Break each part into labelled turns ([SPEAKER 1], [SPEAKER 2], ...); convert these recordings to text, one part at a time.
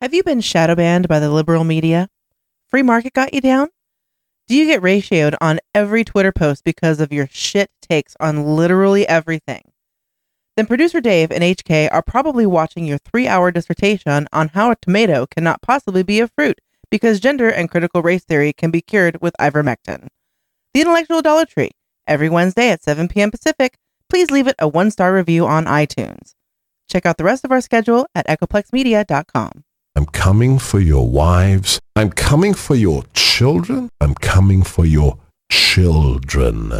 [SPEAKER 1] Have you been shadow banned by the liberal media? Free market got you down? Do you get ratioed on every Twitter post because of your shit takes on literally everything? Then producer Dave and HK are probably watching your three hour dissertation on how a tomato cannot possibly be a fruit because gender and critical race theory can be cured with ivermectin. The Intellectual Dollar Tree, every Wednesday at 7 p.m. Pacific. Please leave it a one star review on iTunes. Check out the rest of our schedule at echoplexmedia.com.
[SPEAKER 2] I'm coming for your wives. I'm coming for your children. I'm coming for your children.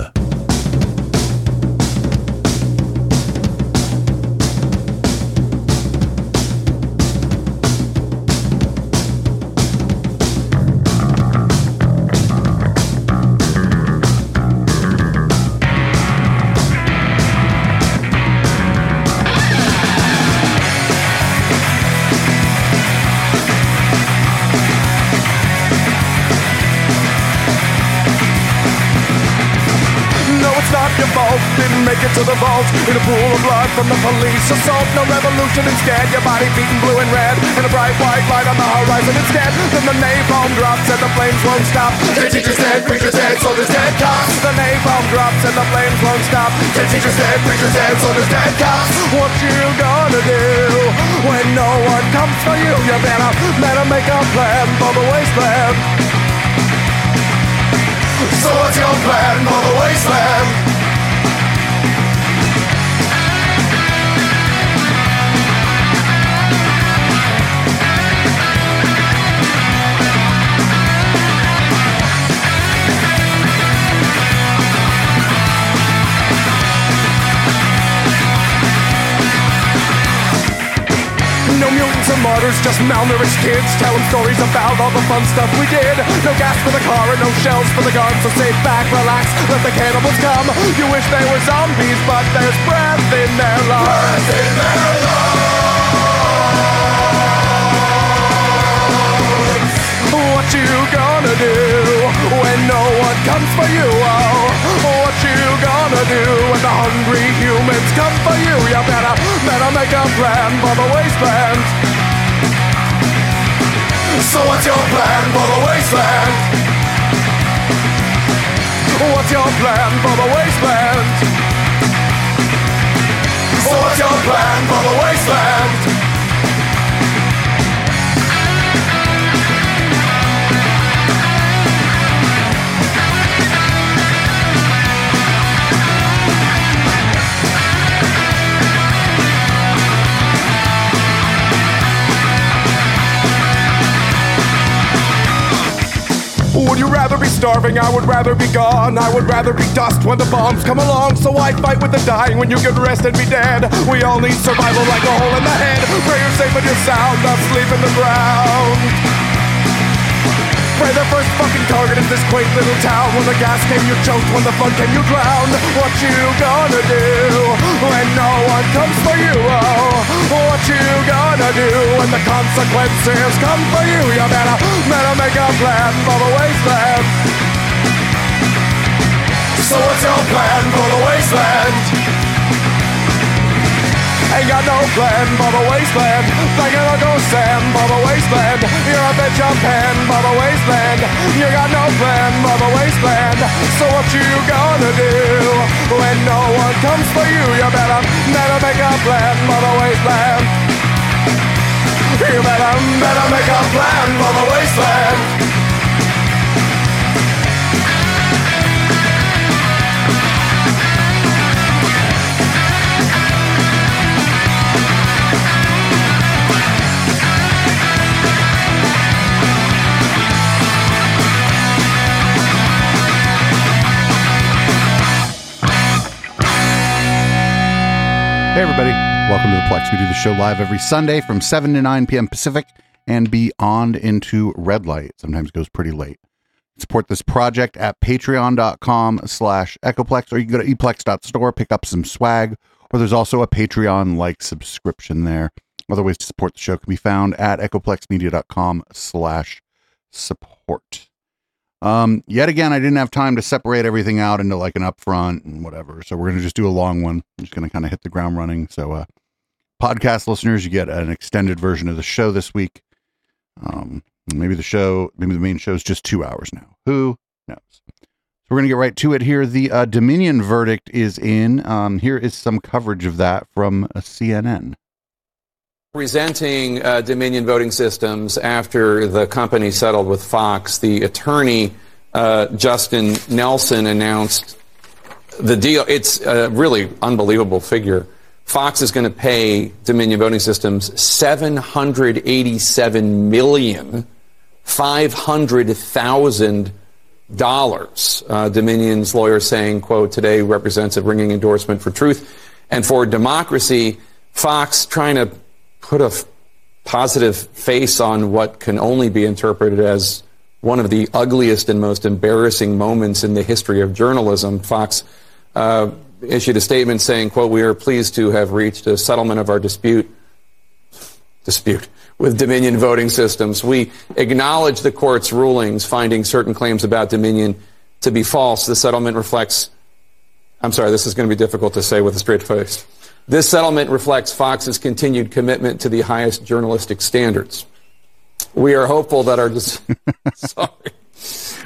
[SPEAKER 3] From the police assault. No revolution instead. Your body beaten blue and red, and a bright white light on the horizon instead. Then the napalm drops and the flames won't stop. The teacher's dead, preacher's dead, soldiers dead, cops. The napalm drops and the flames won't stop. The teacher's dead, preacher's dead, soldiers dead, cops. What you gonna do when no one comes for you? You better, better make a plan for the wasteland. So what's your plan for the wasteland? Mutants or martyrs, just malnourished kids telling stories about all the fun stuff we did. No gas for the car and no shells for the gun, so sit back, relax, let the cannibals come. You wish they were zombies, but there's breath in their lungs. Breath in their lungs. What you gonna do when no one comes for you? Oh, what you gonna do when the hungry humans come for you? You better, better make a plan for the wasteland. So what's your plan for the wasteland? What's your plan for the wasteland? So what's your plan for the wasteland? Would you rather be starving? I would rather be gone. I would rather be dust when the bombs come along. So I fight with the dying when you can rest and be dead. We all need survival like a hole in the head. Pray you're safe and you're sound, asleep in the ground. Pray the first fucking target is this quaint little town. When the gas came, you choked. When the fun came, you drowned. What you gonna do when no one comes for you? Oh, what you gonna do when the consequences come for you? You better, better make a plan for the wasteland. So what's your plan for the wasteland? Ain't got no plan for the wasteland. Thinking Uncle Sam for the wasteland. You're a bitch of pen for the wasteland. You got no plan the wasteland. So what you gonna do when no one comes for you? You better, better make a plan the wasteland. You better, better make a plan for the wasteland.
[SPEAKER 4] Hey, everybody. Welcome to the Plex. We do the show live every Sunday from 7 to 9 p.m. Pacific and beyond into red light. Sometimes goes pretty late. Support this project at patreon.com slash echoplex, or you can go to eplex.store, pick up some swag, or there's also a Patreon-like subscription there. Other ways to support the show can be found at echoplexmedia.com slash support. Um, yet again, I didn't have time to separate everything out into like an upfront and whatever. So we're going to just do a long one. I'm just going to kind of hit the ground running. So, uh, podcast listeners, you get an extended version of the show this week. Um, maybe the show, maybe the main show is just two hours now. Who knows? So we're gonna get right to it here. The uh, Dominion verdict is in. Um, here is some coverage of that from uh, CNN.
[SPEAKER 5] Presenting uh, Dominion voting systems after the company settled with Fox, the attorney uh, Justin Nelson announced the deal. It's a really unbelievable figure. Fox is going to pay Dominion Voting Systems seven hundred eighty-seven million five hundred thousand dollars. Uh, Dominion's lawyer saying, "quote Today represents a ringing endorsement for truth and for democracy." Fox trying to put a positive face on what can only be interpreted as one of the ugliest and most embarrassing moments in the history of journalism. Fox uh, issued a statement saying, quote, we are pleased to have reached a settlement of our dispute dispute with Dominion voting systems. We acknowledge the court's rulings finding certain claims about Dominion to be false. The settlement reflects I'm sorry, this is going to be difficult to say with a straight face. This settlement reflects Fox's continued commitment to the highest journalistic standards. We are hopeful that our sorry.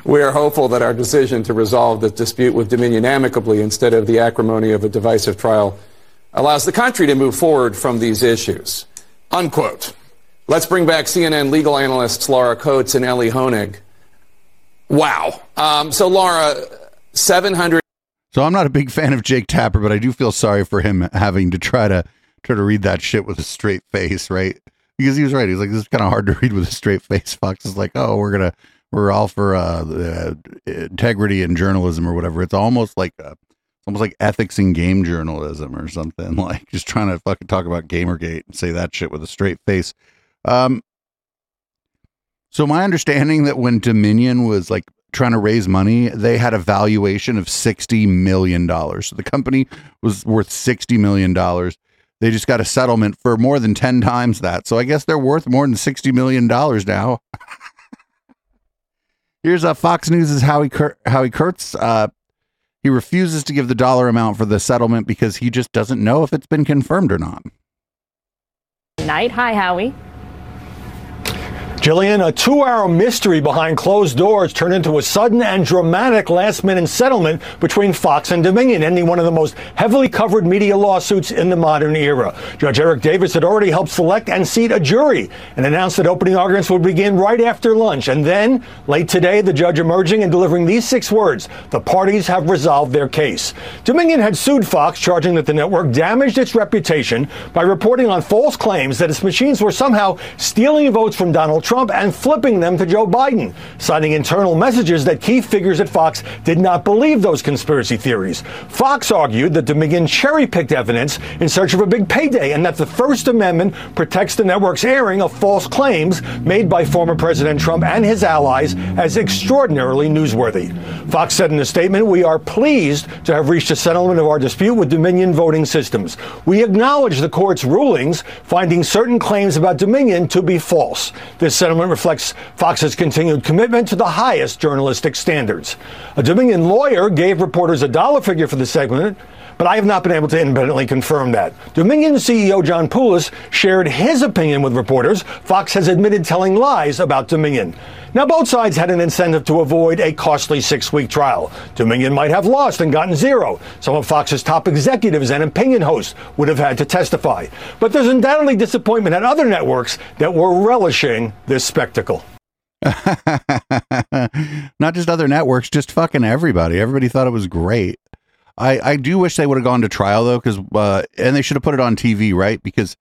[SPEAKER 5] We are hopeful that our decision to resolve the dispute with Dominion amicably instead of the acrimony of a divisive trial allows the country to move forward from these issues. Unquote. Let's bring back CNN legal analysts Laura Coates and Elie Honig. Wow. Um, so, Laura, 700
[SPEAKER 4] So I'm not a big fan of Jake Tapper, but I do feel sorry for him having to try to try to read that shit with a straight face, right? Because he was right. He's like, this is kind of hard to read with a straight face. Fox is like, oh, we're gonna we're all for uh, uh, integrity and journalism or whatever. It's almost like uh almost like ethics in game journalism or something. Like just trying to fucking talk about Gamergate and say that shit with a straight face. Um, so my understanding that when Dominion was like trying to raise money, they had a valuation of $60 million. So the company was worth $60 million. They just got a settlement for more than 10 times that. So I guess they're worth more than $60 million now. Here's uh, Fox News' Howie, Kur- Howie Kurtz. Uh, he refuses to give the dollar amount for the settlement because he just doesn't know if it's been confirmed or not.
[SPEAKER 6] Night. Hi, Howie.
[SPEAKER 7] Jillian, a two hour mystery behind closed doors turned into a sudden and dramatic last minute settlement between Fox and Dominion, ending one of the most heavily covered media lawsuits in the modern era. Judge Eric Davis had already helped select and seat a jury and announced that opening arguments would begin right after lunch. And then, late today, the judge emerging and delivering these six words the parties have resolved their case. Dominion had sued Fox, charging that the network damaged its reputation by reporting on false claims that its machines were somehow stealing votes from Donald Trump and flipping them to Joe Biden, citing internal messages that key figures at Fox did not believe those conspiracy theories. Fox argued that Dominion cherry picked evidence in search of a big payday and that the First Amendment protects the network's airing of false claims made by former President Trump and his allies as extraordinarily newsworthy. Fox said in a statement, We are pleased to have reached a settlement of our dispute with Dominion voting systems. We acknowledge the court's rulings finding certain claims about Dominion to be false. This settlement reflects Fox's continued commitment to the highest journalistic standards. A Dominion lawyer gave reporters a dollar figure for the segment, but I have not been able to independently confirm that. Dominion CEO John Poulos shared his opinion with reporters. Fox has admitted telling lies about Dominion. Now, both sides had an incentive to avoid a costly six week trial. Dominion might have lost and gotten zero. Some of Fox's top executives and opinion hosts would have had to testify. But there's undoubtedly disappointment at other networks that were relishing this spectacle.
[SPEAKER 4] Not just other networks, just fucking everybody. Everybody thought it was great. I, I do wish they would have gone to trial though, because uh, and they should have put it on TV, right? Because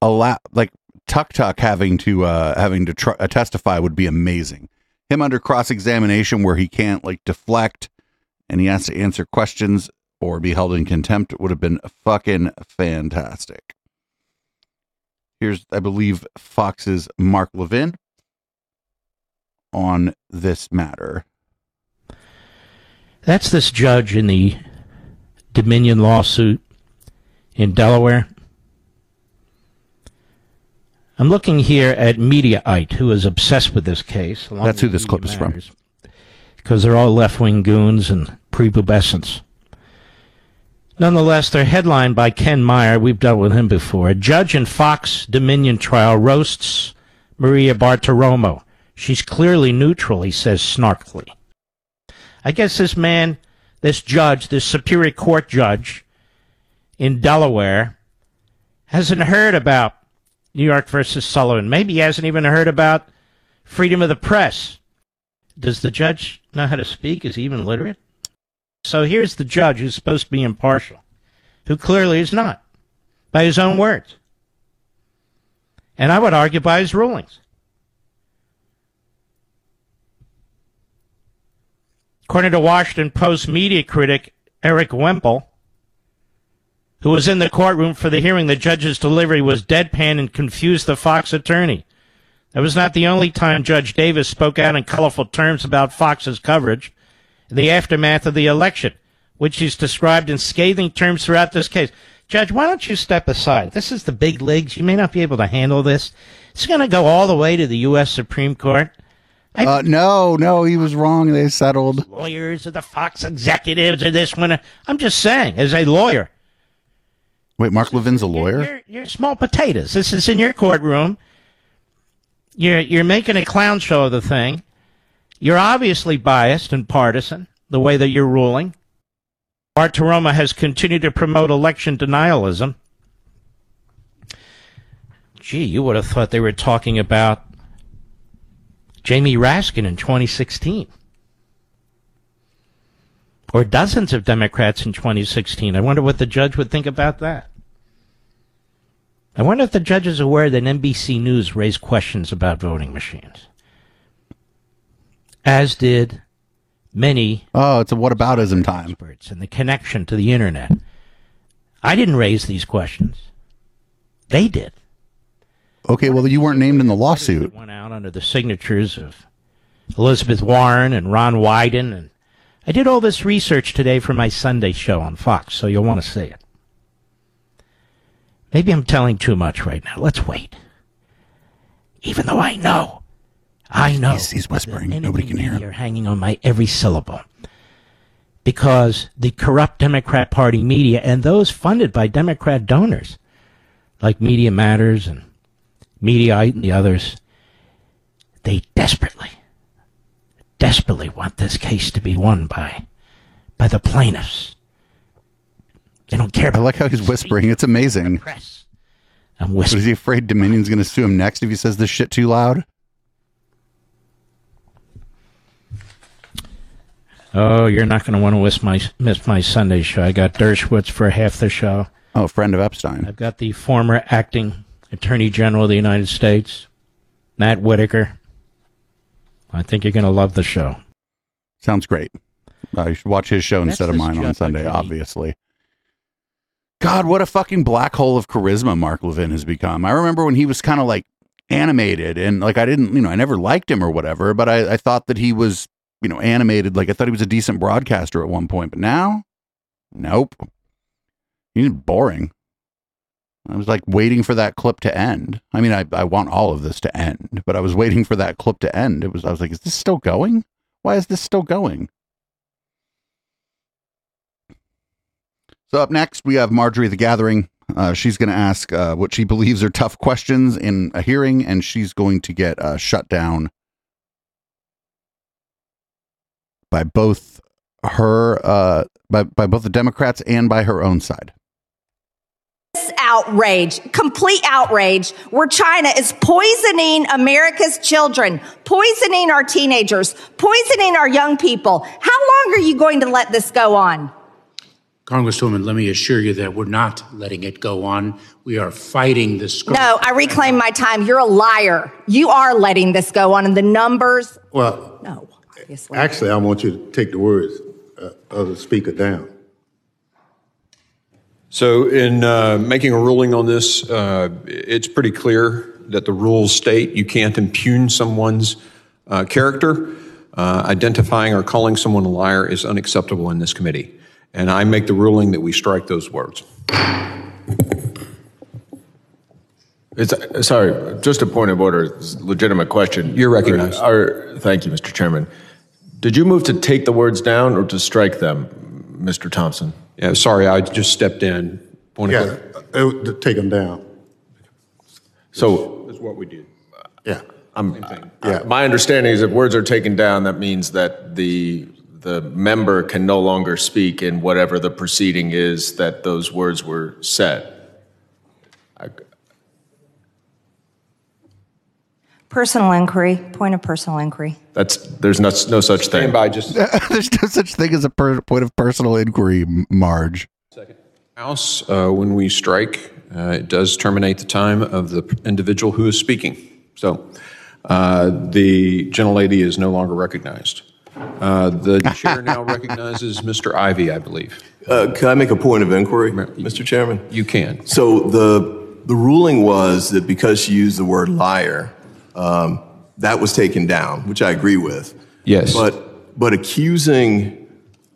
[SPEAKER 4] a lot like Tuck Tuck having to uh, having to tr- uh, testify would be amazing. Him under cross examination where he can't like deflect and he has to answer questions or be held in contempt would have been fucking fantastic. Here's, I believe, Fox's Mark Levin on this matter.
[SPEAKER 8] That's this judge in the Dominion lawsuit in Delaware. I'm looking here at Mediaite, who is obsessed with this case.
[SPEAKER 4] That's who this clip is from.
[SPEAKER 8] Because they're all left wing goons and prepubescents. Nonetheless, they're headlined by Ken Meyer. We've dealt with him before. A judge in Fox Dominion trial roasts Maria Bartiromo. She's clearly neutral, he says snarkily. I guess this man, this judge, this Superior Court judge in Delaware, hasn't heard about New York versus Sullivan. Maybe he hasn't even heard about freedom of the press. Does the judge know how to speak? Is he even literate? So here's the judge who's supposed to be impartial, who clearly is not, by his own words. And I would argue by his rulings. According to Washington Post media critic Erik Wemple, who was in the courtroom for the hearing, the judge's delivery was deadpan and confused the Fox attorney. That was not the only time Judge Davis spoke out in colorful terms about Fox's coverage in the aftermath of the election, which he's described in scathing terms throughout this case. Judge, why don't you step aside? This is the big leagues. You may not be able to handle this. It's going to go all the way to the U.S. Supreme Court.
[SPEAKER 4] Uh, no, no, he was wrong. They settled.
[SPEAKER 8] Lawyers or the Fox executives or this one. I'm just saying, as a lawyer,
[SPEAKER 4] Wait, Mark Levin's a lawyer?
[SPEAKER 8] You're, you're small potatoes. This is in your courtroom. You're you're making a clown show of the thing. You're obviously biased and partisan the way that you're ruling. Bartiromo has continued to promote election denialism. Gee, you would have thought they were talking about Jamie Raskin in 2016. Or dozens of Democrats in 2016. I wonder what the judge would think about that. I wonder if the judge is aware that NBC News raised questions about voting machines. As did many
[SPEAKER 4] Oh, it's a whataboutism time.
[SPEAKER 8] experts and the connection to the internet. I didn't raise these questions. They did.
[SPEAKER 4] Okay, well, you weren't named in the lawsuit.
[SPEAKER 8] Went out under the signatures of Elizabeth Warren and Ron Wyden, and I did all this research today for my Sunday show on Fox, so you'll want to see it. Maybe I'm telling too much right now. Let's wait. Even though I know, I know
[SPEAKER 4] He's- he's whispering. Nobody can hear him.
[SPEAKER 8] You're hanging on my every syllable because the corrupt Democrat Party media and those funded by Democrat donors, like Media Matters and Mediaite and the others, they desperately, desperately want this case to be won by, by the plaintiffs. They don't care
[SPEAKER 4] I like how he's whispering. It's amazing.
[SPEAKER 8] press. I'm
[SPEAKER 4] But
[SPEAKER 8] whispering.
[SPEAKER 4] is he afraid Dominion's going to sue him next if he says this shit too loud?
[SPEAKER 8] Oh, you're not going to want to miss my miss my Sunday show. I got Dershowitz for half the show.
[SPEAKER 4] Oh, friend of Epstein.
[SPEAKER 8] I've got the former acting Attorney General of the United States, Matt Whitaker. I think you're going to love the show.
[SPEAKER 4] Sounds great. Uh, you should watch his show
[SPEAKER 8] That's
[SPEAKER 4] instead of mine on Sunday,
[SPEAKER 8] actually.
[SPEAKER 4] obviously. God, what a fucking black hole of charisma Mark Levin has become. I remember when he was kind of like animated and like I didn't, you know, I never liked him or whatever, but I, I thought that he was, you know, animated. Like I thought he was a decent broadcaster at one point, but now, nope. He's boring. I was like waiting for that clip to end. I mean, I, I want all of this to end, but I was waiting for that clip to end. It was, I was like, is this still going? Why is this still going? So up next, we have Marjorie the Gathering. Uh, she's going to ask uh, what she believes are tough questions in a hearing, and she's going to get uh, shut down by both her, uh, by by both the Democrats and by her own side.
[SPEAKER 9] Outrage, complete outrage, where China is poisoning America's children, poisoning our teenagers, poisoning our young people. How long are you going to let this go on?
[SPEAKER 10] Congresswoman, let me assure you that we're not letting it go on. We are fighting this. scourge.
[SPEAKER 9] No, I reclaim my time. You're a liar. You are letting this go on, and the numbers.
[SPEAKER 11] Well,
[SPEAKER 9] No, obviously.
[SPEAKER 11] actually, I want you to take the words uh, of the speaker down.
[SPEAKER 12] So, in uh, making a ruling on this, uh, it's pretty clear that the rules state you can't impugn someone's uh, character. Uh, identifying or calling someone a liar is unacceptable in this committee. And I make the ruling that we strike those words.
[SPEAKER 13] It's, sorry, just a point of order, legitimate question.
[SPEAKER 12] You're recognized.
[SPEAKER 13] Are- thank you, Mr. Chairman. Did you move to take the words down or to strike them, Mr. Thompson?
[SPEAKER 12] Yeah, sorry, I just stepped in. Point of
[SPEAKER 11] Yeah, take them down.
[SPEAKER 13] So
[SPEAKER 12] That's what we did.
[SPEAKER 11] Yeah.
[SPEAKER 13] I'm, yeah. My understanding is if words are taken down, that means that the the member can no longer speak in whatever the proceeding is that those words were said. I,
[SPEAKER 9] Personal inquiry, point of personal inquiry.
[SPEAKER 13] that's there's no, no such thing.
[SPEAKER 12] By just
[SPEAKER 4] There's no such thing as a per- point of personal inquiry, Marge. Second.
[SPEAKER 12] House, uh, when we strike, uh, it does terminate the time of the individual who is speaking. So uh, the gentlelady is no longer recognized. Uh, the chair now recognizes Mr. Ivy, I believe.
[SPEAKER 14] Uh, Can I make a point of inquiry, Mr. Chairman?
[SPEAKER 12] You can.
[SPEAKER 14] So the, the ruling was that because she used the word liar, um, that was taken down, which I agree with.
[SPEAKER 12] Yes.
[SPEAKER 14] But, but accusing.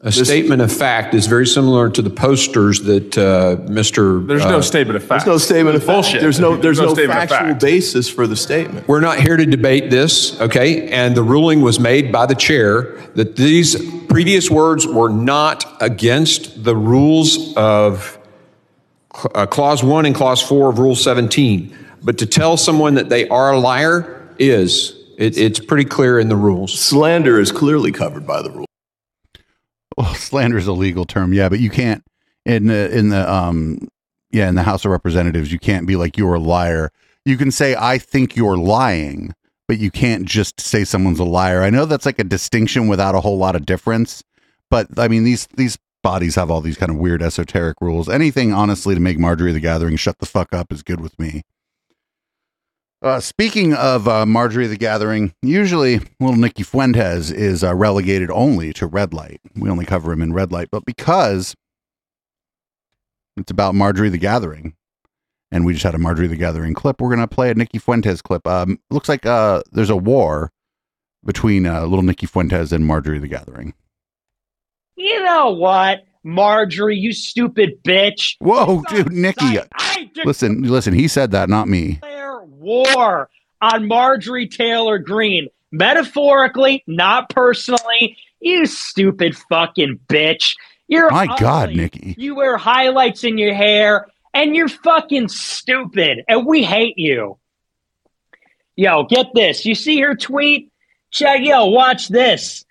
[SPEAKER 12] A statement of fact is very similar to the posters that uh, Mr.
[SPEAKER 14] There's no
[SPEAKER 12] uh,
[SPEAKER 14] statement of fact. There's no statement of fact. There's no, there's no factual basis for the statement.
[SPEAKER 12] We're not here to debate this, okay? And the ruling was made by the chair that these previous words were not against the rules of uh, Clause 1 and Clause 4 of Rule 17. But to tell someone that they are a liar is, it, it's pretty clear in the rules.
[SPEAKER 14] Slander is clearly covered by the rules.
[SPEAKER 4] Well, slander is a legal term, yeah, but you can't in the in the um yeah in the House of Representatives you can't be like you're a liar. You can say I think you're lying, but you can't just say someone's a liar. I know that's like a distinction without a whole lot of difference, but I mean these these bodies have all these kind of weird esoteric rules. Anything honestly to make Marjorie the Gathering shut the fuck up is good with me. Uh, speaking of uh, Marjorie the Gathering, usually little Nicky Fuentes is uh, relegated only to red light. We only cover him in red light, but because it's about Marjorie the Gathering, and we just had a Marjorie the Gathering clip, we're gonna play a Nicky Fuentes clip. Um, looks like uh, there's a war between uh, little Nicky Fuentes and Marjorie the Gathering.
[SPEAKER 15] You know what, Marjorie, you stupid bitch.
[SPEAKER 4] Whoa, dude, Nicky, listen, listen. He said that, not me.
[SPEAKER 15] War on Marjorie Taylor Greene. Metaphorically, not personally. You stupid fucking bitch. You're
[SPEAKER 4] My God. Nicky.
[SPEAKER 15] You wear highlights in your hair and you're fucking stupid. And we hate you. Yo, get this. You see her tweet? Check, yo, watch this.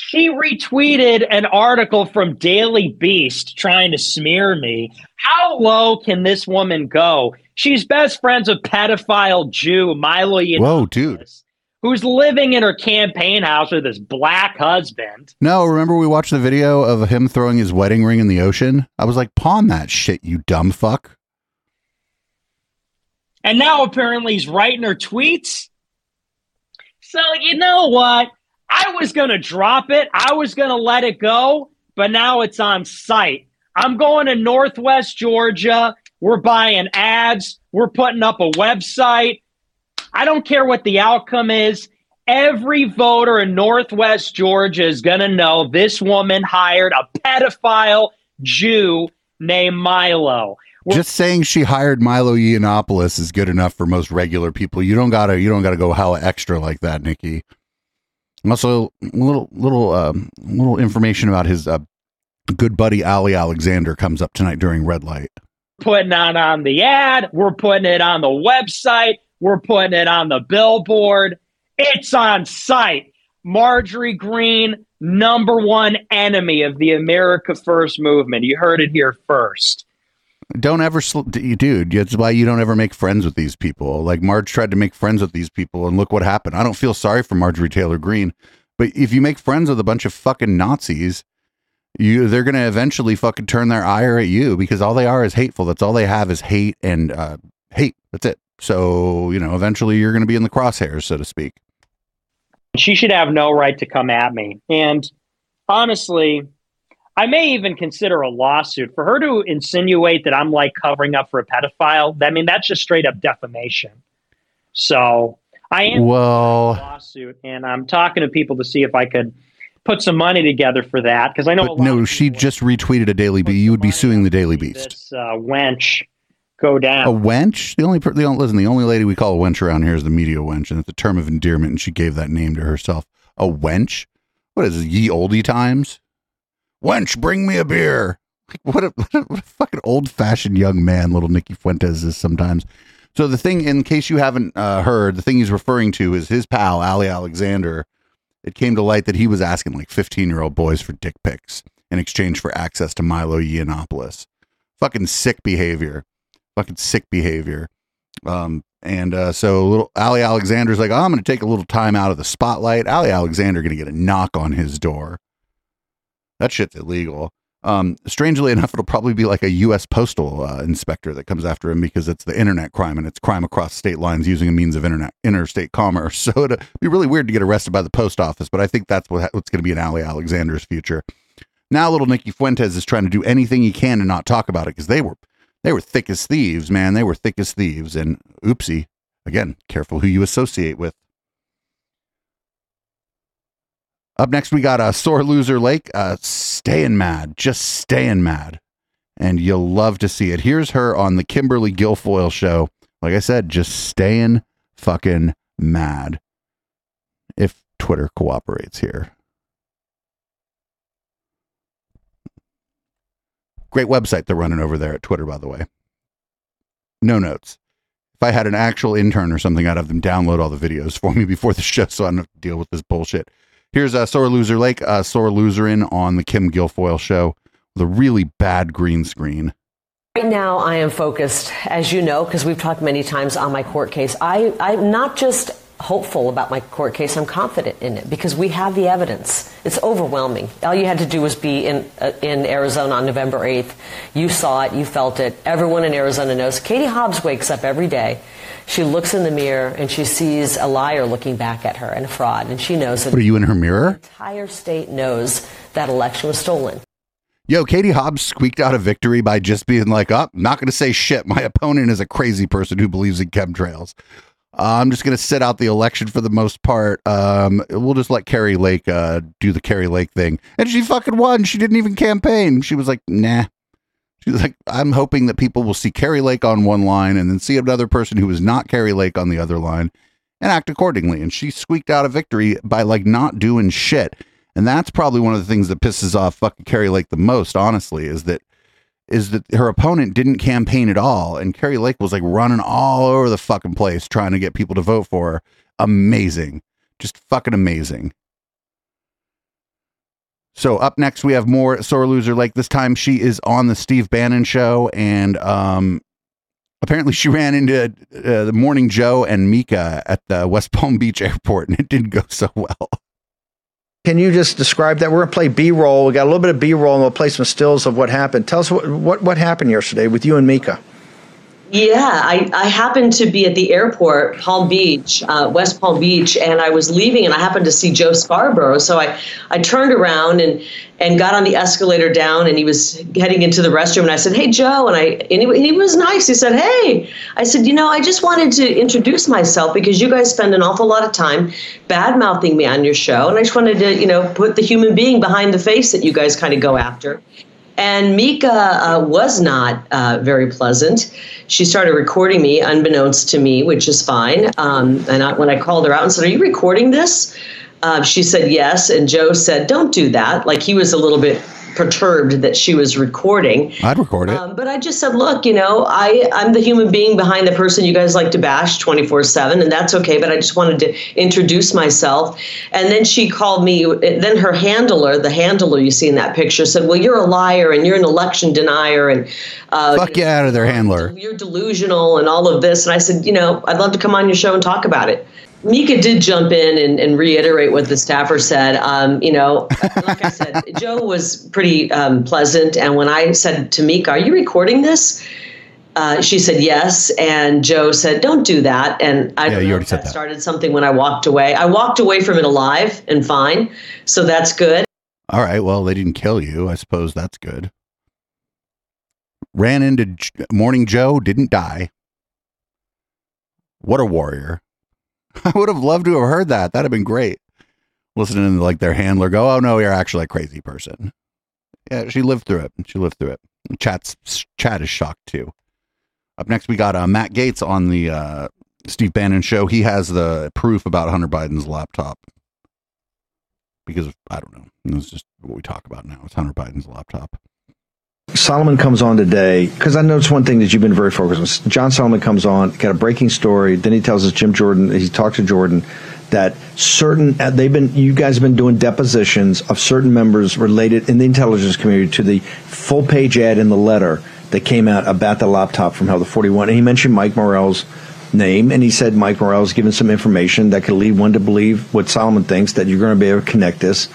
[SPEAKER 15] She retweeted an article from Daily Beast trying to smear me. How low can this woman go? She's best friends with pedophile Jew Milo Yiannopoulos,
[SPEAKER 4] Whoa, dude.
[SPEAKER 15] who's living in her campaign house with his black husband.
[SPEAKER 4] No, remember we watched the video of him throwing his wedding ring in the ocean? I was like, pawn that shit, you dumb fuck.
[SPEAKER 15] And now apparently he's writing her tweets. So, you know what? I was going to drop it. I was going to let it go, but now it's on site. I'm going to Northwest Georgia. We're buying ads. We're putting up a website. I don't care what the outcome is. Every voter in Northwest Georgia is going to know this woman hired a pedophile Jew named Milo.
[SPEAKER 4] Just saying she hired Milo Yiannopoulos is good enough for most regular people. You don't gotta you don't gotta go hella extra like that, Nicky. Also, a little little um, little information about his uh, good buddy Ali Alexander comes up tonight during red light.
[SPEAKER 15] putting it on the ad. We're putting it on the website. We're putting it on the billboard. It's on site. Marjorie Greene, number one enemy of the America First movement. You heard it here first.
[SPEAKER 4] Don't ever, sl- dude. That's why you don't ever make friends with these people. Like Marge tried to make friends with these people, and look what happened. I don't feel sorry for Marjorie Taylor Greene, but if you make friends with a bunch of fucking Nazis, you they're gonna eventually fucking turn their ire at you because all they are is hateful. That's all they have is hate and uh, hate. That's it. So you know, eventually you're gonna be in the crosshairs, so to speak.
[SPEAKER 15] She should have no right to come at me. And honestly, I may even consider a lawsuit for her to insinuate that I'm like covering up for a pedophile. I mean, that's just straight up defamation. So I am
[SPEAKER 4] Well,
[SPEAKER 15] lawsuit, and I'm talking to people to see if I could put some money together for that because I know
[SPEAKER 4] no, she just retweeted a Daily Beast. You would be suing the Daily Beast.
[SPEAKER 15] this uh, wench go down.
[SPEAKER 4] A wench? The only per- the only, listen, the only lady we call a wench around here is the media wench, and it's a term of endearment, and she gave that name to herself. A wench? What is it, ye oldie times? Wench, bring me a beer. Like what a, what a, what a fucking old fashioned young man little Nicky Fuentes is sometimes. So the thing, in case you haven't uh, heard, the thing he's referring to is his pal Ali Alexander. It came to light that he was asking like 15 year old boys for dick pics in exchange for access to Milo Yiannopoulos. Fucking sick behavior. Fucking sick behavior. Um, and uh, so little Ali Alexander's like, oh, I'm going to take a little time out of the spotlight. Ali Alexander going to get a knock on his door. That shit's illegal. Um, strangely enough, it'll probably be like a U.S. postal uh, inspector that comes after him because it's the internet crime and it's crime across state lines using a means of internet interstate commerce. So it'd be really weird to get arrested by the post office, but I think that's what, what's going to be in Ali Alexander's future. Now, little Nicky Fuentes is trying to do anything he can to not talk about it because they were they were thick as thieves, man. They were thick as thieves, and oopsie, again, careful who you associate with. Up next, we got a sore loser Lake, uh, staying mad, just staying mad, and you'll love to see it. Here's her on the Kimberly Guilfoyle show. Like I said, just staying fucking mad. If Twitter cooperates here. Great website they're running over there at Twitter, by the way. No notes. If I had an actual intern or something, I'd have them download all the videos for me before the show so I don't have to deal with this bullshit. Here's a Sore Loser Lake, uh, Sore Loserin on the Kim Guilfoyle show with a really bad green screen.
[SPEAKER 16] Right now, I am focused, as you know, because we've talked many times on my court case. I, I'm not just hopeful about my court case. I'm confident in it because we have the evidence. It's overwhelming. All you had to do was be in uh, in Arizona on November 8th. You saw it, you felt it. Everyone in Arizona knows. Katie Hobbs wakes up every day. She looks in the mirror and she sees a liar looking back at her and a fraud, and she knows that.
[SPEAKER 4] What are you in her mirror?
[SPEAKER 16] The entire state knows that election was stolen.
[SPEAKER 4] Yo, Katie Hobbs squeaked out a victory by just being like, "Up, oh, not going to say shit. My opponent is a crazy person who believes in chemtrails." Uh, I'm just going to sit out the election for the most part. Um, we'll just let Kari Lake uh, do the Kari Lake thing. And she fucking won. She didn't even campaign. She was like, nah. Like, I'm hoping that people will see Kari Lake on one line and then see another person who is not Kari Lake on the other line and act accordingly. And she squeaked out a victory by like not doing shit. And that's probably one of the things that pisses off fucking Kari Lake the most, honestly, is that is that her opponent didn't campaign at all, and Kari Lake was like running all over the fucking place trying to get people to vote for her. Amazing, just fucking amazing. So up next we have more sore loser. Like this time she is on the Steve Bannon show, and um, apparently she ran into uh, the Morning Joe and Mika at the West Palm Beach airport, and it didn't go so well.
[SPEAKER 17] Can you just describe that? We're to play B roll. We got a little bit of B roll, and we'll play some stills of what happened. Tell us what what, what happened yesterday with you and Mika.
[SPEAKER 18] Yeah, I, I happened to be at the airport, Palm Beach, uh, West Palm Beach, and I was leaving, and I happened to see Joe Scarborough. So I, I turned around and and got on the escalator down, and he was heading into the restroom, and I said, "Hey, Joe," and I and he, he was nice. He said, "Hey," I said, "You know, I just wanted to introduce myself because you guys spend an awful lot of time bad mouthing me on your show, and I just wanted to, you know, put the human being behind the face that you guys kind of go after." And Mika uh, was not uh, very pleasant. She started recording me, unbeknownst to me, which is fine. Um, and I, when I called her out and said, Are you recording this? Uh, she said yes. And Joe said, Don't do that. Like he was a little bit perturbed that she was recording.
[SPEAKER 4] I'd record it.
[SPEAKER 18] Um, but I just said, look, you know, I, I'm the human being behind the person you guys like to bash 24 7, and that's okay. But I just wanted to introduce myself. And then she called me, then her handler, the handler you see in that picture, said, well, you're a liar and you're an election denier. And
[SPEAKER 4] uh, fuck you out of their handler.
[SPEAKER 18] You're delusional and all of this. And I said, you know, I'd love to come on your show and talk about it. Mika did jump in and, and reiterate what the staffer said. Um, you know, like I said, Joe was pretty um, pleasant. And when I said to Mika, Are you recording this? Uh, she said yes, and Joe said, "Don't do that." And I
[SPEAKER 4] yeah, you already said that.
[SPEAKER 18] started something when I walked away. I walked away from it alive and fine, so that's good.
[SPEAKER 4] All right. Well, they didn't kill you. I suppose that's good. Ran into J- Morning Joe, didn't die. What a warrior! I would have loved to have heard that. That'd have been great. Listening to like their handler go, "Oh no, you're actually a crazy person." Yeah, she lived through it. She lived through it. Chat's chat is shocked too. Up next, we got uh, Matt Gaetz on the uh, Steve Bannon show. He has the proof about Hunter Biden's laptop because I don't know. It's just what we talk about now. It's Hunter Biden's laptop.
[SPEAKER 17] Solomon comes on today because I noticed one thing that you've been very focused on. John Solomon comes on, got a breaking story. Then he tells us Jim Jordan. He talked to Jordan that certain uh, they've been you guys have been doing depositions of certain members related in the intelligence community to the full page ad in the letter that came out about the laptop from Health 41. And he mentioned Mike Morell's name, and he said Mike Morell's given some information that could lead one to believe what Solomon thinks that you're going to be able to connect this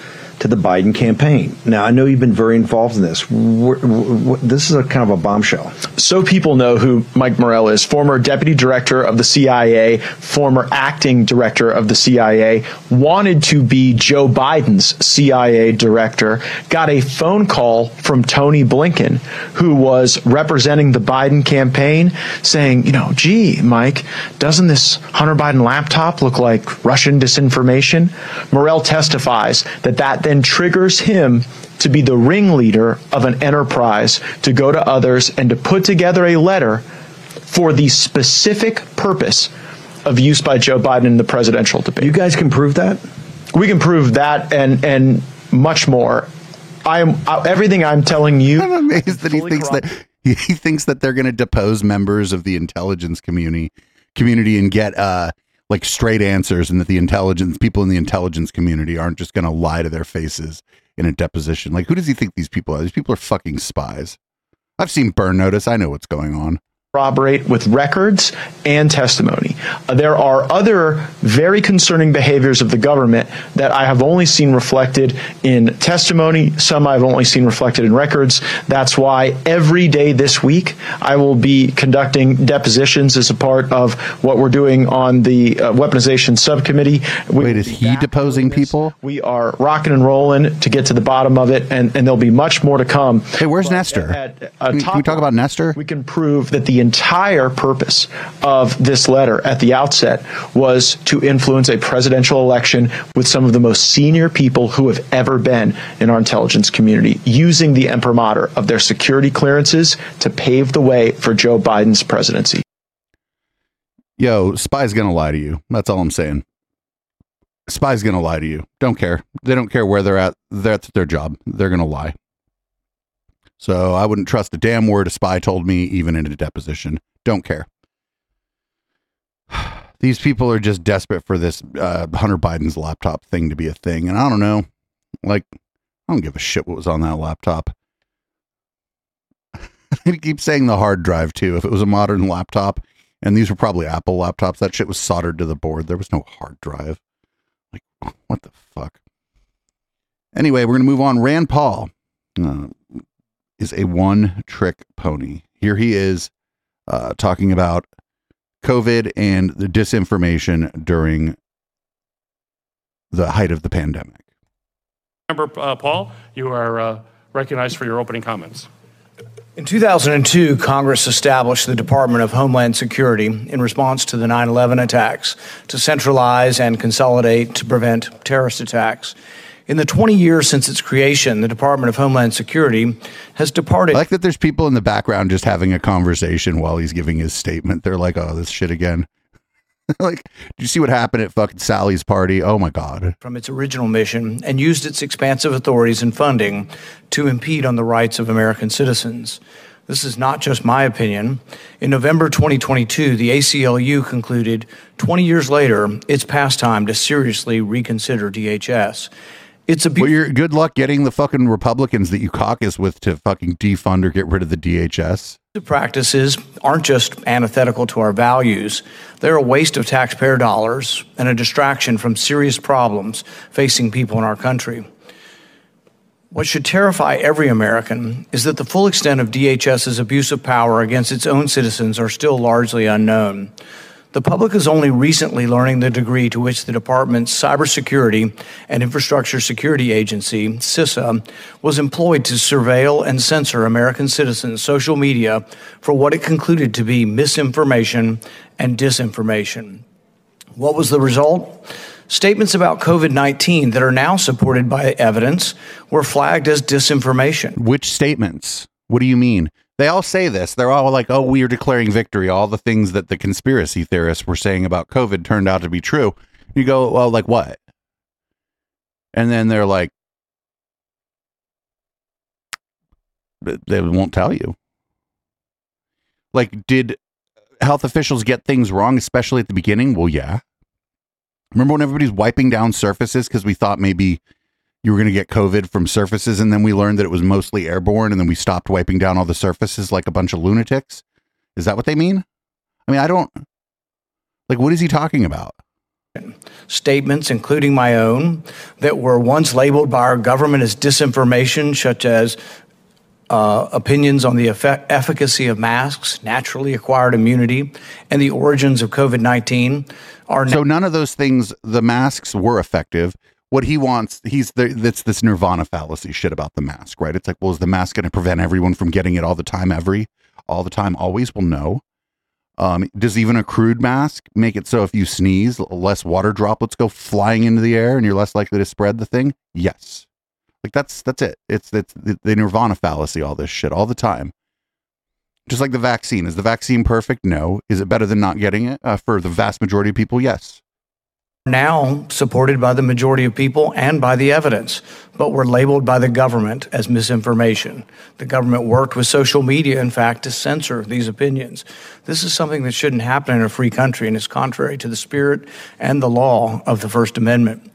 [SPEAKER 17] to the Biden campaign. Now, I know you've been very involved in this. This is a kind of a bombshell.
[SPEAKER 19] So people know who Mike Morell is, former deputy director of the CIA, former acting director of the CIA, wanted to be Joe Biden's CIA director, got a phone call from Tony Blinken, who was representing the Biden campaign, saying, you know, gee, Mike, doesn't this Hunter Biden laptop look like Russian disinformation? Morell testifies that that then triggers him to be the ringleader of an enterprise to go to others and to put together a letter for the specific purpose of use by Joe Biden in the presidential debate. You
[SPEAKER 17] guys can prove that?
[SPEAKER 19] We can prove that and and much more. I am uh, everything I'm telling you.
[SPEAKER 4] I'm amazed that he thinks that he, he thinks that they're going to depose members of the intelligence community community and get uh like straight answers, and that the intelligence people in the intelligence community aren't just going to lie to their faces in a deposition. Like, who does he think these people are? These people are fucking spies. I've seen Burn Notice. I know what's going on.
[SPEAKER 19] Corroborate with records and testimony. Uh, there are other very concerning behaviors of the government that I have only seen reflected in testimony. Some I've only seen reflected in records. That's why every day this week I will be conducting depositions as a part of what we're doing on the uh, weaponization subcommittee. Wait, is
[SPEAKER 4] he deposing people?
[SPEAKER 19] We are rocking and rolling to get to the bottom of it, and, and there'll be much more to come.
[SPEAKER 4] Hey, where's Nestor?
[SPEAKER 19] Can,
[SPEAKER 4] can we talk about Nestor?
[SPEAKER 19] We can prove that the entire purpose of this letter at the outset was to influence a presidential election with some of the most senior people who have ever been in our intelligence community, using the imprimatur of their security clearances to pave the way for Joe Biden's presidency.
[SPEAKER 4] Yo, spy's gonna lie to you. That's all I'm saying. Spy's gonna lie to you. Don't care. They don't care where they're at. That's their job. They're gonna lie. So I wouldn't trust a damn word a spy told me, even in a deposition. Don't care. These people are just desperate for this uh, Hunter Biden's laptop thing to be a thing, and I don't know. Like, I don't give a shit what was on that laptop. they keep saying the hard drive too. If it was a modern laptop, and these were probably Apple laptops, that shit was soldered to the board. There was no hard drive. Like, what the fuck? Anyway, we're gonna move on. Rand Paul uh, is a one-trick pony. Here he is uh, talking about COVID and the disinformation during the height of the pandemic.
[SPEAKER 20] Member uh, Paul, you are uh, recognized for your opening comments.
[SPEAKER 21] In 2002, Congress established the Department of Homeland Security in response to the 9 11 attacks to centralize and consolidate to prevent terrorist attacks. In the 20 years since its creation, the Department of Homeland Security has departed.
[SPEAKER 4] I like that there's people in the background just having a conversation while he's giving his statement. They're like, oh, this shit again. like, do you see what happened at fucking Sally's party? Oh my God.
[SPEAKER 21] from its original mission and used its expansive authorities and funding to impede on the rights of American citizens. This is not just my opinion. In November 2022, the ACLU concluded 20 years later, it's past time to seriously reconsider DHS. It's a
[SPEAKER 4] well, you're good luck getting the fucking Republicans that you caucus with to fucking defund or get rid of the DHS.
[SPEAKER 21] The practices aren't just antithetical to our values, they're a waste of taxpayer dollars and a distraction from serious problems facing people in our country. What should terrify every American is that the full extent of DHS's abuse of power against its own citizens are still largely unknown. The public is only recently learning the degree to which the department's Cybersecurity and Infrastructure Security Agency, CISA, was employed to surveil and censor American citizens' social media for what it concluded to be misinformation and disinformation. What was the result? Statements about COVID 19 that are now supported by evidence were flagged as disinformation.
[SPEAKER 4] Which statements? What do you mean? They all say this. They're all like, oh, we are declaring victory. All the things that the conspiracy theorists were saying about COVID turned out to be true. You go, well, like what? And then they're like, they won't tell you. Like, did health officials get things wrong, especially at the beginning? Well, yeah. Remember when everybody's wiping down surfaces because we thought maybe you were going to get COVID from surfaces, and then we learned that it was mostly airborne, and then we stopped wiping down all the surfaces like a bunch of lunatics? Is that what they mean? I mean, I don't. Like, what is he talking about?
[SPEAKER 21] statements, including my own, that were once labeled by our government as disinformation, such as uh, opinions on the effect- efficacy of masks, naturally acquired immunity, and the origins of COVID 19 are.
[SPEAKER 4] So none of those things, the masks were effective. What he wants, he's that's this nirvana fallacy shit about the mask, right? It's like, well, is the mask going to prevent everyone from getting it all the time, every, all the time, always? Well, no. Um, does even a crude mask make it so if you sneeze, less water droplets go flying into the air and you're less likely to spread the thing? Yes. Like that's that's it. It's it's the, the nirvana fallacy. All this shit all the time. Just like the vaccine. Is the vaccine perfect? No. Is it better than not getting it uh, for the vast majority of people? Yes
[SPEAKER 21] now supported by the majority of people and by the evidence, but were labeled by the government as misinformation. The government worked with social media, in fact, to censor these opinions. This is something that shouldn't happen in a free country and is contrary to the spirit and the law of the First Amendment.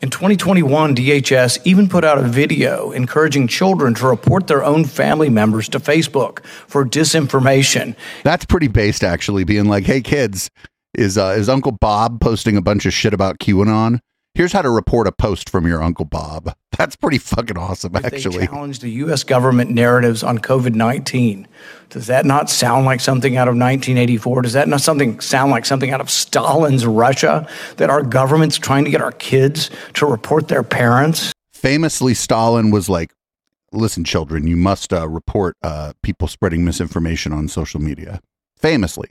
[SPEAKER 21] In 2021, DHS even put out a video encouraging children to report their own family members to Facebook for disinformation.
[SPEAKER 4] That's pretty based, actually, being like, hey, kids, is uh, is Uncle Bob posting a bunch of shit about QAnon. Here's how to report a post from your Uncle Bob. That's pretty fucking awesome, actually.
[SPEAKER 21] They challenged the U.S. government narratives on COVID 19. Does that not sound like something out of 1984? Does that not something sound like something out of Stalin's Russia? That our government's trying to get our kids to report their parents?
[SPEAKER 4] Famously, Stalin was like, listen, children, you must uh, report uh, people spreading misinformation on social media. Famously.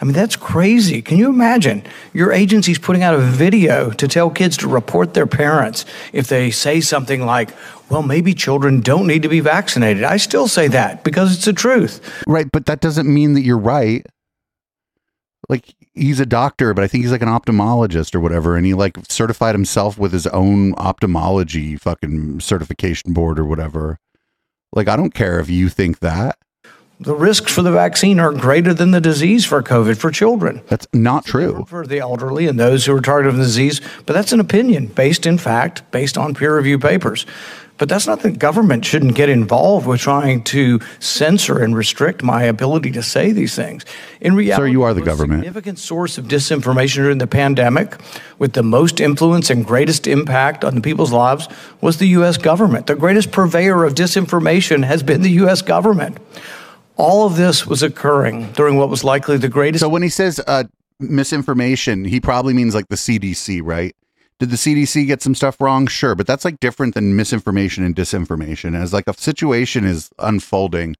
[SPEAKER 21] I mean, that's crazy. Can you imagine? Your agency's putting out a video to tell kids to report their parents if they say something like, well, maybe children don't need to be vaccinated. I still say that because it's the truth.
[SPEAKER 4] Right. But that doesn't mean that you're right. Like, he's a doctor, but I think he's like an ophthalmologist or whatever. And he like certified himself with his own ophthalmology fucking certification board or whatever. Like, I don't care if you think that
[SPEAKER 21] the risks for the vaccine are greater than the disease for COVID for children.
[SPEAKER 4] That's not true.
[SPEAKER 21] For the elderly and those who are targeted with the disease, but that's an opinion based in fact, based on peer reviewed papers. But that's not the government shouldn't get involved with trying to censor and restrict my ability to say these things. In reality,
[SPEAKER 4] Sir, you are the government.
[SPEAKER 21] significant source of disinformation during the pandemic, with the most influence and greatest impact on the people's lives, was the U.S. government. The greatest purveyor of disinformation has been the U.S. government. All of this was occurring during what was likely the greatest.
[SPEAKER 4] So when he says uh, misinformation, he probably means like the CDC, right? Did the CDC get some stuff wrong? Sure, but that's like different than misinformation and disinformation. As like a situation is unfolding,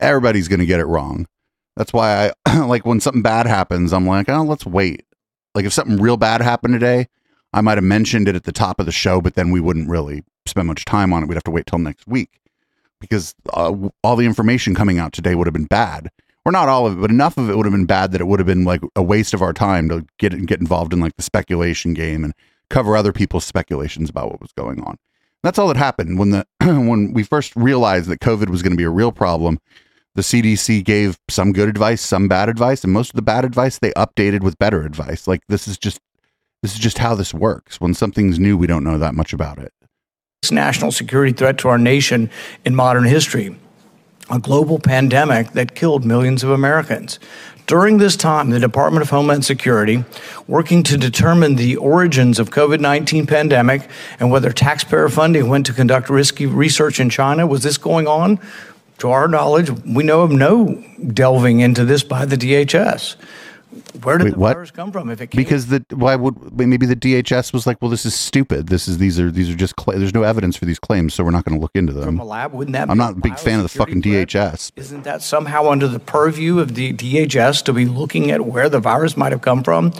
[SPEAKER 4] everybody's going to get it wrong. That's why I like when something bad happens, I'm like, oh, let's wait. Like if something real bad happened today, I might have mentioned it at the top of the show, but then we wouldn't really spend much time on it. We'd have to wait till next week because uh, all the information coming out today would have been bad. Or not all of it, but enough of it would have been bad that it would have been like a waste of our time to get get involved in like the speculation game and cover other people's speculations about what was going on. That's all that happened when the when we first realized that COVID was going to be a real problem. The CDC gave some good advice, some bad advice, and most of the bad advice they updated with better advice. Like this is just this is just how this works. When something's new, we don't know that much about it
[SPEAKER 21] national security threat to our nation in modern history a global pandemic that killed millions of Americans. During this time, the Department of Homeland Security, working to determine the origins of COVID-19 pandemic and whether taxpayer funding went to conduct risky research in China, was this going on? To our knowledge, we know of no delving into this by the DHS. Where did Wait, the what? virus come from? If it came?
[SPEAKER 4] because the why would maybe the DHS was like, well, this is stupid. This is these are these are just cl- there's no evidence for these claims, so we're not going to look into them.
[SPEAKER 21] From a lab, wouldn't that?
[SPEAKER 4] I'm not a big fan of the fucking threat? DHS.
[SPEAKER 21] Isn't that somehow under the purview of the DHS to be looking at where the virus might have come from?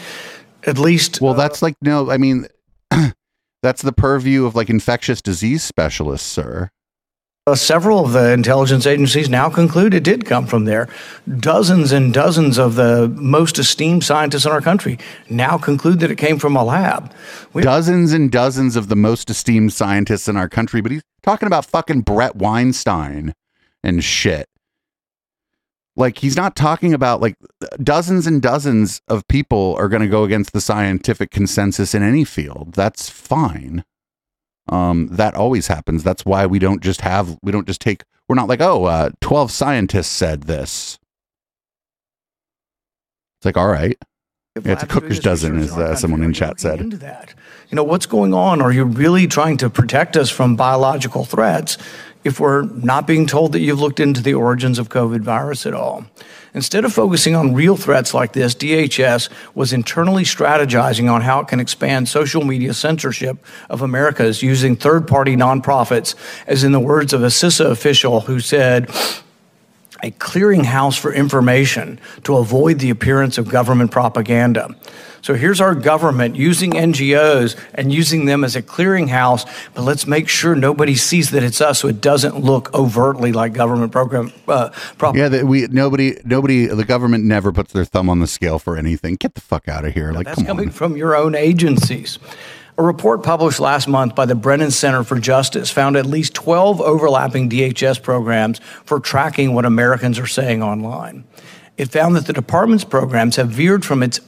[SPEAKER 21] At least,
[SPEAKER 4] well, uh, that's like no. I mean, that's the purview of like infectious disease specialists, sir.
[SPEAKER 21] Uh, several of the intelligence agencies now conclude it did come from there. Dozens and dozens of the most esteemed scientists in our country now conclude that it came from a lab.
[SPEAKER 4] We- dozens and dozens of the most esteemed scientists in our country, but he's talking about fucking Bret Weinstein and shit. Like he's not talking about like dozens and dozens of people are going to go against the scientific consensus in any field. That's fine. Um, that always happens. That's why we don't just have we don't just take we're not like oh uh, 12 scientists said this. It's like all right. Yeah, it's a cooker's dozen, as uh, someone in chat said.
[SPEAKER 21] into that. You know, what's going on? Are you really trying to protect us from biological threats if we're not being told that you've looked into the origins of COVID virus at all? Instead of focusing on real threats like this, DHS was internally strategizing on how it can expand social media censorship of America's using third party nonprofits, as in the words of a CISA official who said, a clearinghouse for information to avoid the appearance of government propaganda. So here's our government using NGOs and using them as a clearinghouse, but let's make sure nobody sees that it's us so it doesn't look overtly like government program uh, propaganda.
[SPEAKER 4] Yeah, that we nobody nobody the government never puts their thumb on the scale for anything. Get the fuck out of here! Like,
[SPEAKER 21] That's coming
[SPEAKER 4] on.
[SPEAKER 21] from your own agencies. A report published last month by the Brennan Center for Justice found at least 12 overlapping DHS programs for tracking what Americans are saying online. It found that the department's programs have veered from its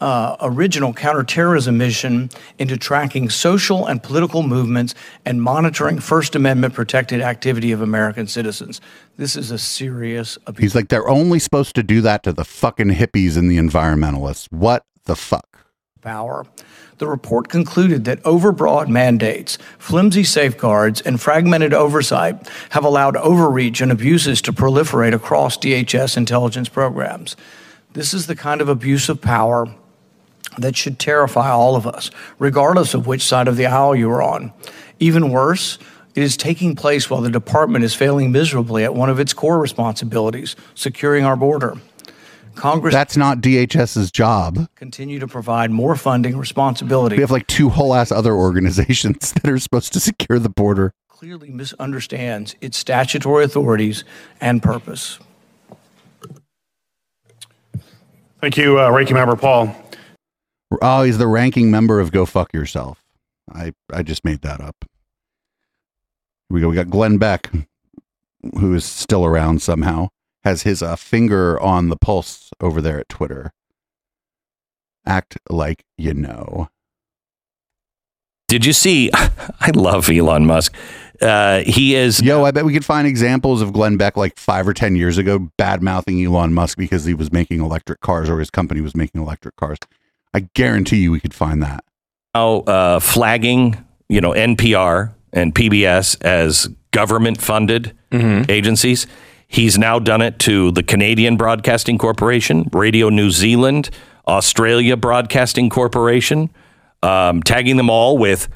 [SPEAKER 21] uh, original counterterrorism mission into tracking social and political movements and monitoring First Amendment protected activity of American citizens. This is a serious abuse.
[SPEAKER 4] He's like they're only supposed to do that to the fucking hippies and the environmentalists. What the fuck?
[SPEAKER 21] Power. The report concluded that overbroad mandates, flimsy safeguards, and fragmented oversight have allowed overreach and abuses to proliferate across DHS intelligence programs. This is the kind of abuse of power that should terrify all of us, regardless of which side of the aisle you are on. Even worse, it is taking place while the department is failing miserably at one of its core responsibilities, securing our border. Congress
[SPEAKER 4] That's not DHS's job.
[SPEAKER 21] continue to provide more funding responsibility.
[SPEAKER 4] We have like two whole ass other organizations that are supposed to secure the border.
[SPEAKER 21] clearly misunderstands its statutory authorities and purpose.
[SPEAKER 20] Thank you, uh, Ranking Member Paul.
[SPEAKER 4] Oh, he's the ranking member of Go Fuck Yourself. I I just made that up. Here we go. We got Glenn Beck, who is still around somehow, has his uh, finger on the pulse over there at Twitter. Act like you know.
[SPEAKER 22] Did you see? I love Elon Musk. Uh, he is.
[SPEAKER 4] Yo, I bet we could find examples of Glenn Beck like five or 10 years ago bad mouthing Elon Musk because he was making electric cars or his company was making electric cars. I guarantee you we could find that.
[SPEAKER 22] now uh, flagging, you know, NPR and PBS as government funded agencies. He's now done it to the Canadian Broadcasting Corporation, Radio New Zealand, Australia Broadcasting Corporation, um, tagging them all with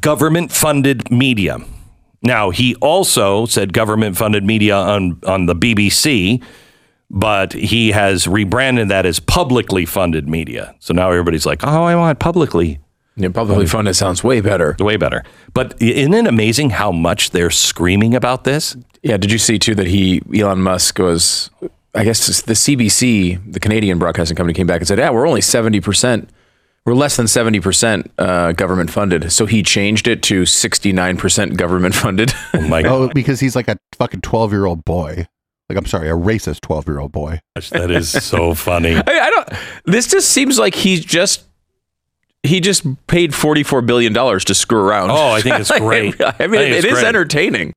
[SPEAKER 22] government funded media. Now, he also said government funded media on, on the BBC, but he has rebranded that as publicly funded media. So now everybody's like, oh, I want publicly.
[SPEAKER 23] Yeah, publicly funded sounds way better.
[SPEAKER 22] Way better. But isn't it amazing how much they're screaming about this?
[SPEAKER 23] Yeah, did you see too that he Elon Musk was I guess the CBC, the Canadian broadcasting company came back and said, "Yeah, we're only 70%. We're less than 70% uh, government funded." So he changed it to 69% government funded.
[SPEAKER 22] Oh my
[SPEAKER 4] Oh, because he's like a fucking 12 year old boy. Like, I'm sorry, a racist 12 year old boy.
[SPEAKER 22] That is so funny.
[SPEAKER 23] I, I don't. This just seems like he's just he just paid forty four billion dollars to screw around.
[SPEAKER 22] Oh, I think it's great.
[SPEAKER 23] I mean,
[SPEAKER 22] I
[SPEAKER 23] it
[SPEAKER 22] it's great.
[SPEAKER 23] entertaining.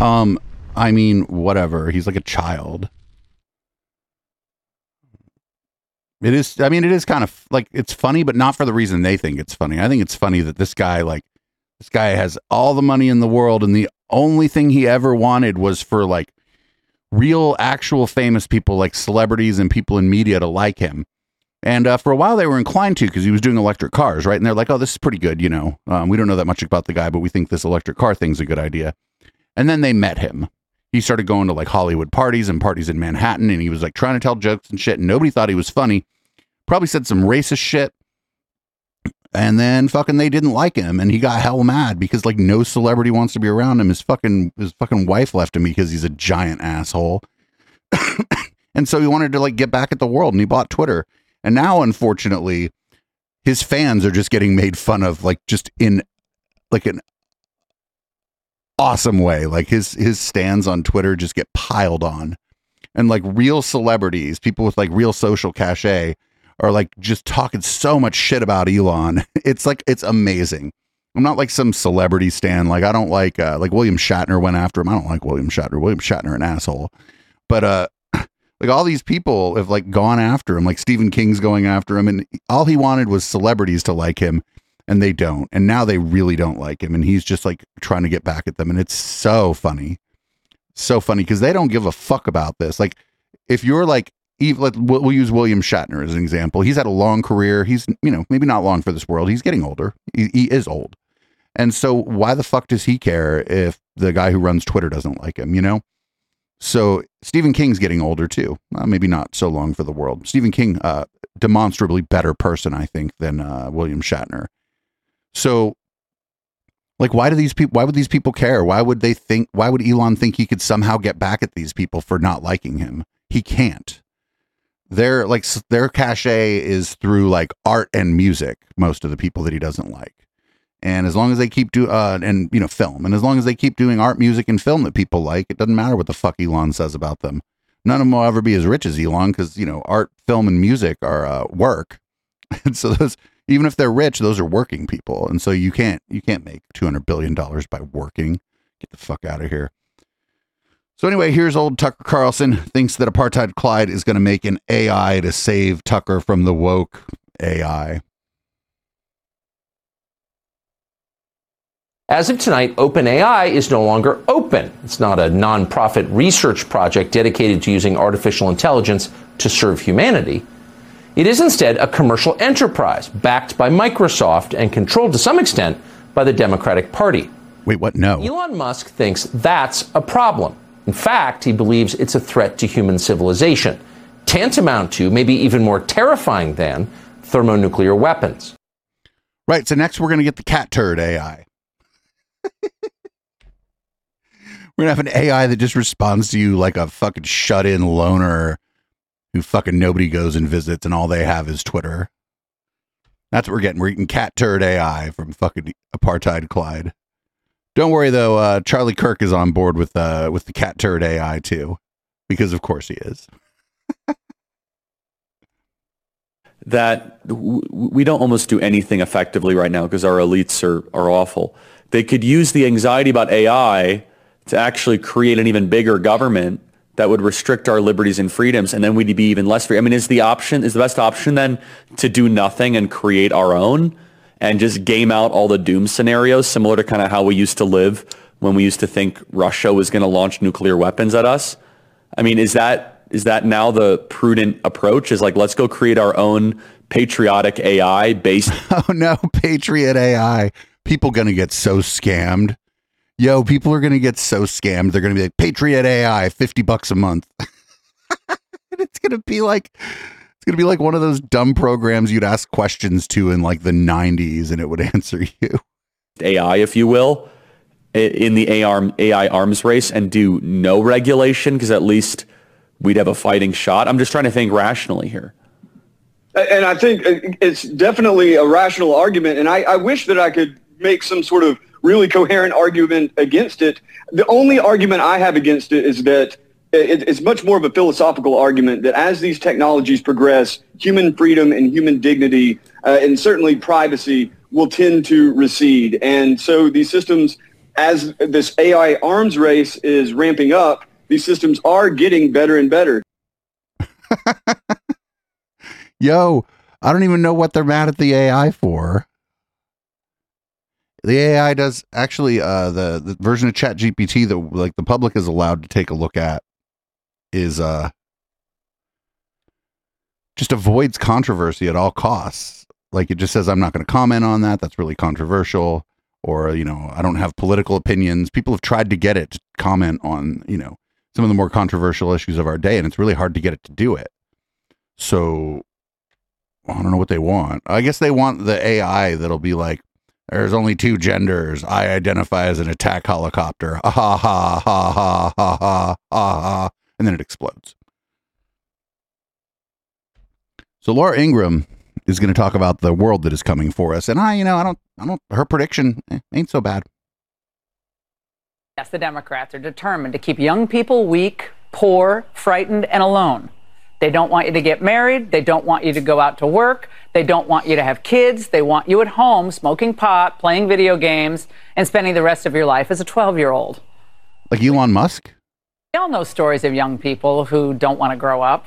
[SPEAKER 4] Um, I mean, whatever. He's like a child. It is. I mean, it is kind of like it's funny, but not for the reason they think it's funny. I think it's funny that this guy, like, this guy has all the money in the world, and the only thing he ever wanted was for like real, actual famous people, like celebrities and people in media, to like him. And uh, for a while, they were inclined to because he was doing electric cars, right? And they're like, "Oh, this is pretty good," you know. Um, we don't know that much about the guy, but we think this electric car thing's a good idea. And then they met him. He started going to like Hollywood parties and parties in Manhattan, and he was like trying to tell jokes and shit. And nobody thought he was funny. Probably said some racist shit. And then fucking they didn't like him, and he got hell mad because like no celebrity wants to be around him. His fucking his fucking wife left him because he's a giant asshole. and so he wanted to like get back at the world, and he bought Twitter. And now, unfortunately, his fans are just getting made fun of like just in like an awesome way. Like his his stands on Twitter just get piled on. And like real celebrities, people with like real social cachet are like just talking so much shit about Elon. It's like it's amazing. I'm not like some celebrity stand. Like I don't like uh like William Shatner went after him. I don't like William Shatner. William Shatner an asshole. But uh like all these people have like gone after him. Like Stephen King's going after him and all he wanted was celebrities to like him and they don't. And now they really don't like him and he's just like trying to get back at them and it's so funny. So funny because they don't give a fuck about this. Like if you're like let, we'll use William Shatner as an example. He's had a long career. He's you know maybe not long for this world. He's getting older. He, he is old, and so why the fuck does he care if the guy who runs Twitter doesn't like him? You know. So Stephen King's getting older too. Well, maybe not so long for the world. Stephen King, uh, demonstrably better person, I think, than uh, William Shatner. So, like, why do these people? Why would these people care? Why would they think? Why would Elon think he could somehow get back at these people for not liking him? He can't their like their cachet is through like art and music most of the people that he doesn't like and as long as they keep do uh and you know film. And as long as they keep doing art music and film that people like it doesn't matter what the fuck elon says about them. None of them will ever be as rich as elon because you know art film and music are uh, work. And so those even if they're rich those are working people. And so you can't you can't make 200 billion dollars by working. Get the fuck out of here. So anyway, here's old Tucker Carlson. Thinks that apartheid Clyde is going to make an AI to save Tucker from the woke AI.
[SPEAKER 24] As of tonight, OpenAI is no longer open. It's not a nonprofit research project dedicated to using artificial intelligence to serve humanity. It is instead a commercial enterprise backed by Microsoft and controlled to some extent by the Democratic Party.
[SPEAKER 4] Wait, what? No.
[SPEAKER 24] Elon Musk thinks that's a problem. In fact, he believes it's a threat to human civilization, tantamount to, maybe even more terrifying than, thermonuclear weapons.
[SPEAKER 4] Right. So next we're going to get the cat turd AI. We're to have an AI that just responds to you like a fucking shut in loner who fucking nobody goes and visits and all they have is Twitter. That's what we're getting. We're eating cat turd AI from fucking apartheid Clyde. Don't worry though, uh, Charlie Kirk is on board with uh, with the cat turd AI too, because of course he is.
[SPEAKER 25] that w- we don't almost do anything effectively right now because our elites are, are awful. They could use the anxiety about AI to actually create an even bigger government that would restrict our liberties and freedoms, and then we'd be even less free. I mean, is the option is the best option then to do nothing and create our own and just game out all the doom scenarios, similar to kind of how we used to live when we used to think Russia was going to launch nuclear weapons at us? I mean, is that is that now the prudent approach? Is like let's go create our own patriotic AI based.
[SPEAKER 4] oh no, Patriot AI! People gonna get so scammed. Yo, people are gonna get so scammed. They're gonna be like Patriot AI, fifty bucks a month. and it's gonna be like it's gonna be like one of those dumb programs you'd ask questions to in like the '90s, and it would answer you.
[SPEAKER 25] AI, if you will, in the AI, AI arms race and do no regulation because at least we'd have a fighting shot. I'm just trying to think rationally here.
[SPEAKER 26] And I think uh, it's definitely a rational argument. And I, I wish that I could make some sort of really coherent argument against it. The only argument I have against it is that it, it's much more of a philosophical argument that as these technologies progress, human freedom and human dignity uh, and certainly privacy will tend to recede. And so these systems, as this AI arms race is ramping up, these systems are getting better and better.
[SPEAKER 4] Yo, I don't even know what they're mad at the AI for. The AI does actually uh the, the version of Chat GPT that like the public is allowed to take a look at is uh just avoids controversy at all costs. Like it just says I'm not going to comment on that. That's really controversial or you know, I don't have political opinions. People have tried to get it to comment on, you know, some of the more controversial issues of our day and it's really hard to get it to do it. So I don't know what they want. I guess they want the AI that'll be like, there's only two genders. I identify as an attack helicopter. Ha ha ha ha ha ha ha ha. And then it explodes. So Laura Ingraham is going to talk about the world that is coming for us. And I, you know, I don't, I don't. Her prediction eh, ain't so bad.
[SPEAKER 27] Yes, the Democrats are determined to keep young people weak, poor, frightened, and alone. They don't want you to get married. They don't want you to go out to work. They don't want you to have kids. They want you at home smoking pot, playing video games, and spending the rest of your life as a 12 year old.
[SPEAKER 4] Like Elon Musk?
[SPEAKER 27] We all know stories of young people who don't want to grow up.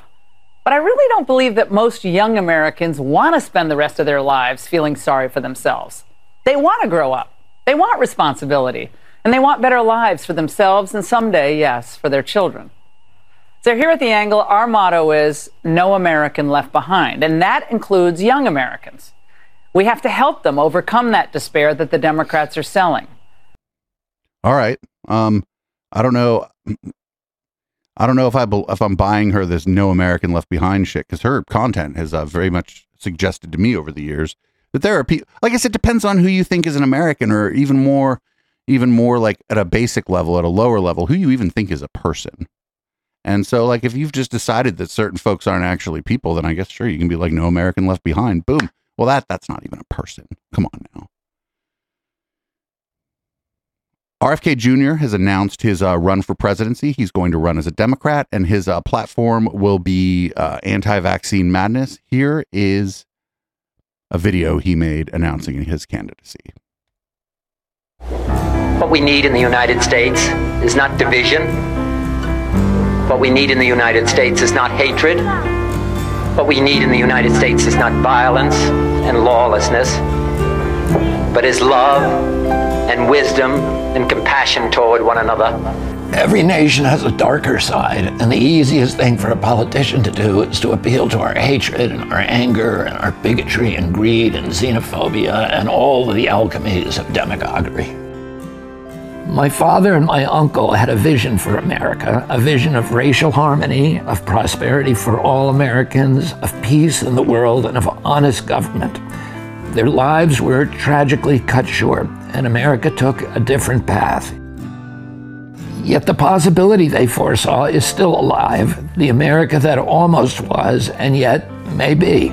[SPEAKER 27] But I really don't believe that most young Americans want to spend the rest of their lives feeling sorry for themselves. They want to grow up, they want responsibility, and they want better lives for themselves and someday, yes, for their children. So, here at The Angle, our motto is No American Left Behind, and that includes young Americans. We have to help them overcome that despair that the Democrats are selling.
[SPEAKER 4] All right. Um, I don't know. I don't know if I if I'm buying her this no American left behind shit because her content has uh, very much suggested to me over the years that there are people. Like I said, it depends on who you think is an American, or even more, even more like at a basic level, at a lower level, who you even think is a person. And so, like, if you've just decided that certain folks aren't actually people, then I guess sure you can be like no American left behind. Boom. Well, that that's not even a person. Come on now. RFK Jr. has announced his uh, run for presidency. He's going to run as a Democrat, and his uh, platform will be uh, anti-vaccine madness. Here is a video he made announcing his candidacy.
[SPEAKER 28] What we need in the United States is not division. What we need in the United States is not hatred. What we need in the United States is not violence and lawlessness, but is love and wisdom and compassion toward one another.
[SPEAKER 29] Every nation has a darker side, and the easiest thing for a politician to do is to appeal to our hatred and our anger and our bigotry and greed and xenophobia and all the alchemies of demagoguery. My father and my uncle had a vision for America, a vision of racial harmony, of prosperity for all Americans, of peace in the world, and of honest government. Their lives were tragically cut short, and America took a different path. Yet the possibility they foresaw is still alive the America that almost was, and yet may be.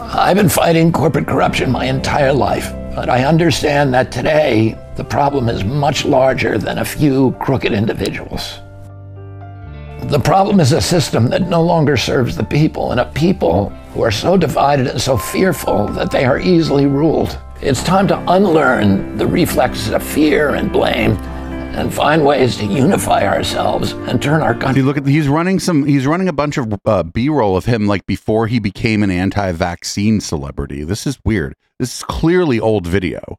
[SPEAKER 29] I've been fighting corporate corruption my entire life, but I understand that today the problem is much larger than a few crooked individuals. The problem is a system that no longer serves the people, and a people who are so divided and so fearful that they are easily ruled. It's time to unlearn the reflexes of fear and blame and find ways to unify ourselves and turn our country.
[SPEAKER 4] Look at he's running some. He's running a bunch of uh, B-roll of him like before he became an anti-vaccine celebrity. This is weird. This is clearly old video.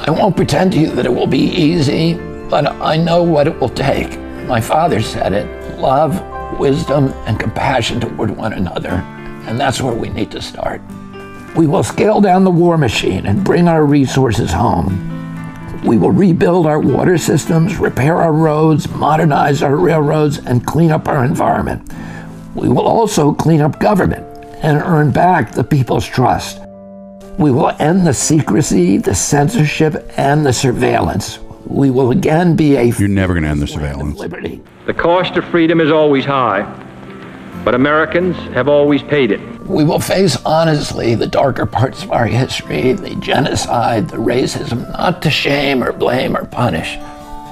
[SPEAKER 29] I won't pretend to you that it will be easy, but I know what it will take. My father said it love, wisdom, and compassion toward one another. And that's where we need to start. We will scale down the war machine and bring our resources home. We will rebuild our water systems, repair our roads, modernize our railroads, and clean up our environment. We will also clean up government and earn back the people's trust. We will end the secrecy, the censorship, and the surveillance. We will again be a.
[SPEAKER 4] You're never going to end the surveillance.
[SPEAKER 29] Liberty.
[SPEAKER 30] The cost of freedom is always high, but Americans have always paid it.
[SPEAKER 29] We will face honestly the darker parts of our history, the genocide, the racism, not to shame or blame or punish,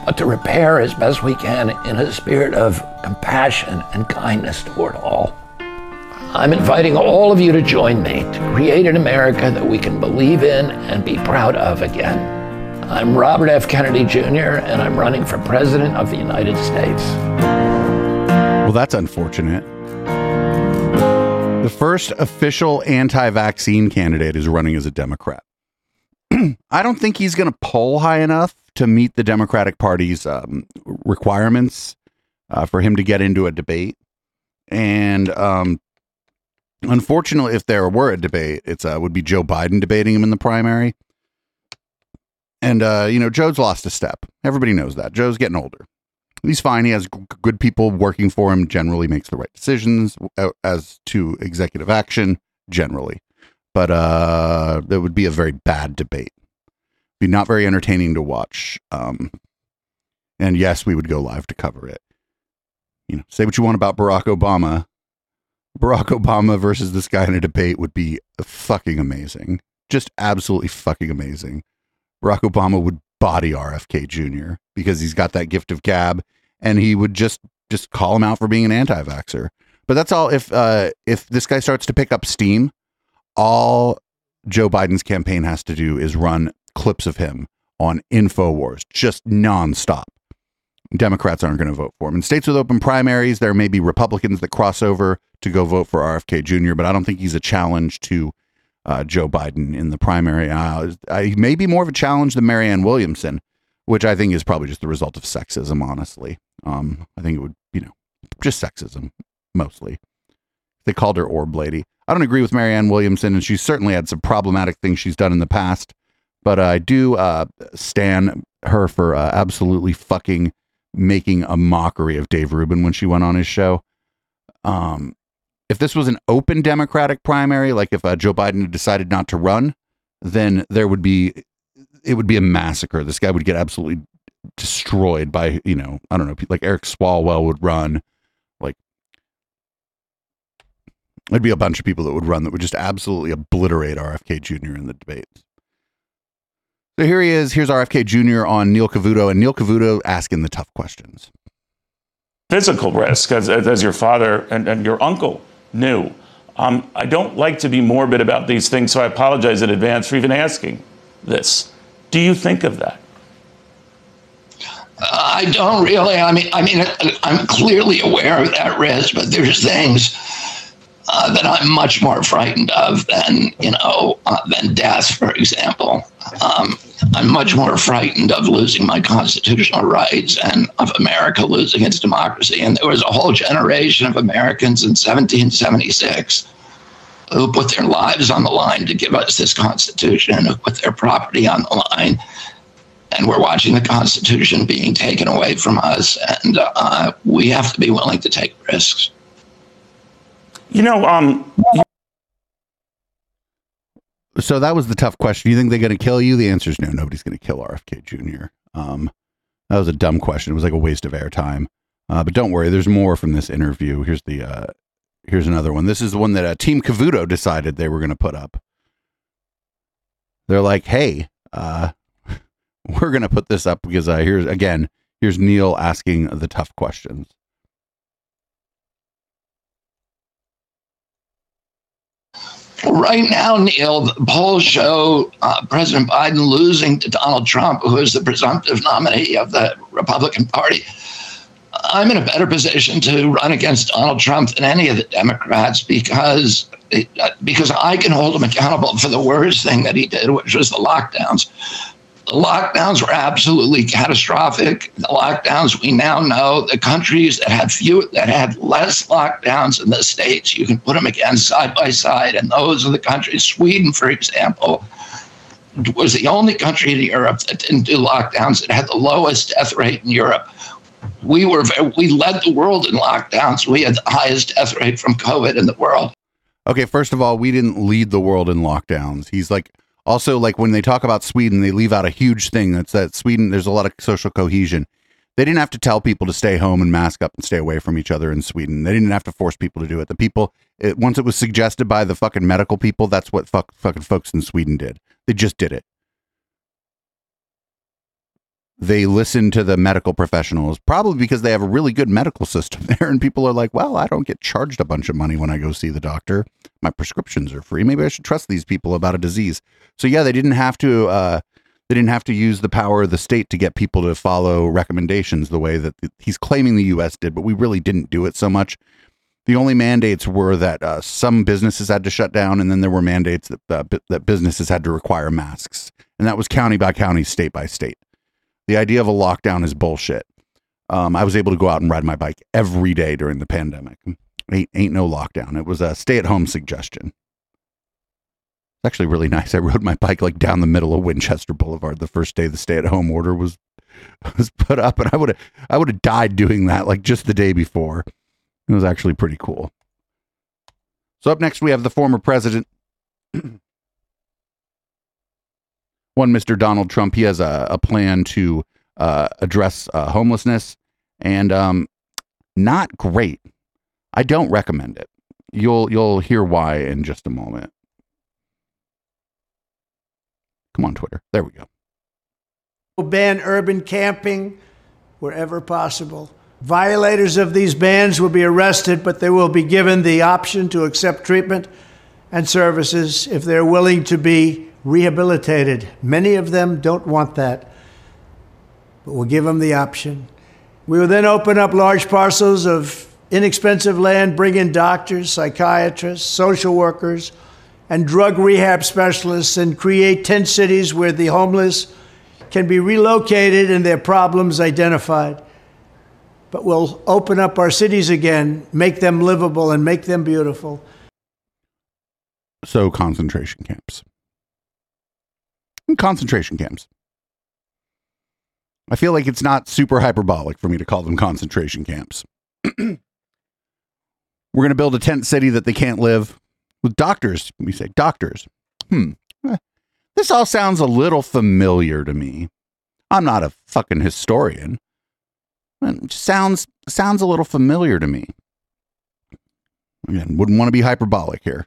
[SPEAKER 29] but to repair as best we can in a spirit of compassion and kindness toward all. I'm inviting all of you to join me to create an America that we can believe in and be proud of again. I'm Robert F. Kennedy Jr., and I'm running for President of the United States.
[SPEAKER 4] Well, that's unfortunate. The first official anti vaccine candidate is running as a Democrat. I don't think he's going to poll high enough to meet the Democratic Party's um, requirements uh, for him to get into a debate. And um, unfortunately, if there were a debate, it uh, would be Joe Biden debating him in the primary. And, uh, you know, Joe's lost a step. Everybody knows that. Joe's getting older he's fine. He has g- good people working for him. Generally, makes the right decisions uh, as to executive action. Generally, but uh, that would be a very bad debate. Be not very entertaining to watch. Um, and yes, we would go live to cover it. You know, say what you want about Barack Obama, Barack Obama versus this guy in a debate would be fucking amazing. Just absolutely fucking amazing. Barack Obama would body RFK Jr. because he's got that gift of gab and he would just just call him out for being an anti-vaxxer. But that's all if uh if this guy starts to pick up steam, all Joe Biden's campaign has to do is run clips of him on InfoWars just nonstop. Democrats aren't going to vote for him. In states with open primaries, there may be Republicans that cross over to go vote for RFK Jr., but I don't think he's a challenge to uh, Joe Biden in the primary. Uh, he may be more of a challenge than Marianne Williamson, which I think is probably just the result of sexism, honestly. Um, I think it would, you know, just sexism mostly. They called her Orb Lady. I don't agree with Marianne Williamson, and she's certainly had some problematic things she's done in the past, but I do uh, stand her for uh, absolutely fucking making a mockery of Dave Rubin when she went on his show. Um, if this was an open Democratic primary, like if uh, Joe Biden decided not to run, then there would be it would be a massacre. This guy would get absolutely destroyed by you know I don't know like Eric Swalwell would run, like there'd be a bunch of people that would run that would just absolutely obliterate RFK Jr. in the debates. So here he is. Here's RFK Jr. on Neil Cavuto, and Neil Cavuto asking the tough questions.
[SPEAKER 31] Physical risk, as, as your father and, and your uncle knew. Um, I don't like to be morbid about these things, so I apologize in advance for even asking this. Do you think of that?
[SPEAKER 32] I don't really. I mean, I mean, I'm clearly aware of that risk, but there's things uh, that I'm much more frightened of than you know uh, than death, for example. Um, I'm much more frightened of losing my constitutional rights and of America losing its democracy. And there was a whole generation of Americans in 1776 who put their lives on the line to give us this Constitution, who put their property on the line. And we're watching the Constitution being taken away from us. And uh, we have to be willing to take risks.
[SPEAKER 31] You know, um,
[SPEAKER 4] so that was the tough question. You think they're going to kill you? The answer is no. Nobody's going to kill RFK Jr. Um, that was a dumb question. It was like a waste of airtime. Uh, but don't worry, there's more from this interview. Here's the uh, here's another one. This is the one that uh, Team Cavuto decided they were going to put up. They're like, hey, uh, we're going to put this up because uh, here's again, here's Neil asking the tough questions.
[SPEAKER 32] Right now, Neil, the polls show uh, President Biden losing to Donald Trump, who is the presumptive nominee of the Republican Party. I'm in a better position to run against Donald Trump than any of the Democrats because because I can hold him accountable for the worst thing that he did, which was the lockdowns. The lockdowns were absolutely catastrophic. The lockdowns we now know the countries that had few that had less lockdowns in the states, you can put them again side by side, and those are the countries. Sweden, for example, was the only country in Europe that didn't do lockdowns. It had the lowest death rate in Europe. We were we led the world in lockdowns. We had the highest death rate from COVID in the world.
[SPEAKER 4] Okay, first of all, we didn't lead the world in lockdowns. He's like also, like when they talk about Sweden, they leave out a huge thing that's that Sweden, there's a lot of social cohesion. They didn't have to tell people to stay home and mask up and stay away from each other in Sweden. They didn't have to force people to do it. The people, it, once it was suggested by the fucking medical people, that's what fuck, fucking folks in Sweden did. They just did it. They listen to the medical professionals, probably because they have a really good medical system there. And people are like, well, I don't get charged a bunch of money when I go see the doctor. My prescriptions are free. Maybe I should trust these people about a disease. So yeah, they didn't have to. Uh, they didn't have to use the power of the state to get people to follow recommendations the way that he's claiming the U.S. did, but we really didn't do it so much. The only mandates were that uh, some businesses had to shut down, and then there were mandates that uh, b- that businesses had to require masks, and that was county by county, state by state. The idea of a lockdown is bullshit. Um, I was able to go out and ride my bike every day during the pandemic. Ain't, ain't no lockdown. It was a stay at home suggestion. It's actually really nice. I rode my bike like down the middle of Winchester Boulevard the first day the stay at home order was was put up, and I would have I would have died doing that like just the day before. It was actually pretty cool. So up next we have the former president, one Mr. Donald Trump. He has a, a plan to uh, address uh, homelessness, and um, not great. I don't recommend it. you'll you'll hear why in just a moment. Come on, Twitter. There we go.
[SPEAKER 33] ban urban camping wherever possible. Violators of these bans will be arrested, but they will be given the option to accept treatment and services if they're willing to be rehabilitated. Many of them don't want that, but we'll give them the option. We will then open up large parcels of inexpensive land, bring in doctors, psychiatrists, social workers, and drug rehab specialists, and create 10 cities where the homeless can be relocated and their problems identified. But we'll open up our cities again, make them livable, and make them beautiful.
[SPEAKER 4] So concentration camps. And concentration camps. I feel like it's not super hyperbolic for me to call them concentration camps. We're going to build a tent city that they can't live with doctors. We say doctors. Hmm. Eh, This all sounds a little familiar to me. I'm not a fucking historian. It sounds sounds a little familiar to me. Again, wouldn't want to be hyperbolic here.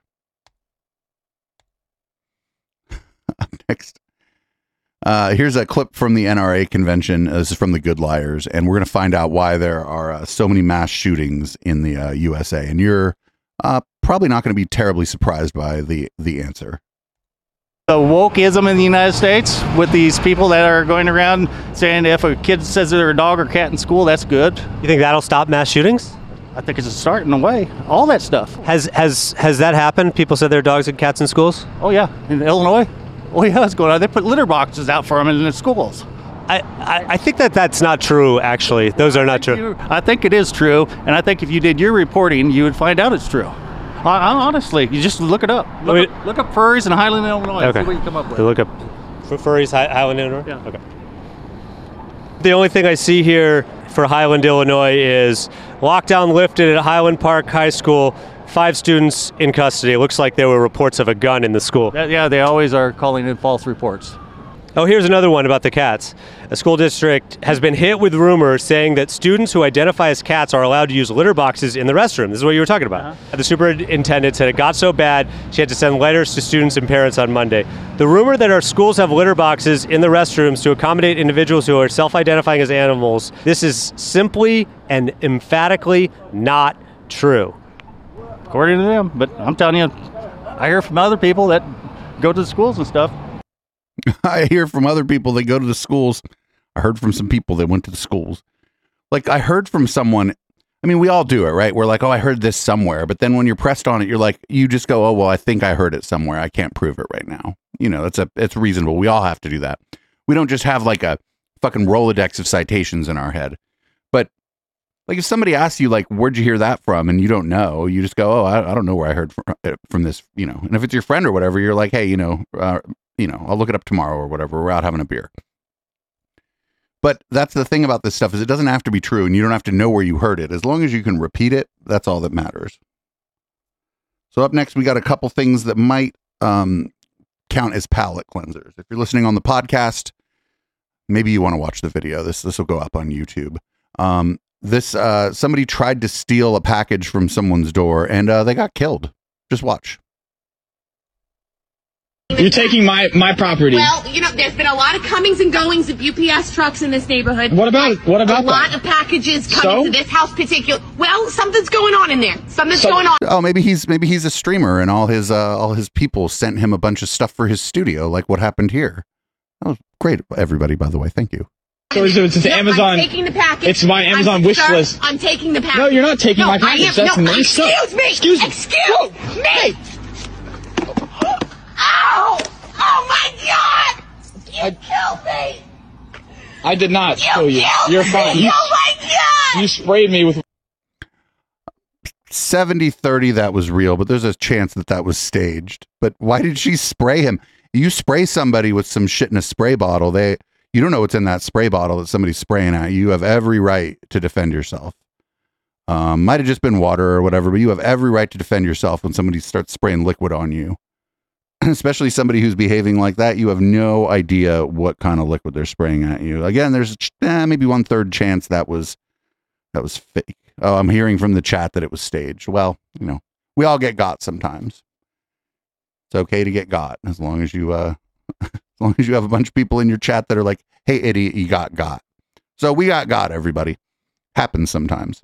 [SPEAKER 4] Next. Uh, here's a clip from the NRA convention. Uh, This is from the Good Liars, and we're going to find out why there are uh, so many mass shootings in the uh, USA. And you're uh, probably not going to be terribly surprised by the the answer.
[SPEAKER 34] the wokeism in the United States with these people that are going around saying if a kid says they're a dog or cat in school, that's good.
[SPEAKER 35] You think that'll stop mass shootings?
[SPEAKER 34] I think it's a start in a way. All that stuff.
[SPEAKER 35] Has has has that happened? People said they're dogs and cats in schools.
[SPEAKER 34] Oh yeah, in Illinois. Oh yeah, it's going on. They put litter boxes out for them in the schools.
[SPEAKER 35] I, I, I think that that's not true. Actually, those are not true.
[SPEAKER 34] I think it is true, and I think if you did your reporting, you would find out it's true. I, honestly, you just look it up. Look, up, look up furries in Highland, Illinois.
[SPEAKER 35] Okay.
[SPEAKER 34] See what you come up with.
[SPEAKER 35] Look up furries Highland, Illinois. Yeah. Okay. The only thing I see here for Highland, Illinois is lockdown lifted at Highland Park High School. Five students in custody. It looks like there were reports of a gun in the school.
[SPEAKER 34] Yeah, they always are calling in false reports.
[SPEAKER 35] Oh, here's another one about the cats. A school district has been hit with rumors saying that students who identify as cats are allowed to use litter boxes in the restroom. This is what you were talking about. Uh-huh. The superintendent said it got so bad she had to send letters to students and parents on Monday. The rumor that our schools have litter boxes in the restrooms to accommodate individuals who are self identifying as animals, this is simply and emphatically not true.
[SPEAKER 34] According to them, but I'm telling you, I hear from other people that go to the schools and stuff.
[SPEAKER 4] I hear from other people that go to the schools. I heard from some people that went to the schools. Like I heard from someone. I mean, we all do it, right? We're like, oh, I heard this somewhere. But then when you're pressed on it, you're like, you just go, oh, well, I think I heard it somewhere. I can't prove it right now. You know, that's a it's reasonable. We all have to do that. We don't just have like a fucking rolodex of citations in our head. Like if somebody asks you like, where'd you hear that from, and you don't know, you just go, oh, I, I don't know where I heard from, uh, from this. You know, and if it's your friend or whatever, you're like, hey, you know, uh, you know, I'll look it up tomorrow or whatever. We're out having a beer. But that's the thing about this stuff is it doesn't have to be true and you don't have to know where you heard it. As long as you can repeat it, that's all that matters. So up next we got a couple things that might um, count as palate cleansers. If you're listening on the podcast, maybe you want to watch the video. This this will go up on YouTube. Um, this uh, somebody tried to steal a package from someone's door and uh, they got killed. Just watch.
[SPEAKER 36] You're taking my my property.
[SPEAKER 37] Well, you know, there's been a lot of comings and goings of UPS trucks in this neighborhood.
[SPEAKER 36] What about- what about
[SPEAKER 37] a lot
[SPEAKER 36] that?
[SPEAKER 37] of packages coming
[SPEAKER 36] So?
[SPEAKER 37] to this house particular? Well, something's going on in there. Something's
[SPEAKER 36] So-
[SPEAKER 37] going on.
[SPEAKER 4] Oh, maybe he's maybe he's a streamer and all his uh, all his people sent him a bunch of stuff for his studio, like what happened here. That was great, everybody. By the way, thank you.
[SPEAKER 36] So it's, it's, it's
[SPEAKER 37] No,
[SPEAKER 36] Amazon.
[SPEAKER 37] I'm taking the package.
[SPEAKER 36] It's my
[SPEAKER 37] I'm-
[SPEAKER 36] wish
[SPEAKER 37] sir,
[SPEAKER 36] list.
[SPEAKER 37] I'm taking the package.
[SPEAKER 36] No, you're not taking
[SPEAKER 37] No,
[SPEAKER 36] my package.
[SPEAKER 37] I am,
[SPEAKER 36] That's
[SPEAKER 37] no,
[SPEAKER 36] nice stuff.
[SPEAKER 37] excuse me.
[SPEAKER 36] Excuse me.
[SPEAKER 37] Excuse me. Ow! Oh, oh my God! You killed me.
[SPEAKER 36] I did not
[SPEAKER 37] You
[SPEAKER 36] kill you.
[SPEAKER 37] killed
[SPEAKER 36] You're fine. You,
[SPEAKER 37] oh my God!
[SPEAKER 36] you sprayed me with
[SPEAKER 4] 70 30 that was real, but there's a chance that that was staged. But why did she spray him? You spray somebody with some shit in a spray bottle, they you don't know what's in that spray bottle that somebody's spraying at you. You have every right to defend yourself. Um, might have just been water or whatever, but you have every right to defend yourself when somebody starts spraying liquid on you. Especially somebody who's behaving like that, you have no idea what kind of liquid they're spraying at you. Again, there's eh, maybe one third chance that was that was fake. Oh, I'm hearing from the chat that it was staged. Well, you know, We all get got sometimes. It's okay to get got as long as you uh as long as you have a bunch of people in your chat that are like, "Hey idiot, you got got." So we got got everybody. Happens sometimes.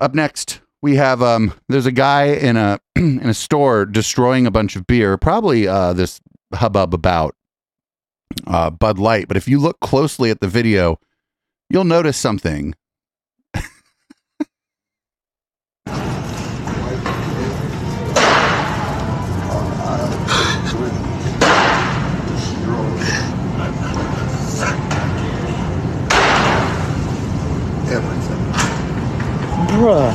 [SPEAKER 4] Up next, we have um there's a guy in a in a store destroying a bunch of beer, probably uh this hubbub about uh Bud Light, but if you look closely at the video, you'll notice something.
[SPEAKER 37] Bruh.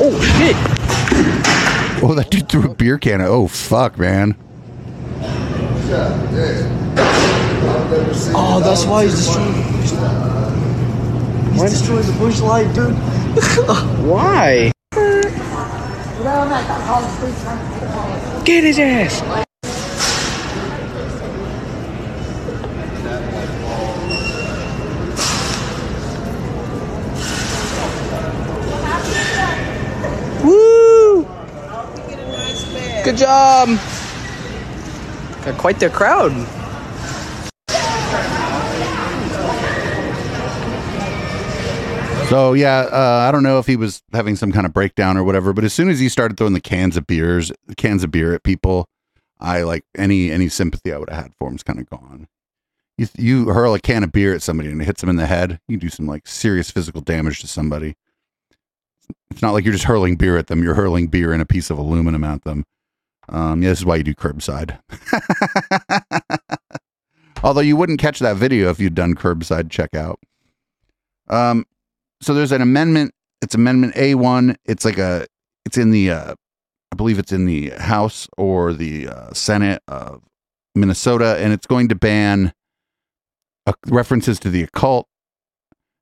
[SPEAKER 37] Oh shit!
[SPEAKER 4] Oh, that dude threw a beer can. at- Oh fuck, man.
[SPEAKER 37] Oh, that's why he's destroying. He's destroying the Busch Light, dude. why? Get his ass! Good job. Got quite the crowd.
[SPEAKER 4] So yeah, uh, I don't know if he was having some kind of breakdown or whatever, but as soon as he started throwing the cans of beers, cans of beer at people, I like any any sympathy I would have had for him's kind of gone. You you hurl a can of beer at somebody and it hits them in the head, you do some like serious physical damage to somebody. It's not like you're just hurling beer at them; you're hurling beer and a piece of aluminum at them. Um, yeah, this is why you do curbside. Although you wouldn't catch that video if you'd done curbside checkout. Um, so there's an amendment. It's amendment A1. It's like a, it's in the, uh, I believe it's in the House or the uh, Senate of Minnesota, and it's going to ban uh, references to the occult,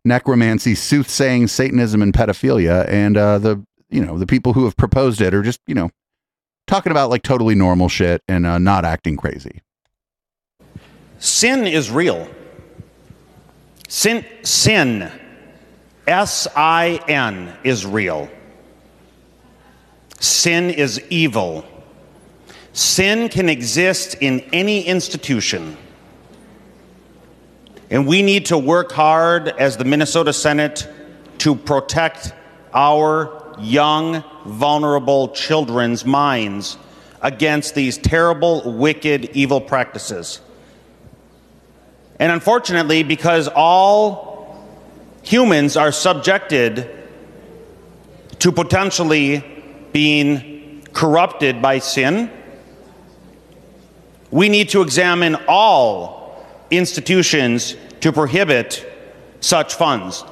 [SPEAKER 4] necromancy, soothsaying, Satanism, and pedophilia. And uh, the, you know, the people who have proposed it are just, you know, talking about like totally normal shit and uh, not acting crazy.
[SPEAKER 38] Sin is real. Sin, sin, S I N, is real. Sin is evil. Sin can exist in any institution. And we need to work hard as the Minnesota Senate to protect our young, vulnerable children's minds against these terrible, wicked, evil practices. And unfortunately, because all humans are subjected to potentially being corrupted by sin, we need to examine all institutions to prohibit such funds.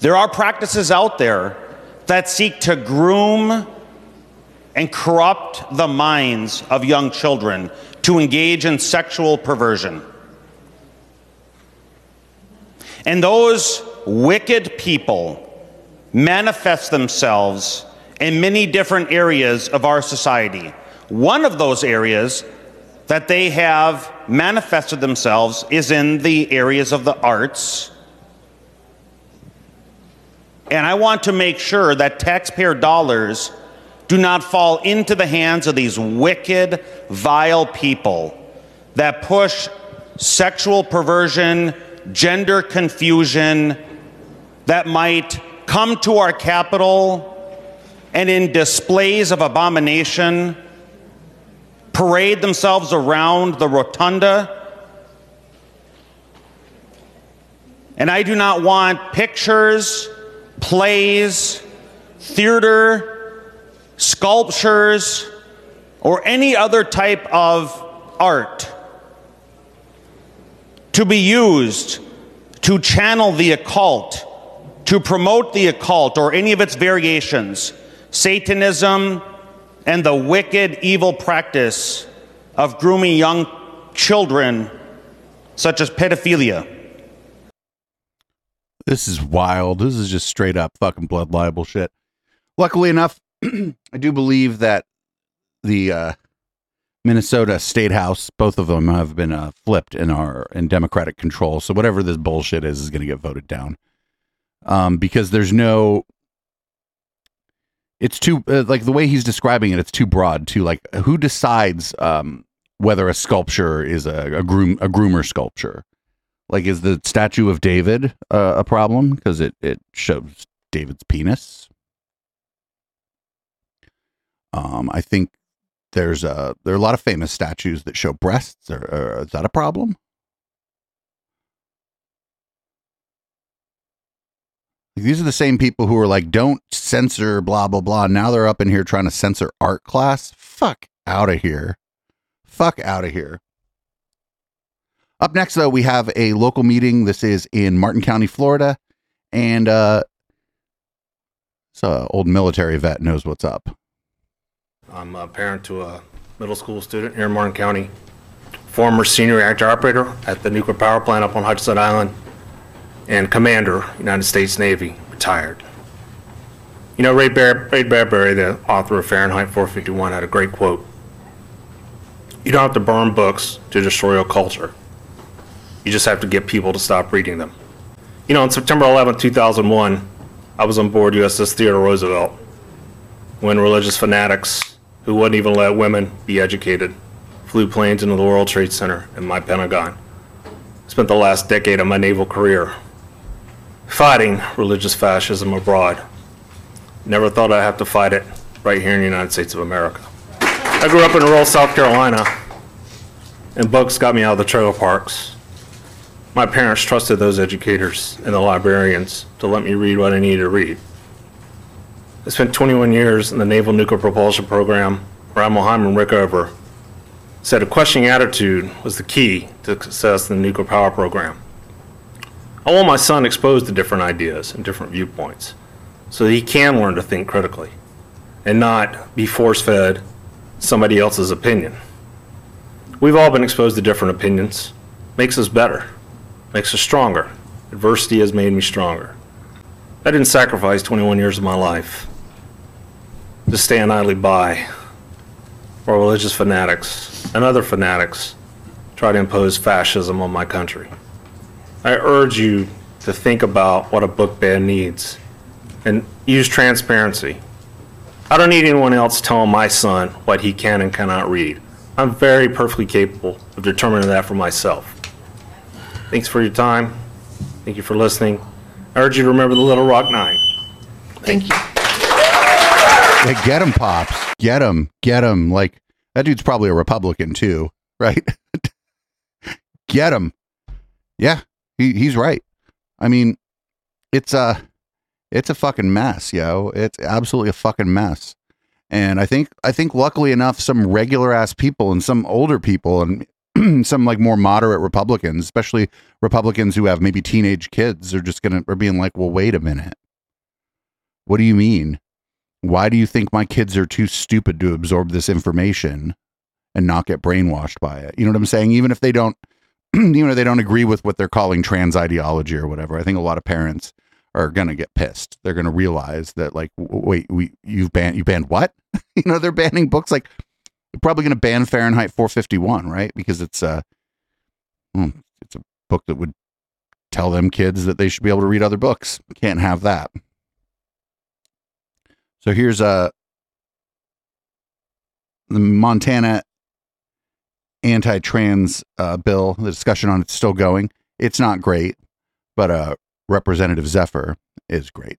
[SPEAKER 38] There are practices out there that seek to groom and corrupt the minds of young children to engage in sexual perversion. And those wicked people manifest themselves in many different areas of our society. One of those areas that they have manifested themselves is in the areas of the arts. And I want to make sure that taxpayer dollars do not fall into the hands of these wicked, vile people that push sexual perversion, gender confusion that might come to our capital and in displays of abomination parade themselves around the rotunda. And I do not want pictures, plays, theater, sculptures, or any other type of art to be used to channel the occult, to promote the occult or any of its variations, Satanism, and the wicked, evil practice of grooming young children, such as pedophilia.
[SPEAKER 4] This is wild. This is just straight up fucking blood libel shit. Luckily enough, I do believe that the uh, Minnesota State House, both of them have been uh, flipped and are in Democratic control. So whatever this bullshit is, is going to get voted down. um, because there's no. It's too uh, like the way he's describing it. It's too broad. Too like who decides um, whether a sculpture is a, a groom a groomer sculpture? Like, is the statue of David uh, a problem because it it shows David's penis? Um, I think there's a there are a lot of famous statues that show breasts. Or, or is that a problem? These are the same people who are like, don't censor blah blah blah. Now they're up in here trying to censor art class. Fuck out of here. Fuck out of here. Up next, though, we have a local meeting. This is in Martin County, Florida, and uh, so old military vet knows what's up.
[SPEAKER 39] I'm a parent to a middle school student here in Martin County, former senior reactor operator at the nuclear power plant up on Hutchinson Island, and commander, United States Navy, retired. You know, Ray, Bar- Ray Bradbury, the author of Fahrenheit 451, had a great quote. You don't have to burn books to destroy a culture. You just have to get people to stop reading them. You know, on September 11, 2001, I was on board USS Theodore Roosevelt when religious fanatics who wouldn't even let women be educated flew planes into the World Trade Center and my Pentagon. Spent the last decade of my naval career fighting religious fascism abroad. Never thought I'd have to fight it right here in the United States of America. I grew up in rural South Carolina, and books got me out of the trailer parks. My parents trusted those educators and the librarians to let me read what I needed to read. I spent 21 years in the Naval Nuclear Propulsion Program, where Admiral Hyman Rickover said a questioning attitude was the key to success in the nuclear power program. I want my son exposed to different ideas and different viewpoints so that he can learn to think critically and not be force fed somebody else's opinion. We've all been exposed to different opinions. Makes us better, makes us stronger. Adversity has made me stronger. I didn't sacrifice 21 years of my life to stand idly by while religious fanatics and other fanatics try to impose fascism on my country. I urge you to think about what a book ban needs and use transparency. I don't need anyone else telling my son what he can and cannot read. I'm very perfectly capable of determining that for myself. Thanks for your time. Thank you for listening. I urge you to remember the Little Rock Nine. Thank you.
[SPEAKER 4] Yeah, get him, pops. Get him. Get him. Like that dude's probably a Republican too, right? get him. Yeah, he, he's right. I mean, it's a it's a fucking mess, yo. It's absolutely a fucking mess. And I think I think luckily enough, some regular ass people and some older people and some like more moderate Republicans, especially Republicans who have maybe teenage kids, are just gonna are being like, well, wait a minute. What do you mean? Why do you think my kids are too stupid to absorb this information and not get brainwashed by it? You know what I'm saying? Even if they don't, even if they don't agree with what they're calling trans ideology or whatever, I think a lot of parents are gonna get pissed. They're gonna realize that, like, wait, we you've banned you banned what? you know, they're banning books. Like, probably gonna ban Fahrenheit 451, right? Because it's a, hmm, it's a book that would tell them kids that they should be able to read other books. Can't have that. So here's a the Montana anti-trans uh, bill. The discussion on it's still going. It's not great, but uh, Representative Zephyr is great.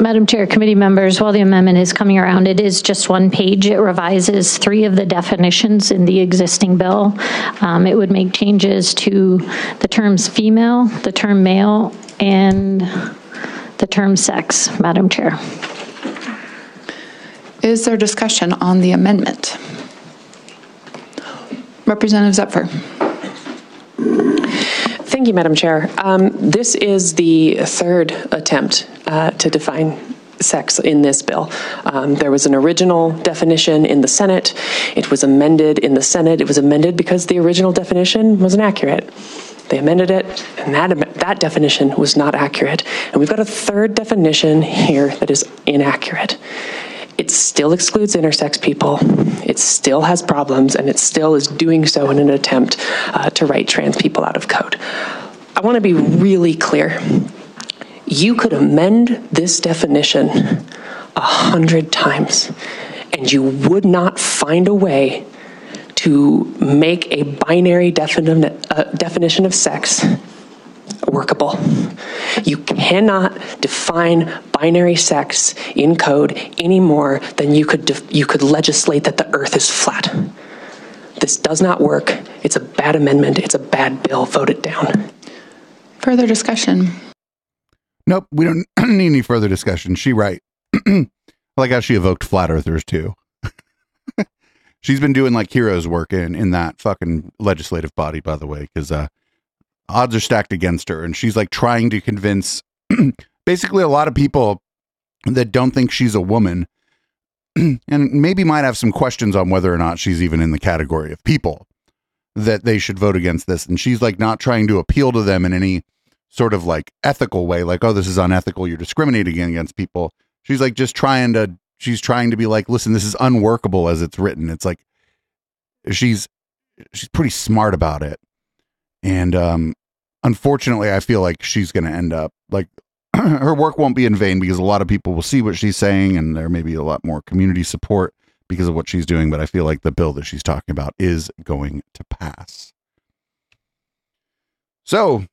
[SPEAKER 40] Madam Chair, committee members, while the amendment is coming around, it is just one page. It revises three of the definitions in the existing bill. Um, it would make changes to the terms female, the term male, and the term sex, Madam Chair.
[SPEAKER 41] Is there discussion on the amendment? Representative Zephyr.
[SPEAKER 42] Thank you, Madam Chair. Um, this is the third attempt uh, to define sex in this bill. Um, there was an original definition in the Senate. It was amended in the Senate. It was amended because the original definition wasn't accurate. They amended it, and that, that definition was not accurate. And we've got a third definition here that is inaccurate. It still excludes intersex people. It still has problems, and it still is doing so in an attempt uh, to write trans people out of code. I want to be really clear. You could amend this definition a hundred times, and you would not find a way to make a binary defini- uh, definition of sex workable. You cannot define binary sex in code any more than you could def- you could legislate that the earth is flat. This does not work. It's a bad amendment. It's a bad bill. Vote it down.
[SPEAKER 41] Further discussion.
[SPEAKER 4] Nope, we don't need any further discussion. She right. I like how she evoked flat earthers too. She's been doing like heroes work in in that fucking legislative body, by the way, because uh, odds are stacked against her, and she's like trying to convince basically a lot of people that don't think she's a woman, and maybe might have some questions on whether or not she's even in the category of people that they should vote against this. And she's like not trying to appeal to them in any sort of like ethical way, like, oh, this is unethical, you're discriminating against people. She's like just trying to she's trying to be like, listen, this is unworkable as it's written. It's like she's she's pretty smart about it. And um unfortunately, I feel like she's going to end up like her work won't be in vain because a lot of people will see what she's saying and there may be a lot more community support because of what she's doing, but I feel like the bill that she's talking about is going to pass. So,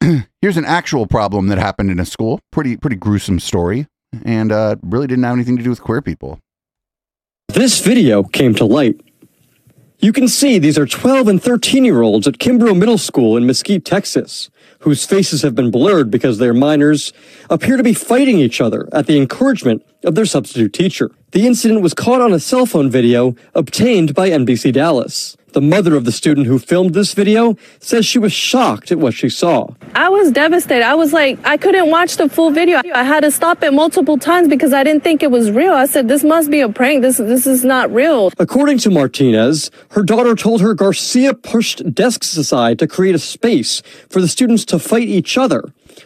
[SPEAKER 4] here's an actual problem that happened in a school. Pretty pretty gruesome story and uh really didn't have anything to do with queer people.
[SPEAKER 43] This video came to light. You can see these are 12 and 13 year olds at Kimbrough Middle School in Mesquite, Texas, whose faces have been blurred because they're minors, appear to be fighting each other at the encouragement of their substitute teacher. The incident was caught on a cell phone video obtained by NBC Dallas. The mother of the student who filmed this video says she was shocked at what she saw.
[SPEAKER 44] I was devastated. I was like, I couldn't watch the full video. I had to stop it multiple times because I didn't think it was real. I said, this must be a prank. This, this is not real.
[SPEAKER 43] According to Martinez, her daughter told her Garcia pushed desks aside to create a space for the students to fight each other,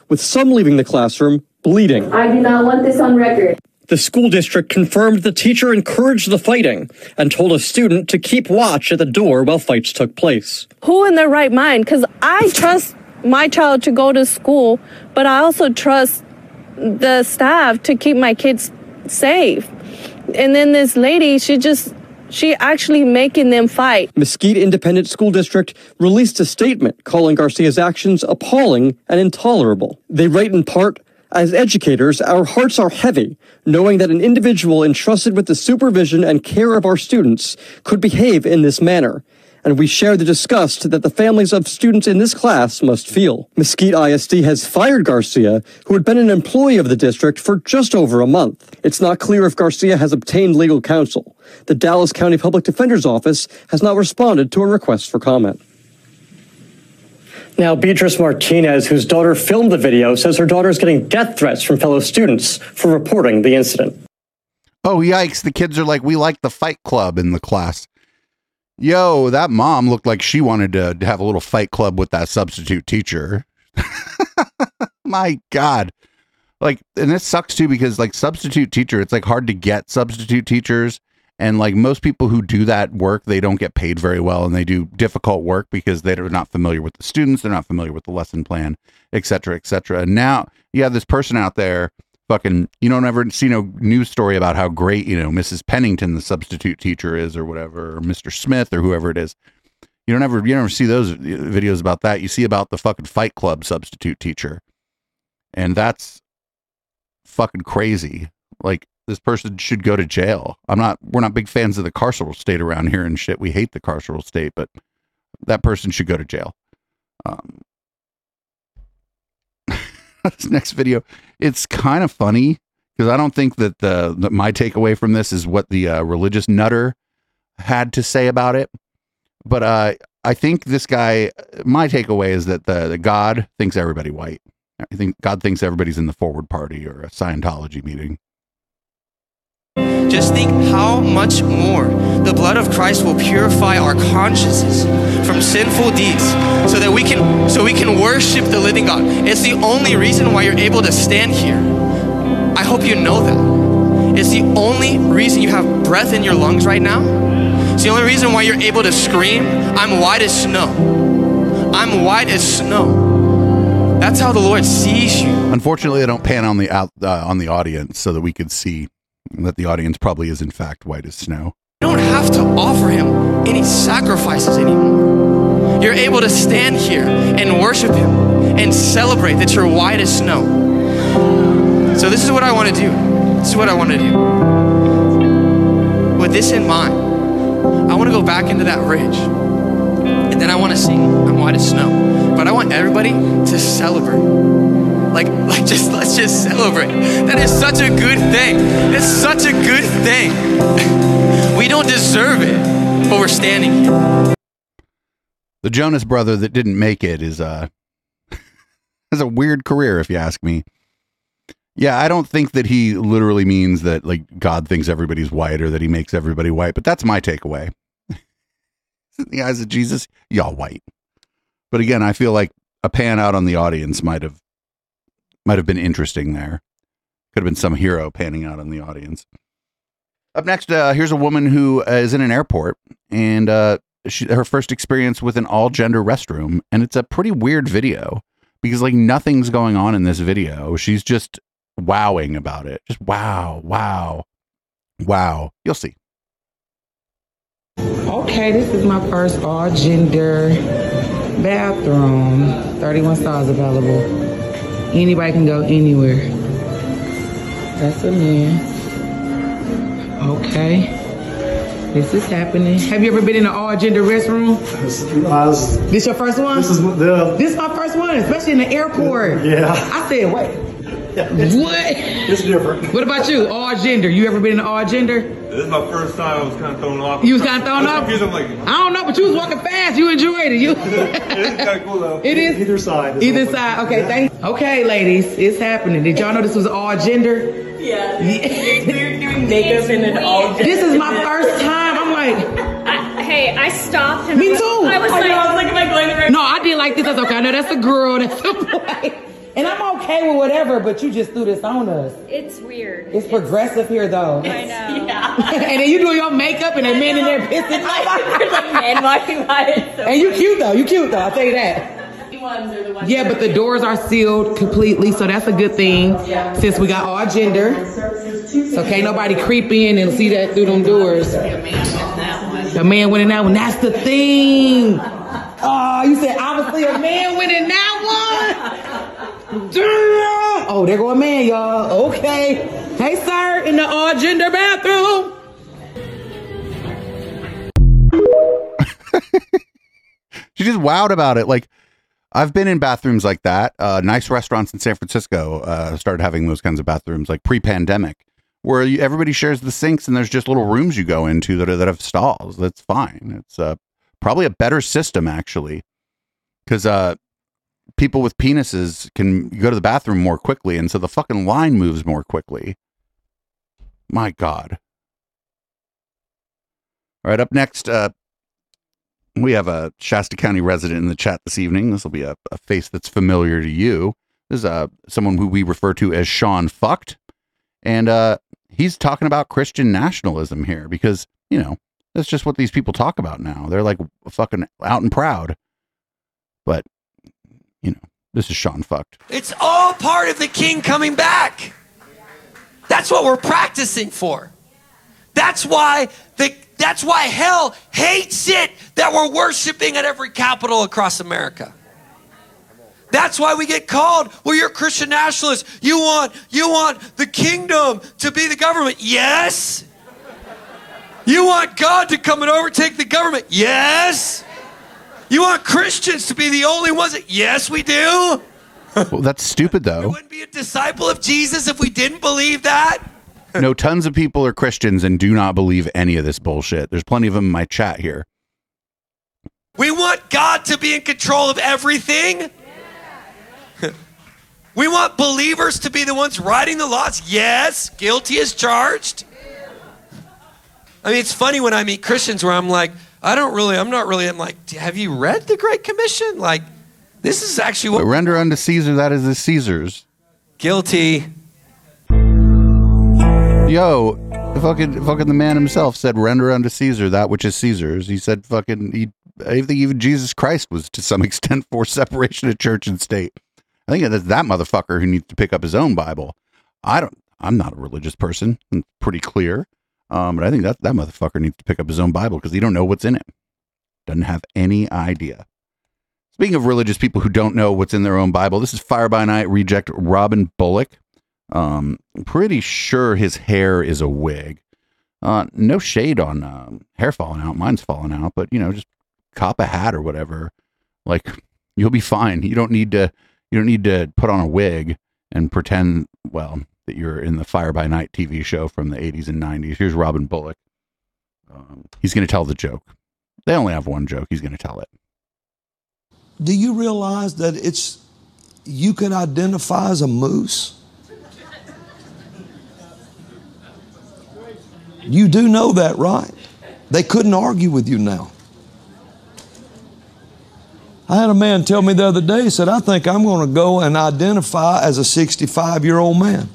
[SPEAKER 43] with some leaving the classroom bleeding.
[SPEAKER 44] I do not want this on record.
[SPEAKER 43] The school district confirmed the teacher encouraged the fighting and told a student to keep watch at the door while fights took place.
[SPEAKER 44] Who in their right mind? Because I trust my child to go to school, but I also trust the staff to keep my kids safe. And then this lady, she just, she actually making them fight.
[SPEAKER 43] Mesquite Independent School District released a statement calling Garcia's actions appalling and intolerable. They write in part, as educators, our hearts are heavy, knowing that an individual entrusted with the supervision and care of our students could behave in this manner. And we share the disgust that the families of students in this class must feel. Mesquite ISD has fired Garcia, who had been an employee of the district for just over a month. It's not clear if Garcia has obtained legal counsel. The Dallas County Public Defender's Office has not responded to a request for comment. Now, Beatrice Martinez, whose daughter filmed the video, says her daughter is getting death threats from fellow students for reporting the incident.
[SPEAKER 4] Oh, yikes. The kids are like, we like the fight club in the class. Yo, that mom looked like she wanted to have a little fight club with that substitute teacher. My God. Like, and it sucks too because, like, substitute teacher, it's like hard to get substitute teachers. And like most people who do that work, they don't get paid very well and they do difficult work because they're not familiar with the students, they're not familiar with the lesson plan, et cetera, et cetera. And now you have this person out there fucking you don't ever see no news story about how great, you know, Mrs. Pennington, the substitute teacher is or whatever, or Mr. Smith or whoever it is. You don't ever you never see those uh, videos about that. You see about the fucking fight club substitute teacher. And that's fucking crazy. Like this person should go to jail. I'm not we're not big fans of the carceral state around here and shit. We hate the carceral state, but that person should go to jail. Um this next video, it's kind of funny because I don't think that the, my takeaway from this is what the uh, religious nutter had to say about it. But uh I think this guy my takeaway is that the, the God thinks everybody white. I think God thinks everybody's in the forward party or a Scientology meeting.
[SPEAKER 45] Just think how much more the blood of Christ will purify our consciences from sinful deeds so that we can so we can worship the living God. It's the only reason why you're able to stand here. I hope you know that. It's the only reason you have breath in your lungs right now. It's the only reason why you're able to scream, I'm white as snow. I'm white as snow. That's how the Lord sees you.
[SPEAKER 4] Unfortunately, I don't pan on the out uh, on the audience so that we could see that the audience probably is in fact white as snow.
[SPEAKER 45] You don't have to offer him any sacrifices anymore. You're able to stand here and worship him and celebrate that you're white as snow. So this is what I want to do. This is what I want to do. With this in mind, I want to go back into that ridge. And then I want to sing I'm white as snow. But I want everybody to celebrate. Like, like just let's just celebrate. That is such a good thing. It's such a good thing. We don't deserve it, but we're standing here.
[SPEAKER 4] The Jonas brother that didn't make it is uh has a weird career, if you ask me. Yeah, I don't think that he literally means that like God thinks everybody's white or that he makes everybody white, but that's my takeaway. In the eyes of Jesus, y'all white. But again, I feel like a pan out on the audience might have might have been interesting there. Could have been some hero panning out in the audience. Up next, uh, here's a woman who uh, is in an airport, and uh, she, her first experience with an all gender restroom, and it's a pretty weird video because like nothing's going on in this video. She's just wowing about it. Just wow, wow, wow. You'll see.
[SPEAKER 46] Okay, this is my first all gender bathroom. 31 stalls available. Anybody can go anywhere. That's a man. Okay. This is happening. Have you ever been in an all gender restroom? This your first one? This is the. This is my first one, especially in the airport.
[SPEAKER 47] Yeah.
[SPEAKER 46] I said, wait. What?
[SPEAKER 47] It's different.
[SPEAKER 46] What about you? All gender. You ever been in all gender?
[SPEAKER 47] This is my first time. I was kind of thrown off.
[SPEAKER 46] You was kind of thrown
[SPEAKER 47] I
[SPEAKER 46] off.
[SPEAKER 47] confused. I'm like,
[SPEAKER 46] I don't know, but you was walking fast. You enjoyed it. You.
[SPEAKER 47] it's kind of cool though.
[SPEAKER 46] It is
[SPEAKER 47] either side.
[SPEAKER 46] Either side. Okay, thanks. Okay, ladies, it's happening. Did y'all know this was all gender?
[SPEAKER 48] Yeah. We're doing makeup in an all Gender.
[SPEAKER 46] This is my first time. I'm like,
[SPEAKER 48] I, hey, I stopped and
[SPEAKER 46] me
[SPEAKER 48] I
[SPEAKER 46] too.
[SPEAKER 48] was, I was like, I was like, am I going the right
[SPEAKER 46] No, I did like this. That's okay. I know that's a girl. That's a boy. And I'm okay with whatever, but you just threw this on us.
[SPEAKER 48] It's weird.
[SPEAKER 46] It's progressive here, though.
[SPEAKER 48] I know. Yeah.
[SPEAKER 46] and then you doing your makeup and a man in there pissing.
[SPEAKER 48] There's a man walking by it. So
[SPEAKER 46] and you cute though. You cute though. I'll tell you that.
[SPEAKER 48] The ones are the ones
[SPEAKER 46] Yeah, but the doors are sealed completely, so that's a good thing. Since we got all gender, so can't nobody creep in and see that through them doors. The man went in that one. That's the thing. Oh, you said obviously a man went in that one. Oh, there go a man, y'all. Okay. Hey, sir, in the all gender bathroom.
[SPEAKER 4] She just wowed about it. Like I've been in bathrooms like that. Uh, nice restaurants in San Francisco uh, started having those kinds of bathrooms like pre-pandemic, where you, everybody shares the sinks and there's just little rooms you go into that are, that have stalls. That's fine. It's uh, probably a better system actually, because uh, people with penises can go to the bathroom more quickly, and so the fucking line moves more quickly. My God. All right, up next, uh, we have a Shasta County resident in the chat this evening. This will be a, a face that's familiar to you. This is uh, someone who we refer to as Sean Fucked. And uh, he's talking about Christian nationalism here because, you know, that's just what these people talk about now. They're like fucking out and proud. But, you know, this is Sean Fucked.
[SPEAKER 49] It's all part of the king coming back. That's what we're practicing for. That's why the that's why hell hates it that we're worshiping at every capital across America. That's why we get called, well, you're Christian nationalist. You want you want the kingdom to be the government. Yes. You want God to come and overtake the government. Yes. You want Christians to be the only ones that yes, we do.
[SPEAKER 4] well, that's stupid, though.
[SPEAKER 49] We wouldn't be a disciple of Jesus if we didn't believe that.
[SPEAKER 4] no, tons of people are Christians and do not believe any of this bullshit. There's plenty of them in my chat here.
[SPEAKER 49] We want God to be in control of everything. we want believers to be the ones writing the laws. Yes, guilty as charged. I mean, it's funny when I meet Christians where I'm like, I don't really, I'm not really, I'm like, have you read the Great Commission? Like, this is actually what.
[SPEAKER 4] But render unto Caesar that is the Caesar's.
[SPEAKER 49] Guilty.
[SPEAKER 4] Yo, fucking, fucking the man himself said, "Render unto Caesar that which is Caesar's." He said, "Fucking." He, I think even Jesus Christ was to some extent for separation of church and state. I think that's that motherfucker who needs to pick up his own Bible. I don't. I'm not a religious person. It's pretty clear. Um, but I think that that motherfucker needs to pick up his own Bible because he don't know what's in it. Doesn't have any idea. Speaking of religious people who don't know what's in their own Bible, this is Fire by Night reject Robin Bullock. Um, pretty sure his hair is a wig. Uh, no shade on um, hair falling out. Mine's falling out, but you know, just cop a hat or whatever. Like you'll be fine. You don't need to. You don't need to put on a wig and pretend well that you're in the Fire by Night TV show from the 80s and 90s. Here's Robin Bullock. Um, he's going to tell the joke. They only have one joke. He's going to tell it.
[SPEAKER 50] Do you realize that it's you can identify as a moose? You do know that, right? They couldn't argue with you now. I had a man tell me the other day, he said, I think I'm going to go and identify as a 65 year old man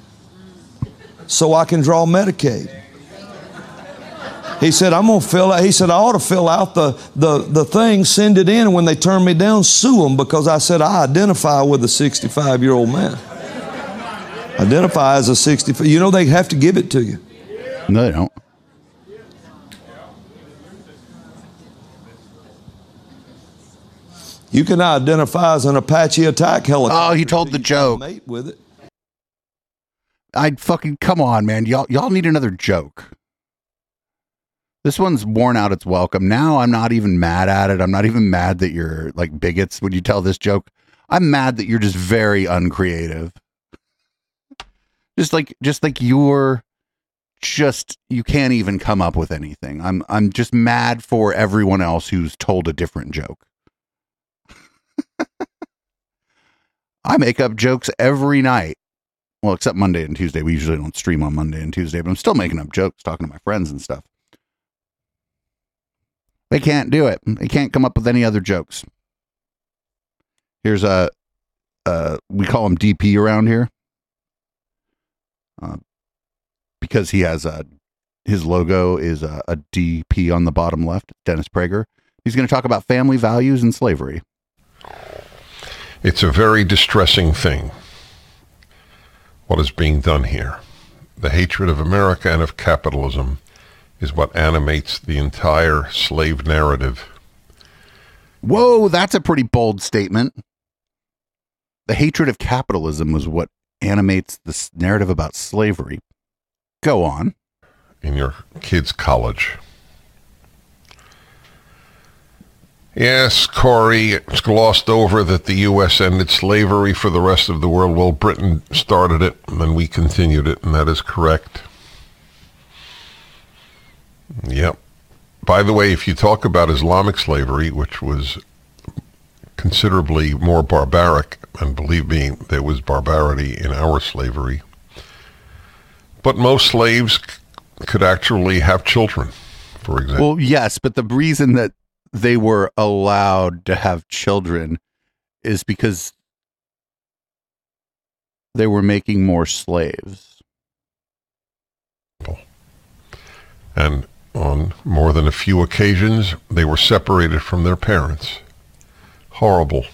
[SPEAKER 50] so I can draw Medicaid. He said, I'm going to fill out, he said, I ought to fill out the, the, the thing, send it in, and when they turn me down, sue them because I said I identify with a 65 year old man. Identify as a 65, you know, they have to give it to you.
[SPEAKER 4] No, they don't.
[SPEAKER 50] You can identify as an Apache attack helicopter.
[SPEAKER 4] Oh, he told the joke.
[SPEAKER 50] Mate with it.
[SPEAKER 4] I'd fucking come on, man. Y'all y'all need another joke. This one's worn out its welcome. Now I'm not even mad at it. I'm not even mad that you're like bigots when you tell this joke. I'm mad that you're just very uncreative. Just like just like you're just you can't even come up with anything. I'm I'm just mad for everyone else who's told a different joke. I make up jokes every night. Well, except Monday and Tuesday. We usually don't stream on Monday and Tuesday, but I'm still making up jokes, talking to my friends and stuff. They can't do it. They can't come up with any other jokes. Here's a, uh, we call him DP around here, uh, because he has a, his logo is a, a DP on the bottom left. Dennis Prager. He's going to talk about family values and slavery.
[SPEAKER 51] It's a very distressing thing what is being done here. The hatred of America and of capitalism is what animates the entire slave narrative.
[SPEAKER 4] Whoa, that's a pretty bold statement. The hatred of capitalism was what animates this narrative about slavery. Go on.
[SPEAKER 51] In your kids' college. Yes, Corey, it's glossed over that the U.S. ended slavery for the rest of the world. Well, Britain started it, and then we continued it, and that is correct. Yep. By the way, if you talk about Islamic slavery, which was considerably more barbaric, and believe me, there was barbarity in our slavery, but most slaves c- could actually have children, for example.
[SPEAKER 4] Well, yes, but the reason that they were allowed to have children is because they were making more slaves.
[SPEAKER 51] And on more than a few occasions, they were separated from their parents. Horrible.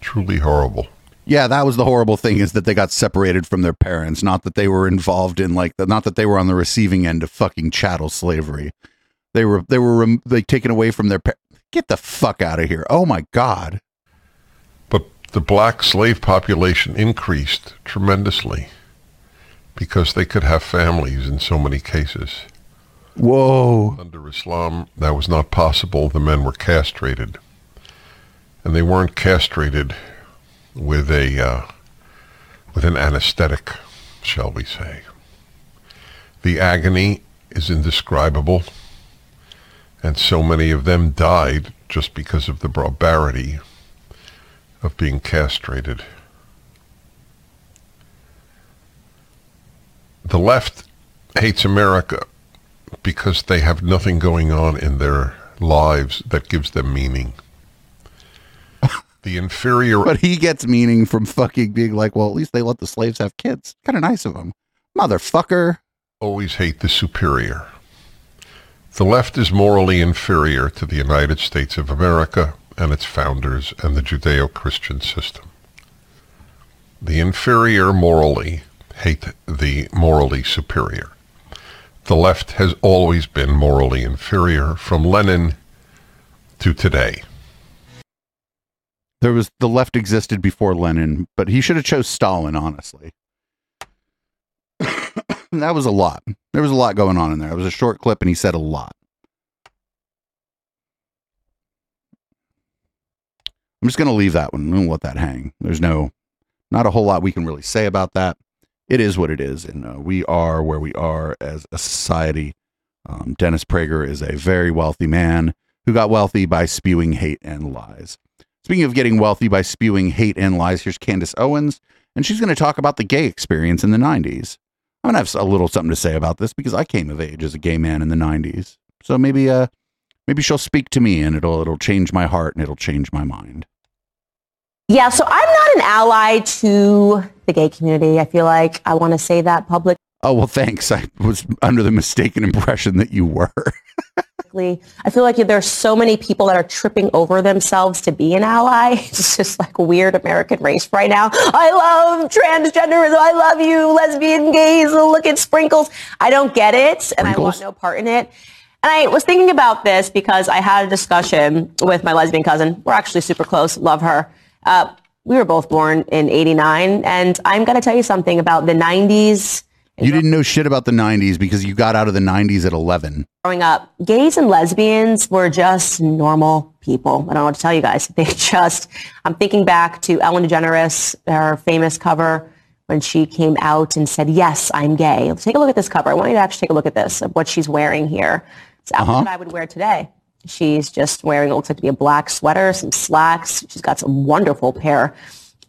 [SPEAKER 51] Truly horrible.
[SPEAKER 4] Yeah, that was the horrible thing is that they got separated from their parents, not that they were involved in like the, not that they were on the receiving end of fucking chattel slavery. They were they were rem- like taken away from their pa- Get the fuck out of here. Oh my god.
[SPEAKER 51] But the black slave population increased tremendously because they could have families in so many cases.
[SPEAKER 4] Whoa.
[SPEAKER 51] Under Islam, that was not possible. The men were castrated. And they weren't castrated with a uh, with an anesthetic, shall we say. The agony is indescribable, and so many of them died just because of the barbarity of being castrated. The left hates America because they have nothing going on in their lives that gives them meaning. the inferior
[SPEAKER 4] But he gets meaning from fucking being like, well, at least they let the slaves have kids. Kind of nice of them. Motherfucker.
[SPEAKER 51] always hate the superior. The left is morally inferior to the United States of America and its founders and the Judeo-Christian system. The inferior morally hate the morally superior. The left has always been morally inferior from Lenin to today.
[SPEAKER 4] There was the left existed before Lenin, but he should have chose Stalin, honestly. that was a lot. There was a lot going on in there. It was a short clip and he said a lot. I'm just going to leave that one. To let that hang. There's no, not a whole lot we can really say about that. It is what it is. And uh, we are where we are as a society. Um, Dennis Prager is a very wealthy man who got wealthy by spewing hate and lies. Speaking of getting wealthy by spewing hate and lies, here's Candace Owens, and she's going to talk about the gay experience in the 90s. I'm to have a little something to say about this because I came of age as a gay man in the 90s. So maybe uh maybe she'll speak to me and it'll it'll change my heart and it'll change my mind.
[SPEAKER 52] Yeah, so I'm not an ally to the gay community. I feel like I want to say that publicly.
[SPEAKER 4] Oh, well thanks. I was under the mistaken impression that you were.
[SPEAKER 52] I feel like there's so many people that are tripping over themselves to be an ally. It's just like weird American race right now. I love transgenderism. I love you, lesbian, gays. Look at sprinkles. I don't get it, and I want no part in it. And I was thinking about this because I had a discussion with my lesbian cousin. We're actually super close. Love her. Uh, we were both born in 89. And I'm going to tell you something about the 90s.
[SPEAKER 4] You didn't know shit about the 90s because you got out of the 90s at 11.
[SPEAKER 52] Growing up, gays and lesbians were just normal people. I don't know what to tell you guys. They just, I'm thinking back to Ellen DeGeneres, her famous cover when she came out and said, yes, I'm gay. Take a look at this cover. I want you to actually take a look at this, of what she's wearing here. It's the outfit
[SPEAKER 4] Uh-huh.
[SPEAKER 52] I would wear today. She's just wearing what looks like to be a black sweater, some slacks. She's got some wonderful pair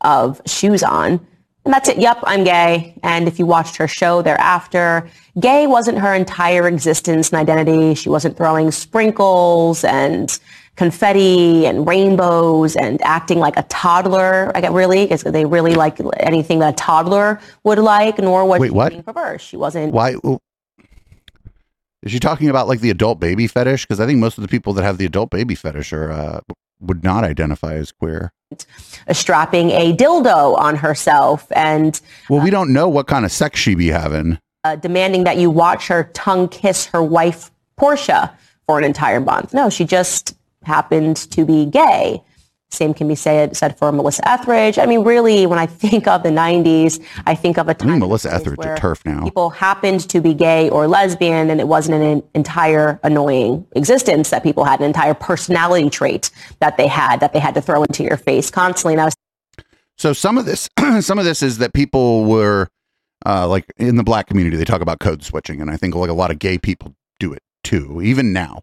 [SPEAKER 52] of shoes on. And that's it. Yep, I'm gay. And if you watched her show thereafter, gay wasn't her entire existence and identity. She wasn't throwing sprinkles and confetti and rainbows and acting like a toddler. I got really, is they really like anything that a toddler would like, nor was
[SPEAKER 4] Wait,
[SPEAKER 52] she
[SPEAKER 4] what?
[SPEAKER 52] being perverse. She wasn't.
[SPEAKER 4] Why? Is she talking about like the adult baby fetish? Because I think most of the people that have the adult baby fetish are uh, would not identify as queer.
[SPEAKER 52] Strapping a dildo on herself and
[SPEAKER 4] Well, we don't know what kind of sex she be having.
[SPEAKER 52] uh, demanding that you watch her tongue kiss her wife Portia for an entire month. No, she just happened to be gay. Same can be said said for Melissa Etheridge. I mean, really, when I think of the '90s, I think of a time
[SPEAKER 4] Melissa Etheridge
[SPEAKER 52] where
[SPEAKER 4] turf now.
[SPEAKER 52] people happened to be gay or lesbian, and it wasn't an entire annoying existence that people had, an entire personality trait that they had that they had to throw into your face constantly. And I was
[SPEAKER 4] So some of this, some of this is that people were uh, like in the black community. They talk about code switching, and I think like a lot of gay people do it too. Even now,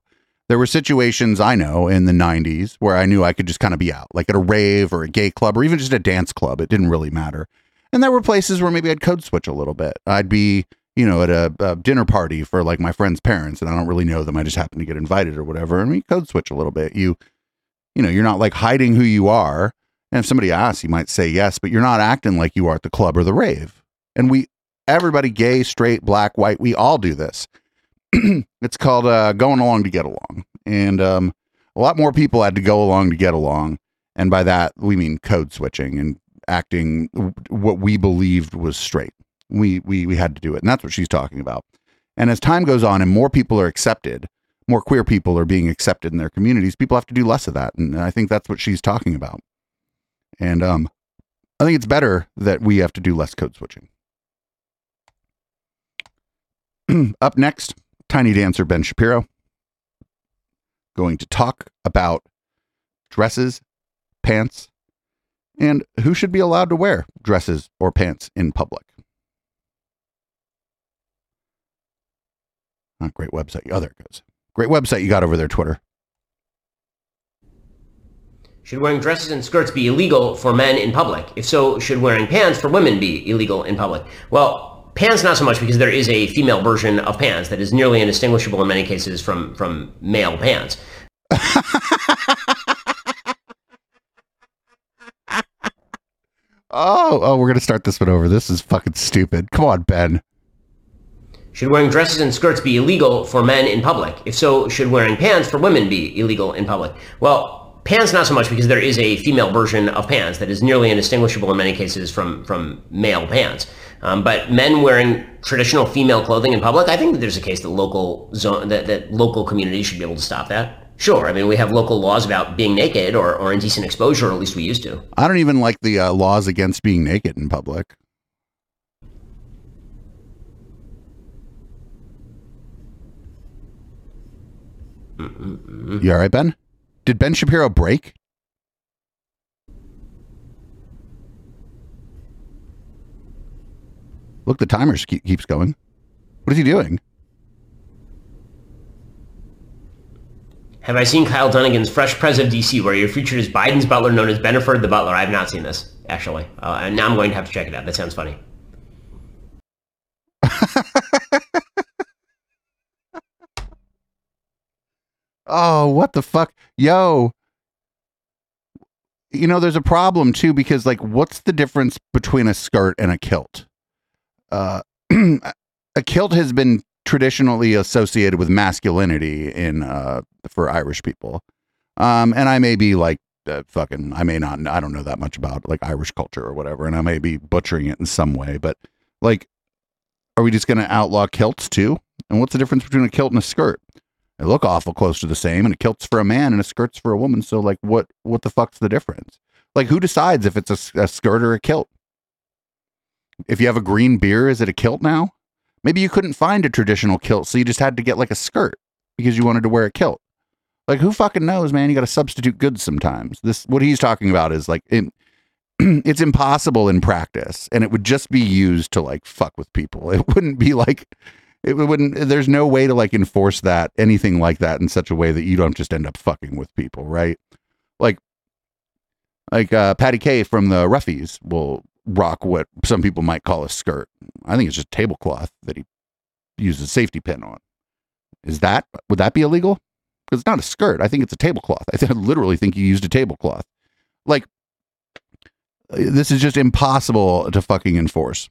[SPEAKER 4] there were situations I know in the '90s where I knew I could just kind of be out, like at a rave or a gay club or even just a dance club. It didn't really matter. And there were places where maybe I'd code switch a little bit. I'd be, you know, at a, a dinner party for like my friend's parents, and I don't really know them. I just happen to get invited or whatever, and we code switch a little bit. You, you know, you're not like hiding who you are. And if somebody asks, you might say yes, but you're not acting like you are at the club or the rave. And we, everybody, gay, straight, black, white, we all do this. it's called uh, going along to get along. And um, a lot more people had to go along to get along. And by that, we mean code switching and acting what we believed was straight. We, we, we had to do it. And that's what she's talking about. And as time goes on and more people are accepted, more queer people are being accepted in their communities, people have to do less of that. And I think that's what she's talking about. And um, I think it's better that we have to do less code switching. Up next, tiny dancer Ben Shapiro going to talk about dresses, pants, and who should be allowed to wear dresses or pants in public. Not great website. Oh, there it goes. Great website you got over there, Twitter.
[SPEAKER 53] Should wearing dresses and skirts be illegal for men in public? If so, should wearing pants for women be illegal in public? Well, pants not so much because there is a female version of pants that is nearly indistinguishable in many cases from from male pants.
[SPEAKER 4] Oh, oh, we're gonna start this one over. This is fucking stupid. Come on, Ben.
[SPEAKER 53] Should wearing dresses and skirts be illegal for men in public? If so, should wearing pants for women be illegal in public? Well, pants not so much because there is a female version of pants that is nearly indistinguishable in many cases from from male pants. Um, but men wearing traditional female clothing in public, I think that there's a case that local zone that, that local communities should be able to stop that. Sure, I mean we have local laws about being naked or, or indecent exposure, or at least we used to.
[SPEAKER 4] I don't even like the uh, laws against being naked in public. You all right, Ben? Did Ben Shapiro break? Look, the timer keep, keeps going. What is he doing?
[SPEAKER 53] Have I seen Kyle Dunnigan's Fresh Pres of DC, where you're featured as Biden's butler, known as Beneford the Butler? I have not seen this actually, uh, and now I'm going to have to check it out. That sounds funny.
[SPEAKER 4] Oh, what the fuck? Yo. You know, there's a problem too because like what's the difference between a skirt and a kilt? Uh a kilt has been traditionally associated with masculinity in uh for Irish people. Um and I may be like uh, fucking I may not I don't know that much about like Irish culture or whatever and I may be butchering it in some way, but like are we just going to outlaw kilts too? And what's the difference between a kilt and a skirt? They look awful close to the same, and a kilt's for a man and a skirt's for a woman. So, like, what what the fuck's the difference? Like, who decides if it's a, a skirt or a kilt? If you have a green beer, is it a kilt now? Maybe you couldn't find a traditional kilt, so you just had to get like a skirt because you wanted to wear a kilt. Like, who fucking knows, man? You got to substitute goods sometimes. This what he's talking about is like it, it's impossible in practice, and it would just be used to like fuck with people. It wouldn't be like it wouldn't there's no way to like enforce that anything like that in such a way that you don't just end up fucking with people right? Like like uh patty k from the roughies will rock what some people might call a skirt. I think it's just tablecloth that he uses a safety pin on. Is that would that be illegal? Because it's not a skirt. I think it's a tablecloth. I th- literally think he used a tablecloth. Like this is just impossible to fucking enforce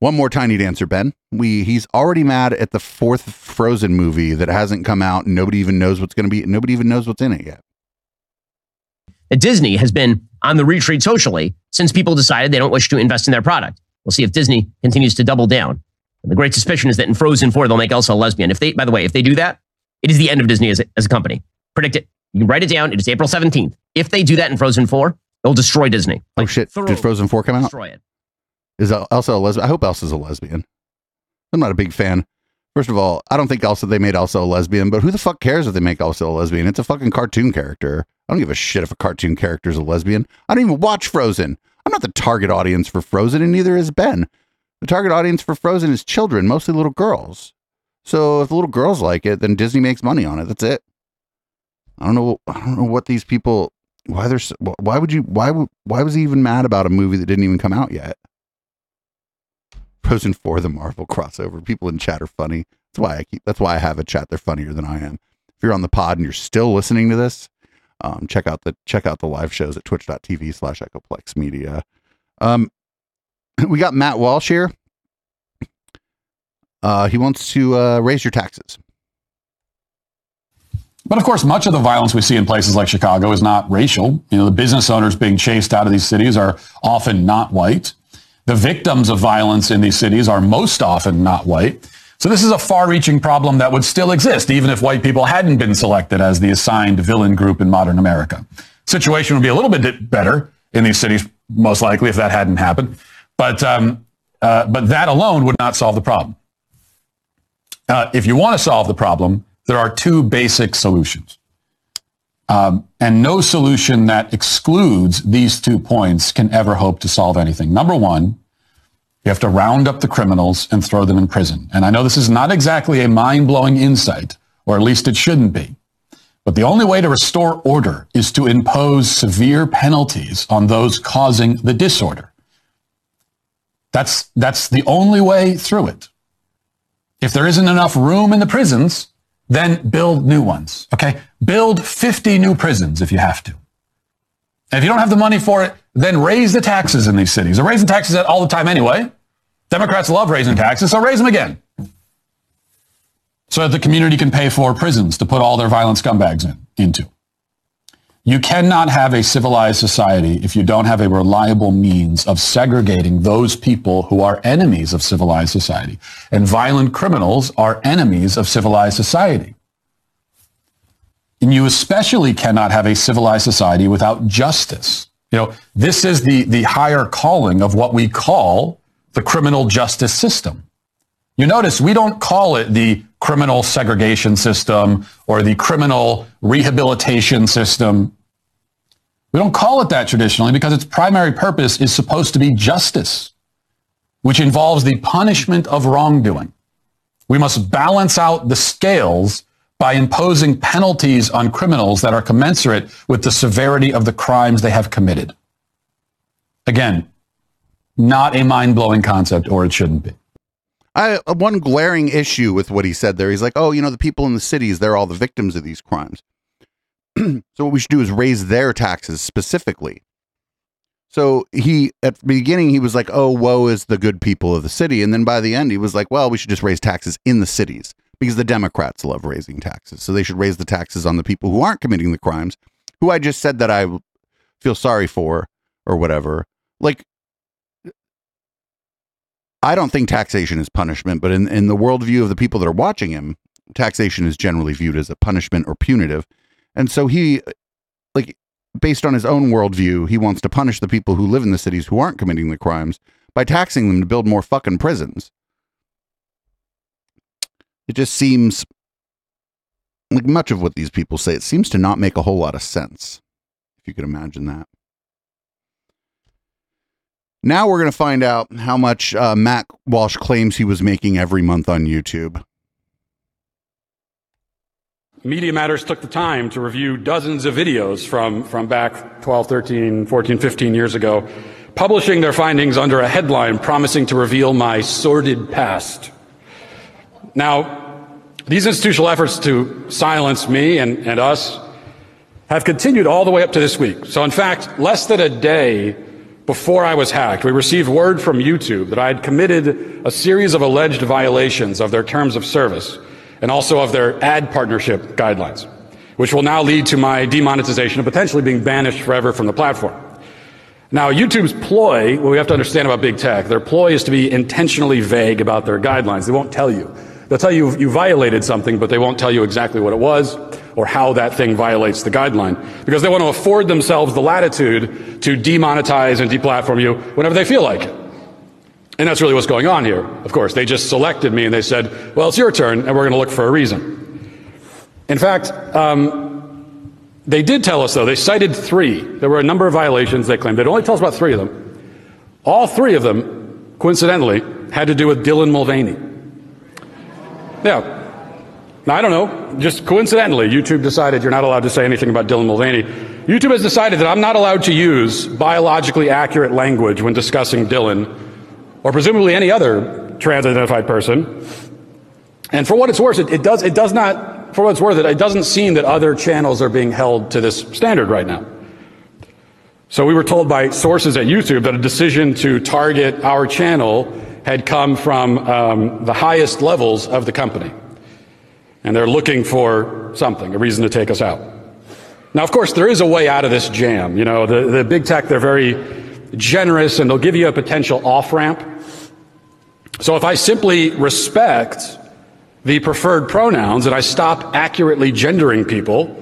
[SPEAKER 4] one more tiny dancer, Ben. We he's already mad at the fourth Frozen movie that hasn't come out, and nobody even knows what's going to be. Nobody even knows what's in it yet.
[SPEAKER 53] Disney has been on the retreat socially since people decided they don't wish to invest in their product. We'll see if Disney continues to double down. And the great suspicion is that in Frozen 4, they'll make Elsa a lesbian. If they, by the way, if they do that, it is the end of Disney as a, as a company. Predict it. You can write it down. It is April 17th. If they do that in Frozen 4, they'll destroy Disney.
[SPEAKER 4] Oh, like, oh shit! Did Frozen 4 come out?
[SPEAKER 53] Destroy it.
[SPEAKER 4] Is Elsa a lesbian? I hope Elsa's a lesbian. I'm not a big fan. First of all, I don't think Elsa they made Elsa a lesbian, but who the fuck cares if they make Elsa a lesbian? It's a fucking cartoon character. I don't give a shit if a cartoon character is a lesbian. I don't even watch Frozen. I'm not the target audience for Frozen, and neither is Ben. The target audience for Frozen is children, mostly little girls. So if the little girls like it, then Disney makes money on it. That's it. I don't know. I don't know what these people. Why they're. Why would you? Why? Why was he even mad about a movie that didn't even come out yet? Frozen for the Marvel crossover. People in chat are funny. That's why I keep. That's why I have a chat. They're funnier than I am. If you're on the pod and you're still listening to this, um, check out the check out the live shows at twitch.tv slash echoplex media. Um, we got Matt Walsh here. Uh, he wants to uh, raise your taxes.
[SPEAKER 54] But of course, much of the violence we see in places like Chicago is not racial. You know, the business owners being chased out of these cities are often not white. The victims of violence in these cities are most often not white. So this is a far-reaching problem that would still exist even if white people hadn't been selected as the assigned villain group in modern America. Situation would be a little bit better in these cities, most likely, if that hadn't happened. But um, uh, but that alone would not solve the problem. Uh, if you want to solve the problem, there are two basic solutions. Um, and no solution that excludes these two points can ever hope to solve anything. Number one, you have to round up the criminals and throw them in prison. And I know this is not exactly a mind-blowing insight, or at least it shouldn't be. But the only way to restore order is to impose severe penalties on those causing the disorder. That's, that's the only way through it. If there isn't enough room in the prisons, then build new ones. Okay. Build 50 new prisons if you have to. And if you don't have the money for it, then raise the taxes in these cities. They're raising taxes all the time anyway. Democrats love raising taxes, so raise them again. So that the community can pay for prisons to put all their violent scumbags in, into. You cannot have a civilized society if you don't have a reliable means of segregating those people who are enemies of civilized society. And violent criminals are enemies of civilized society. And you especially cannot have a civilized society without justice. You know, this is the, the higher calling of what we call the criminal justice system. You notice we don't call it the criminal segregation system or the criminal rehabilitation system. We don't call it that traditionally because its primary purpose is supposed to be justice, which involves the punishment of wrongdoing. We must balance out the scales by imposing penalties on criminals that are commensurate with the severity of the crimes they have committed. Again, not a mind blowing concept, or it shouldn't be.
[SPEAKER 4] I uh, one glaring issue with what he said there. He's like, "Oh, you know, the people in the cities, they're all the victims of these crimes. so what we should do is raise their taxes specifically." So he at the beginning he was like, "Oh, woe is the good people of the city," and then by the end he was like, "Well, we should just raise taxes in the cities because the Democrats love raising taxes, so they should raise the taxes on the people who aren't committing the crimes, who I just said that I feel sorry for or whatever." Like I don't think taxation is punishment, but in, in the worldview of the people that are watching him, taxation is generally viewed as a punishment or punitive. And so he, like, based on his own worldview, he wants to punish the people who live in the cities who aren't committing the crimes by taxing them to build more fucking prisons. It just seems like much of what these people say, it seems to not make a whole lot of sense, if you could imagine that. Now we're going to find out how much uh, Matt Walsh claims he was making every month on YouTube.
[SPEAKER 55] Media Matters took the time to review dozens of videos from, from back 12, 13, 14, 15 years ago, publishing their findings under a headline promising to reveal my sordid past. Now, these institutional efforts to silence me and, and us have continued all the way up to this week. So, in fact, less than a day before I was hacked, we received word from YouTube that I had committed a series of alleged violations of their terms of service and also of their ad partnership guidelines, which will now lead to my demonetization and potentially being banished forever from the platform. Now, YouTube's ploy, what we have to understand about big tech, their ploy is to be intentionally vague about their guidelines. They won't tell you. They'll tell you you violated something, but they won't tell you exactly what it was or how that thing violates the guideline because they want to afford themselves the latitude to demonetize and deplatform you whenever they feel like it. And that's really what's going on here. Of course, they just selected me and they said, well, it's your turn and we're going to look for a reason. In fact, um, they did tell us, though, they cited three. There were a number of violations they claimed. They'd only tell us about three of them. All three of them, coincidentally, had to do with Dylan Mulvaney. Yeah. Now, I don't know, just coincidentally, YouTube decided you're not allowed to say anything about Dylan Mulvaney. YouTube has decided that I'm not allowed to use biologically accurate language when discussing Dylan, or presumably any other trans identified person. And for what it's worth, it, it, does, it does not, for what it's worth, it, it doesn't seem that other channels are being held to this standard right now. So we were told by sources at YouTube that a decision to target our channel had come from um, the highest levels of the company. And they're looking for something, a reason to take us out. Now, of course, there is a way out of this jam. You know, the, the big tech, they're very generous and they'll give you a potential off ramp. So if I simply respect the preferred pronouns and I stop accurately gendering people,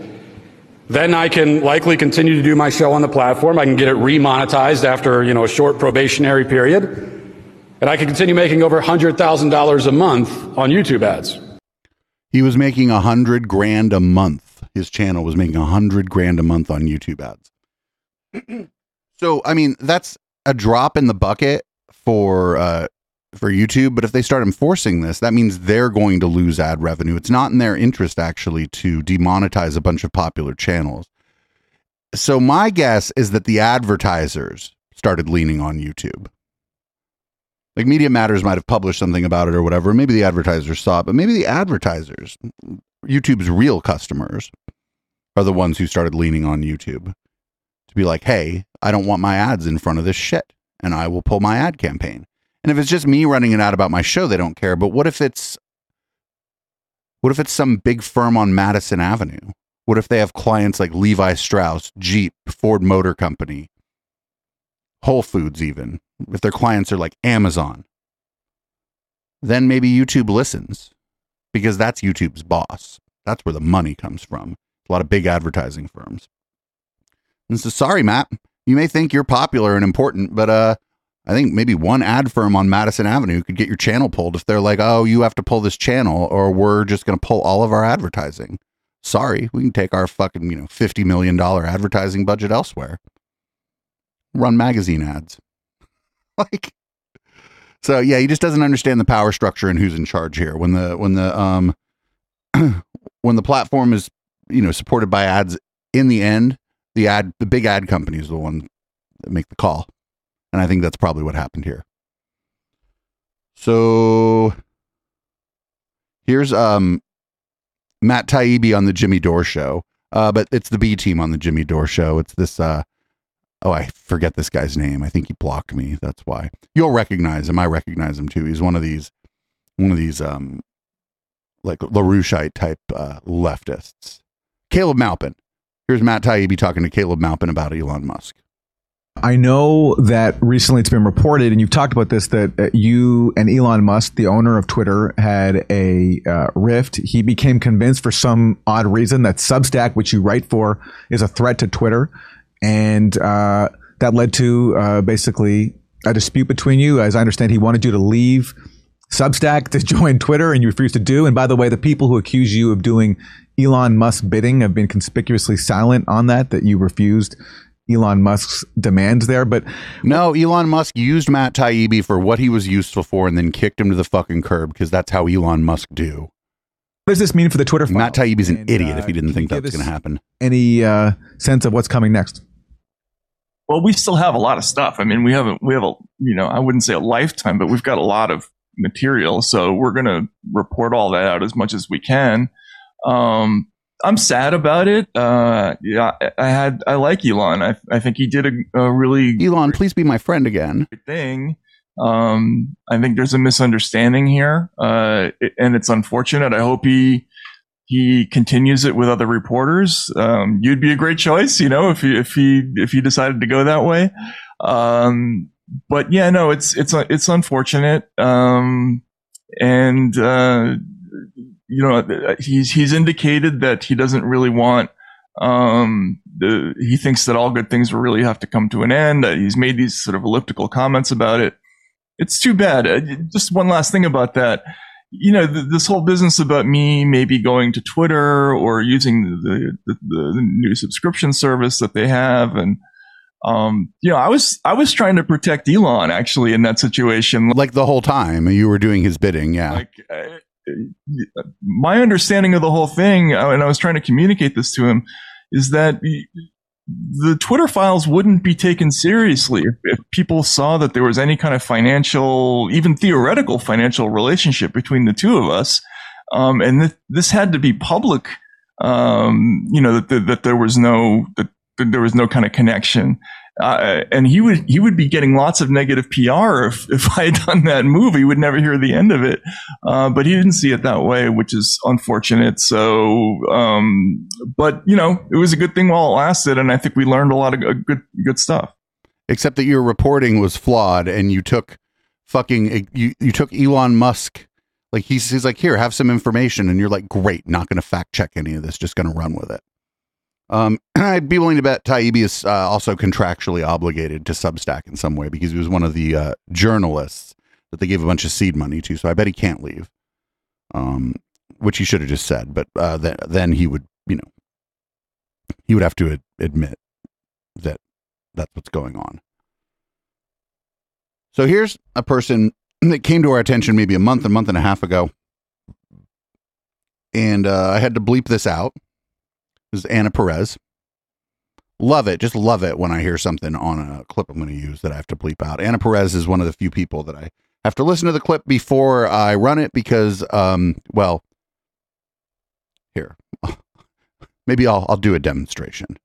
[SPEAKER 55] then I can likely continue to do my show on the platform. I can get it remonetized after, you know, a short probationary period. And I can continue making over $100,000 a month on YouTube ads.
[SPEAKER 4] He was making a hundred grand a month. His channel was making a hundred grand a month on YouTube ads. so, I mean, that's a drop in the bucket for uh, for YouTube. But if they start enforcing this, that means they're going to lose ad revenue. It's not in their interest actually to demonetize a bunch of popular channels. So my guess is that the advertisers started leaning on YouTube. Like Media Matters might have published something about it or whatever. Maybe the advertisers saw it, but maybe the advertisers, YouTube's real customers, are the ones who started leaning on YouTube to be like, hey, I don't want my ads in front of this shit, and I will pull my ad campaign. And if it's just me running an ad about my show, they don't care. But what if it's what if it's some big firm on Madison Avenue What if they have clients like Levi Strauss, Jeep, Ford Motor Company, Whole Foods, even? If their clients are like Amazon, then maybe YouTube listens because that's YouTube's boss. That's where the money comes from. A lot of big advertising firms. And so, sorry, Matt, you may think you're popular and important, but uh, I think maybe one ad firm on Madison Avenue could get your channel pulled if they're like, oh, you have to pull this channel or we're just going to pull all of our advertising. Sorry, we can take our fucking, you know, $50 million advertising budget elsewhere. Run magazine ads. like, so yeah, he just doesn't understand the power structure and who's in charge here. When the, when the, um, when the platform is, you know, supported by ads in the end, the ad, the big ad company is the one that make the call. And I think that's probably what happened here. So here's um Matt Taibbi on the Jimmy Dore show. Uh, but it's the B team on the Jimmy Dore show. It's this uh oh, I forget this guy's name. I think he blocked me. That's why. You'll recognize him. I recognize him too. He's one of these one of these um like LaRoucheite type uh leftists. Caleb Maupin. Here's Matt Taibbi talking to Caleb Maupin about Elon Musk.
[SPEAKER 56] I know that recently it's been reported, and you've talked about this, that uh, you and Elon Musk, the owner of Twitter, had a uh, rift. He became convinced for some odd reason that Substack, which you write for, is a threat to Twitter. And uh, that led to uh, basically a dispute between you. As I understand, he wanted you to leave Substack to join Twitter, and you refused to do. And by the way, the people who accuse you of doing Elon Musk bidding have been conspicuously silent on that, that you refused Elon Musk's demands there. But
[SPEAKER 4] no, Elon Musk used Matt Taibbi for what he was useful for and then kicked him to the fucking curb because that's how Elon Musk do.
[SPEAKER 56] What does this mean for the Twitter files?
[SPEAKER 4] Matt Taibbi's an
[SPEAKER 56] And,
[SPEAKER 4] idiot
[SPEAKER 56] uh,
[SPEAKER 4] if he didn't think
[SPEAKER 56] you give
[SPEAKER 4] that's going to happen.
[SPEAKER 56] Any uh, sense of what's coming next?
[SPEAKER 57] Well, we still have a lot of stuff. I mean, we have a, we have a, you know, I wouldn't say a lifetime, but we've got a lot of material. So we're going to report all that out as much as we can. Um, I'm sad about it. Uh, yeah, I, had, I like Elon. I, I think he did a, a really
[SPEAKER 4] Elon, please be my friend again.
[SPEAKER 57] thing. Um, I think there's a misunderstanding here, uh, and it's unfortunate. I hope he he continues it with other reporters. Um, you'd be a great choice, you know, if he if he if he decided to go that way. Um, but yeah, no, it's it's it's unfortunate. Um, and uh, you know, he's he's indicated that he doesn't really want. Um, the, he thinks that all good things will really have to come to an end. Uh, he's made these sort of elliptical comments about it. It's too bad. Uh, just one last thing about that. You know, th- this whole business about me maybe going to Twitter or using the, the, the new subscription service that they have, and um, you know, I was I was trying to protect Elon actually in that situation.
[SPEAKER 4] Like the whole time you were doing his bidding, yeah.
[SPEAKER 57] Like, uh, my understanding of the whole thing, uh, and I was trying to communicate this to him, is that the Twitter files wouldn't be taken seriously if, people saw that there was any kind of financial, even theoretical financial relationship between the two of us. Um, and th- this had to be public, um, you know, that, that, that there was no, that, that there was no kind of connection. Uh, and he would he would be getting lots of negative PR if, if I had done that move. He would never hear the end of it. Uh, but he didn't see it that way, which is unfortunate. So, um, but you know, it was a good thing while it lasted, and I think we learned a lot of good good, good stuff.
[SPEAKER 4] Except that your reporting was flawed and you took fucking you you took Elon Musk like he's he's like here have some information and you're like great not going to fact check any of this just going to run with it. Um, I'd be willing to bet Taibbi is uh, also contractually obligated to Substack in some way because he was one of the uh, journalists that they gave a bunch of seed money to. So I bet he can't leave. Um, which he should have just said, but uh, then then he would you know he would have to ad- admit that that's what's going on. So here's a person that came to our attention maybe a month, a month and a half ago, and uh, I had to bleep this out. This is Anna Perez. Love it. Just love it when I hear something on a clip I'm going to use that I have to bleep out. Anna Perez is one of the few people that I have to listen to the clip before I run it because, um, well, here, maybe I'll I'll do a demonstration.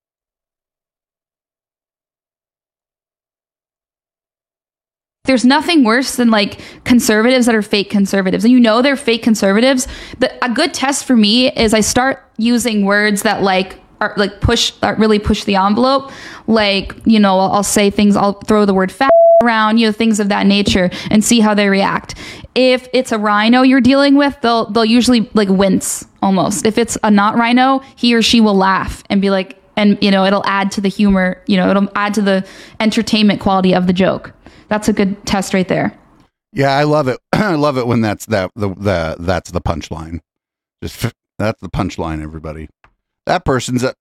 [SPEAKER 58] There's nothing worse than like conservatives that are fake conservatives. And you know they're fake conservatives. But a good test for me is I start using words that like are like push that really push the envelope. Like, you know, I'll, I'll say things, I'll throw the word fat around, you know, things of that nature and see how they react. If it's a rhino you're dealing with, they'll they'll usually like wince almost. If it's a not rhino, he or she will laugh and be like and you know, it'll add to the humor, you know, it'll add to the entertainment quality of the joke. That's a good test right there.
[SPEAKER 4] Yeah, I love it. I love it when that's that the, the that's the punchline. Just that's the punchline, everybody. That person's a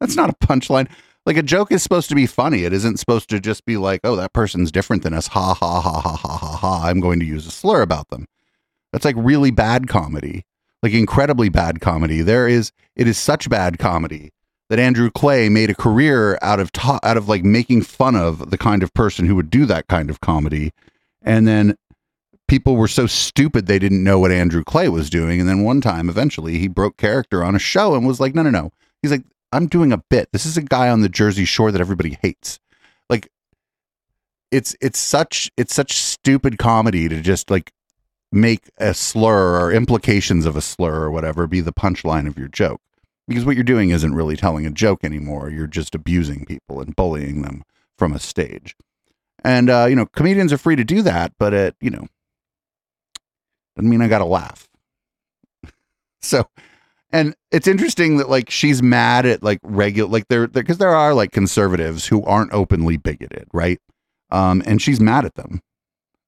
[SPEAKER 4] that's not a punchline. Like a joke is supposed to be funny. It isn't supposed to just be like, oh, that person's different than us. Ha ha ha ha ha ha ha. I'm going to use a slur about them. That's like really bad comedy. Like incredibly bad comedy. There is it is such bad comedy that Andrew Clay made a career out of ta- out of like making fun of the kind of person who would do that kind of comedy, and then people were so stupid they didn't know what Andrew Clay was doing, and then one time eventually he broke character on a show and was like, no no no, he's like, I'm doing a bit. This is a guy on the Jersey Shore that everybody hates, like. It's it's such it's such stupid comedy to just like make a slur or implications of a slur or whatever be the punchline of your joke because what you're doing isn't really telling a joke anymore. You're just abusing people and bullying them from a stage. And uh, you know, comedians are free to do that, but it, you know, doesn't mean I got to laugh. so, and it's interesting that like she's mad at like regular, like there, because there are like conservatives who aren't openly bigoted, right? Um, and she's mad at them.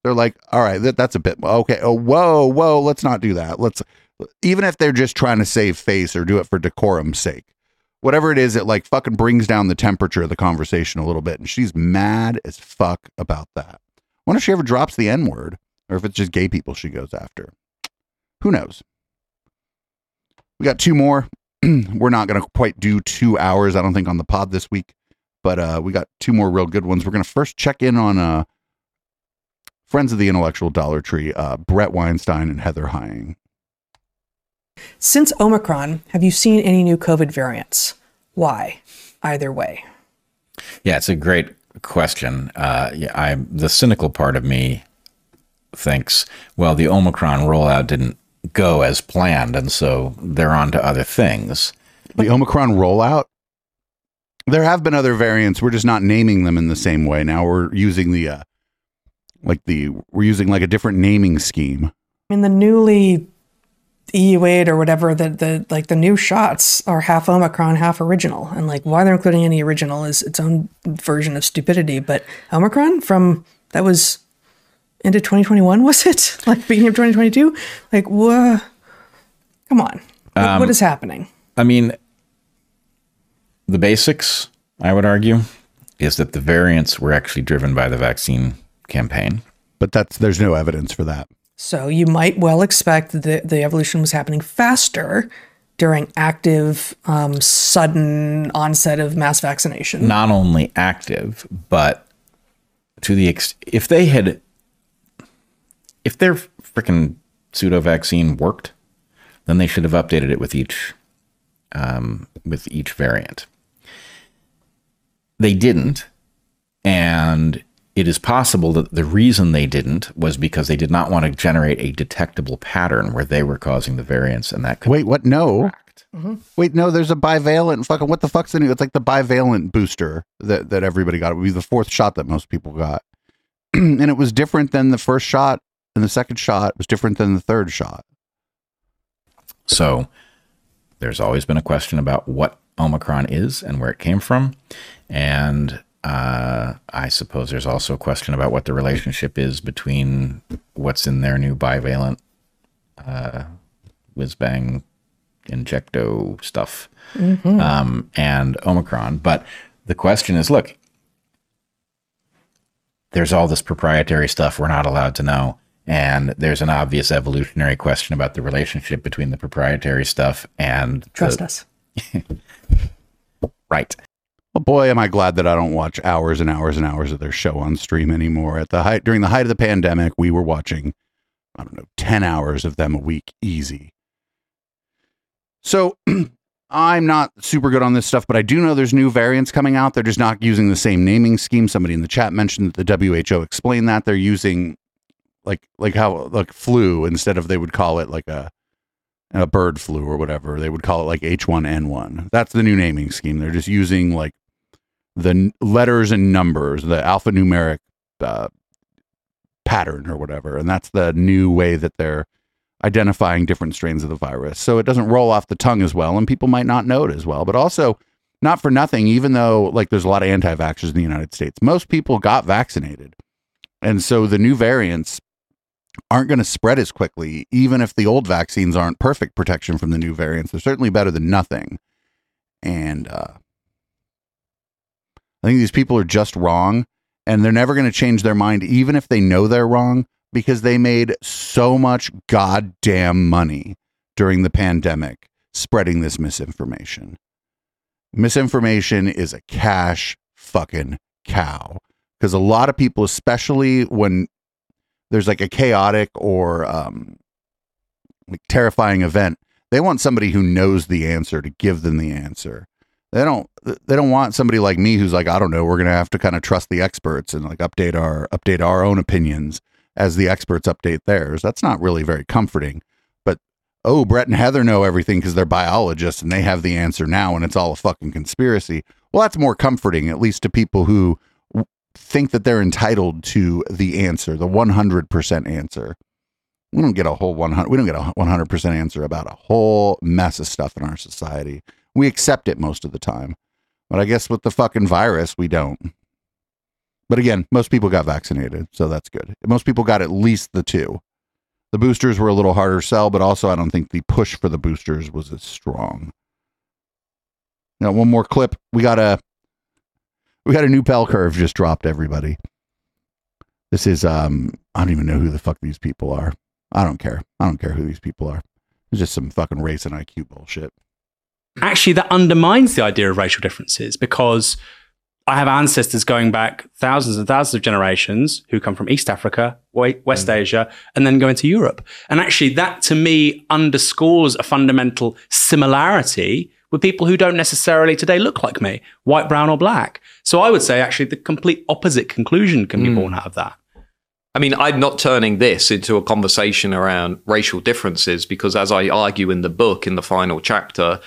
[SPEAKER 4] They're like, all right, that, that's a bit okay. Oh, whoa, whoa, let's not do that. Let's even if they're just trying to save face or do it for decorum's sake. Whatever it is, it like fucking brings down the temperature of the conversation a little bit. And she's mad as fuck about that. wonder if she ever drops the N word or if it's just gay people she goes after. Who knows? We got two more. We're not going to quite do two hours, I don't think, on the pod this week, but uh, we got two more real good ones. We're going to first check in on uh, friends of the intellectual Dollar Tree, uh, Bret Weinstein and Heather Heying.
[SPEAKER 59] Since Omicron, have you seen any new COVID variants? Why? Either way.
[SPEAKER 60] Yeah, it's a great question. Uh, yeah, I the cynical part of me thinks, well, the Omicron rollout didn't go as planned, and so they're on to other things.
[SPEAKER 4] The Omicron rollout? There have been other variants. We're just not naming them in the same way. Now we're using the uh, like the we're using like a different naming scheme.
[SPEAKER 59] In the newly EU8 or whatever, the, the like the new shots are half Omicron, half original. And like why they're including any original is its own version of stupidity. But Omicron from that was into 2021, was it? Like beginning of 2022? Like what? Come on. What,
[SPEAKER 60] Um,
[SPEAKER 59] what is happening?
[SPEAKER 60] I mean, the basics, I would argue, is that the variants were actually driven by the vaccine campaign.
[SPEAKER 4] But that's there's no evidence for that.
[SPEAKER 59] So you might well expect that the evolution was happening faster during active, um, sudden onset of mass vaccination.
[SPEAKER 60] Not only active, but to the ex- if they had if their freaking pseudo vaccine worked, then they should have updated it with each um, with each variant. They didn't, and it is possible that the reason they didn't was because they did not want to generate a detectable pattern where they were causing the variants, and that could
[SPEAKER 4] Wait, what? No.
[SPEAKER 59] Mm-hmm.
[SPEAKER 4] Wait, no. There's a bivalent. Fucking what the fuck's the new? It's like the bivalent booster that that everybody got. It would be the fourth shot that most people got, and it was different than the first shot, and the second shot was different than the third shot.
[SPEAKER 60] So there's always been a question about what Omicron is and where it came from. And uh, I suppose there's also a question about what the relationship is between what's in their new bivalent uh, whiz bang injecto stuff
[SPEAKER 59] Mhm.
[SPEAKER 60] um, and Omicron. But the question is look, there's all this proprietary stuff we're not allowed to know. And there's an obvious evolutionary question about the relationship between the proprietary stuff and the-
[SPEAKER 59] Trust us.
[SPEAKER 60] right.
[SPEAKER 4] Well, boy, am I glad that I don't watch hours and hours and hours of their show on stream anymore. At the height during the height of the pandemic, we were watching, I don't know, ten hours of them a week, easy. So I'm not super good on this stuff, but I do know there's new variants coming out. They're just not using the same naming scheme. Somebody in the chat mentioned that the WHO explained that they're using like like how like flu instead of they would call it like a a bird flu or whatever. They would call it like H1N1. That's the new naming scheme. They're just using like the n- letters and numbers, the alphanumeric uh, pattern or whatever, and that's the new way that they're identifying different strains of the virus. So it doesn't roll off the tongue as well, and people might not know it as well. But also, not for nothing, even though like there's a lot of anti-vaxxers in the United States, most people got vaccinated, and so the new variants aren't going to spread as quickly, even if the old vaccines aren't perfect protection from the new variants. They're certainly better than nothing. And uh, I think these people are just wrong, and they're never going to change their mind, even if they know they're wrong, because they made so much goddamn money during the pandemic spreading this misinformation. Misinformation is a cash fucking cow. Because a lot of people, especially when there's like a chaotic or um, like terrifying event, they want somebody who knows the answer to give them the answer. They don't. They don't want somebody like me who's like, I don't know. We're gonna have to kind of trust the experts and like update our update our own opinions as the experts update theirs. That's not really very comforting. But oh, Bret and Heather know everything because they're biologists and they have the answer now, and it's all a fucking conspiracy. Well, that's more comforting, at least to people who think that they're entitled to the answer, the 100% answer. We don't get a whole 100 we don't get a 100% answer about a whole mess of stuff in our society. We accept it most of the time. But I guess with the fucking virus, we don't. But again, most people got vaccinated, so that's good. Most people got at least the two. The boosters were a little harder sell, but also I don't think the push for the boosters was as strong. Now, one more clip. We got a we got a new bell curve just dropped. Everybody, this is um I don't even know who the fuck these people are. I don't care. I don't care who these people are. It's just some fucking race and IQ bullshit.
[SPEAKER 61] actually that undermines the idea of racial differences because I have ancestors going back thousands and thousands of generations who come from East Africa, West Asia, and then go into Europe. And actually, that to me underscores a fundamental similarity with people who don't necessarily today look like me, white, brown, or black. So I would say actually the complete opposite conclusion can be hmm. born out of that.
[SPEAKER 62] I mean, I'm not turning this into a conversation around racial differences because, as I argue in the book in the final chapter,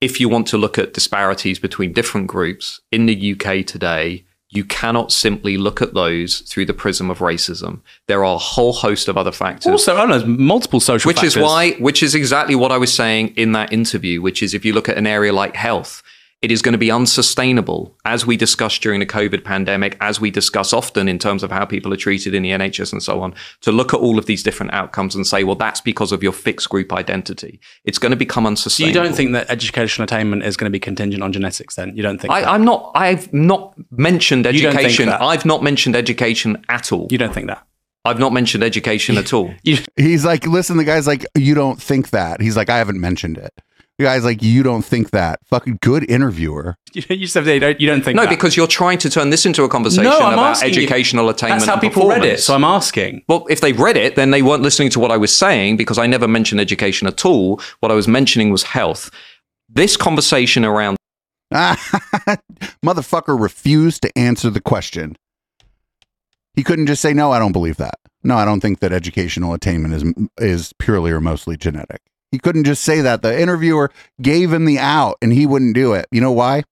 [SPEAKER 62] if you want to look at disparities between different groups in the UK today, you cannot simply look at those through the prism of racism. There are a whole host of other factors.
[SPEAKER 61] Also, I don't know, multiple social factors.
[SPEAKER 62] which
[SPEAKER 61] factors.
[SPEAKER 62] is why which is exactly what I was saying in that interview, which is if you look at an area like health, it is going to be unsustainable, as we discussed during the COVID pandemic, as we discuss often in terms of how people are treated in the NHS and so on, to look at all of these different outcomes and say, well, that's because of your fixed group identity. It's going to become
[SPEAKER 61] So
[SPEAKER 62] unsustainable.
[SPEAKER 61] you don't think that educational attainment is going to be contingent on genetics then? You don't think
[SPEAKER 62] I,
[SPEAKER 61] that?
[SPEAKER 62] I'm not. I've not mentioned
[SPEAKER 61] You don't think
[SPEAKER 62] education. I've not mentioned education at all.
[SPEAKER 61] You don't think that?
[SPEAKER 62] I've not mentioned education at all.
[SPEAKER 4] He's like, listen, the guy's like, you don't think that. He's like, I haven't mentioned it. The guy's like, you don't think that. Fucking good interviewer.
[SPEAKER 61] You you said you don't, you don't think
[SPEAKER 62] no,
[SPEAKER 61] that.
[SPEAKER 62] because you're trying to turn this into a conversation
[SPEAKER 61] No, I'm
[SPEAKER 62] about
[SPEAKER 61] asking you.
[SPEAKER 62] educational attainment.
[SPEAKER 61] That's how
[SPEAKER 62] and
[SPEAKER 61] people read it,
[SPEAKER 62] performance.
[SPEAKER 61] so I'm asking.
[SPEAKER 62] Well, if they read it, then they weren't listening to what I was saying because I never mentioned education at all. What I was mentioning was health. This conversation around
[SPEAKER 4] Motherfucker refused to answer the question. He couldn't just say, no, I don't believe that. No, I don't think that educational attainment is is purely or mostly genetic. He couldn't just say that. The interviewer gave him the out and he wouldn't do it. You know why?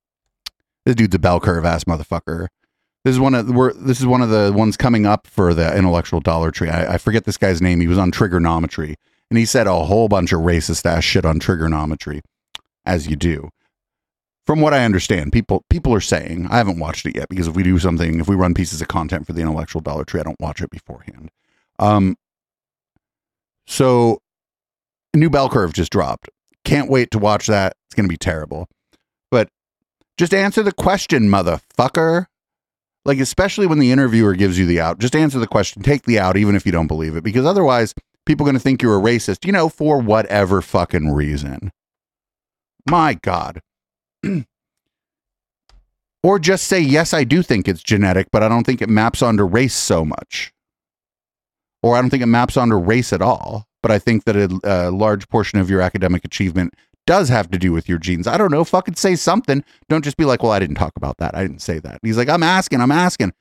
[SPEAKER 4] This dude's a bell curve ass motherfucker. This is one of we're this is one of the ones coming up for the intellectual dollar tree. I, I forget this guy's name. He was on Triggernometry and he said a whole bunch of racist ass shit on Triggernometry, as you do. From what I understand, people people are saying I haven't watched it yet because if we do something, if we run pieces of content for the intellectual dollar tree, I don't watch it beforehand. Um, so new bell curve just dropped. Can't wait to watch that. It's going to be terrible. But just answer the question, motherfucker. Like, especially when the interviewer gives you the out, just answer the question. Take the out, even if you don't believe it, because otherwise, people are going to think you're a racist, you know, for whatever fucking reason. My God. or just say, yes, I do think it's genetic, but I don't think it maps onto race so much. Or I don't think it maps onto race at all. But I think that a, a large portion of your academic achievement does have to do with your genes. I don't know. Fucking say something. Don't just be like, well, I didn't talk about that. I didn't say that. He's like, I'm asking, I'm asking.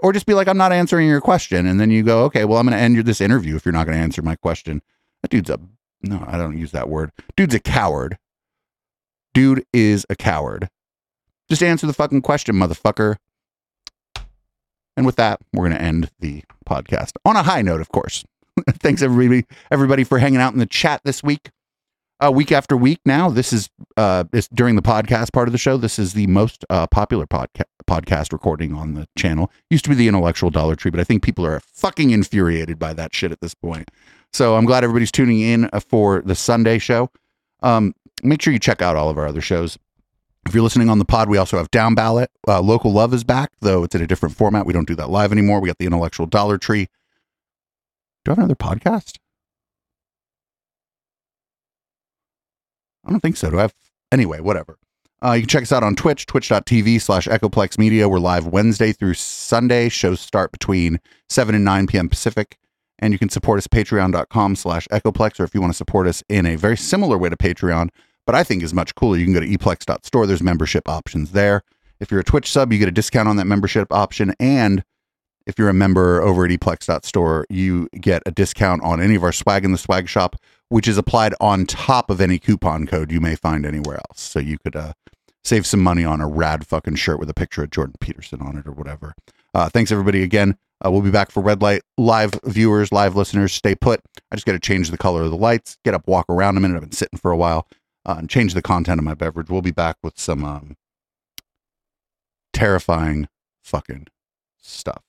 [SPEAKER 4] Or just be like, I'm not answering your question. And then you go, okay, well, I'm going to end this interview if you're not going to answer my question. That dude's a, no, I don't use that word. Dude's a coward. Dude is a coward. Just answer the fucking question, motherfucker. And with that, we're going to end the podcast on a high note, of course. Thanks everybody, everybody for hanging out in the chat this week. Uh, week after week now, this is uh, this, during the podcast part of the show. This is the most uh, popular podca- podcast recording on the channel. Used to be the Intellectual Dollar Tree, but I think people are fucking infuriated by that shit at this point. So I'm glad everybody's tuning in uh, for the Sunday show. Um, make sure you check out all of our other shows. If you're listening on the pod, we also have Down Ballot. Uh, Local Love is back, though it's in a different format. We don't do that live anymore. We got the Intellectual Dollar Tree. Do I have another podcast? I don't think so. Do I have? Anyway, whatever. Uh, you can check us out on Twitch, twitch.tv slash Echoplex Media. We're live Wednesday through Sunday. Shows start between 7 and 9 p.m. Pacific. And you can support us patreon.com slash Echoplex, or if you want to support us in a very similar way to Patreon, but I think is much cooler, you can go to eplex.store. There's membership options there. If you're a Twitch sub, you get a discount on that membership option. And if you're a member over at eplex.store, you get a discount on any of our swag in the swag shop, which is applied on top of any coupon code you may find anywhere else. So you could uh, save some money on a rad fucking shirt with a picture of Jordan Peterson on it or whatever. Uh, thanks everybody again. Uh, we'll be back for red light live viewers, live listeners. Stay put. I just got to change the color of the lights, get up, walk around a minute. I've been sitting for a while uh, and change the content of my beverage. We'll be back with some um, terrifying fucking stuff.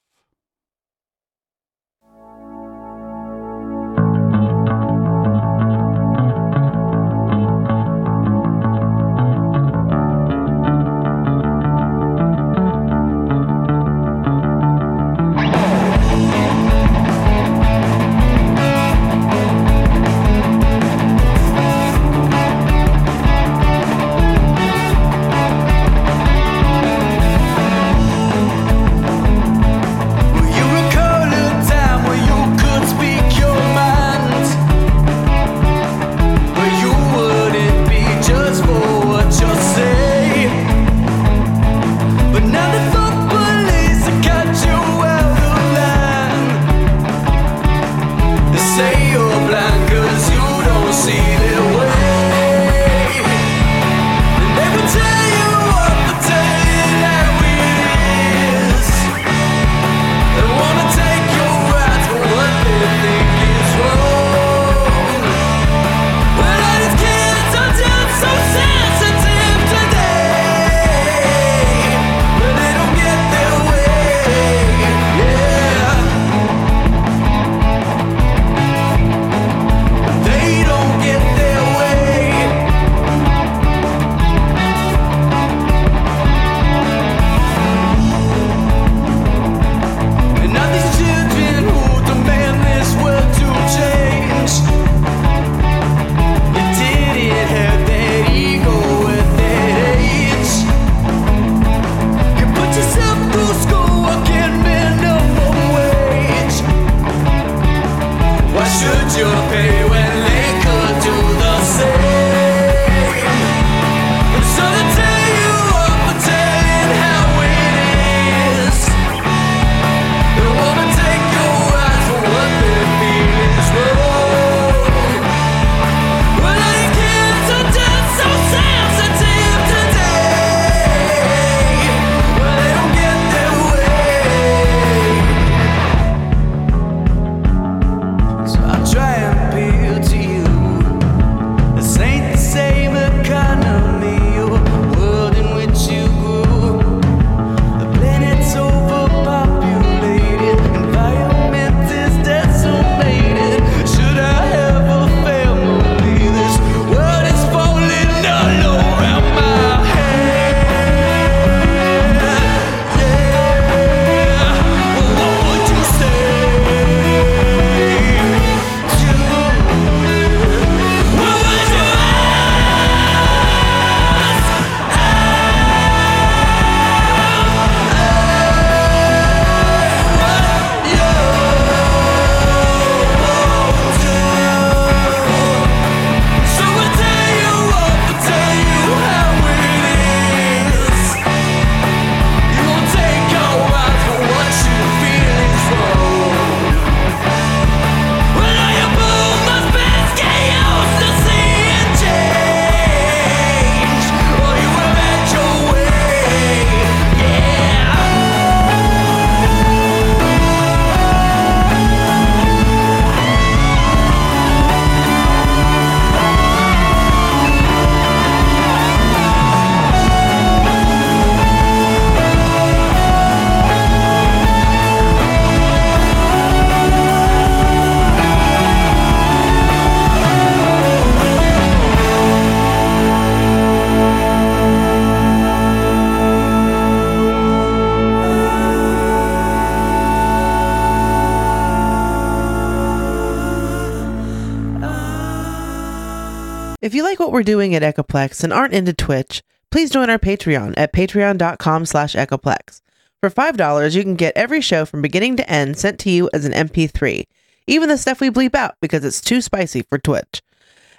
[SPEAKER 1] We're doing at Echoplex and aren't into Twitch, please join our Patreon at patreon.com slash Echoplex. For $5, you can get every show from beginning to end sent to you as an MP3, even the stuff we bleep out because it's too spicy for Twitch.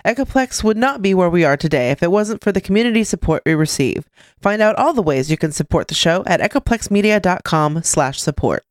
[SPEAKER 1] Echoplex would not be where we are today if it wasn't for the community support we receive. Find out all the ways you can support the show at echoplexmedia.com slash support.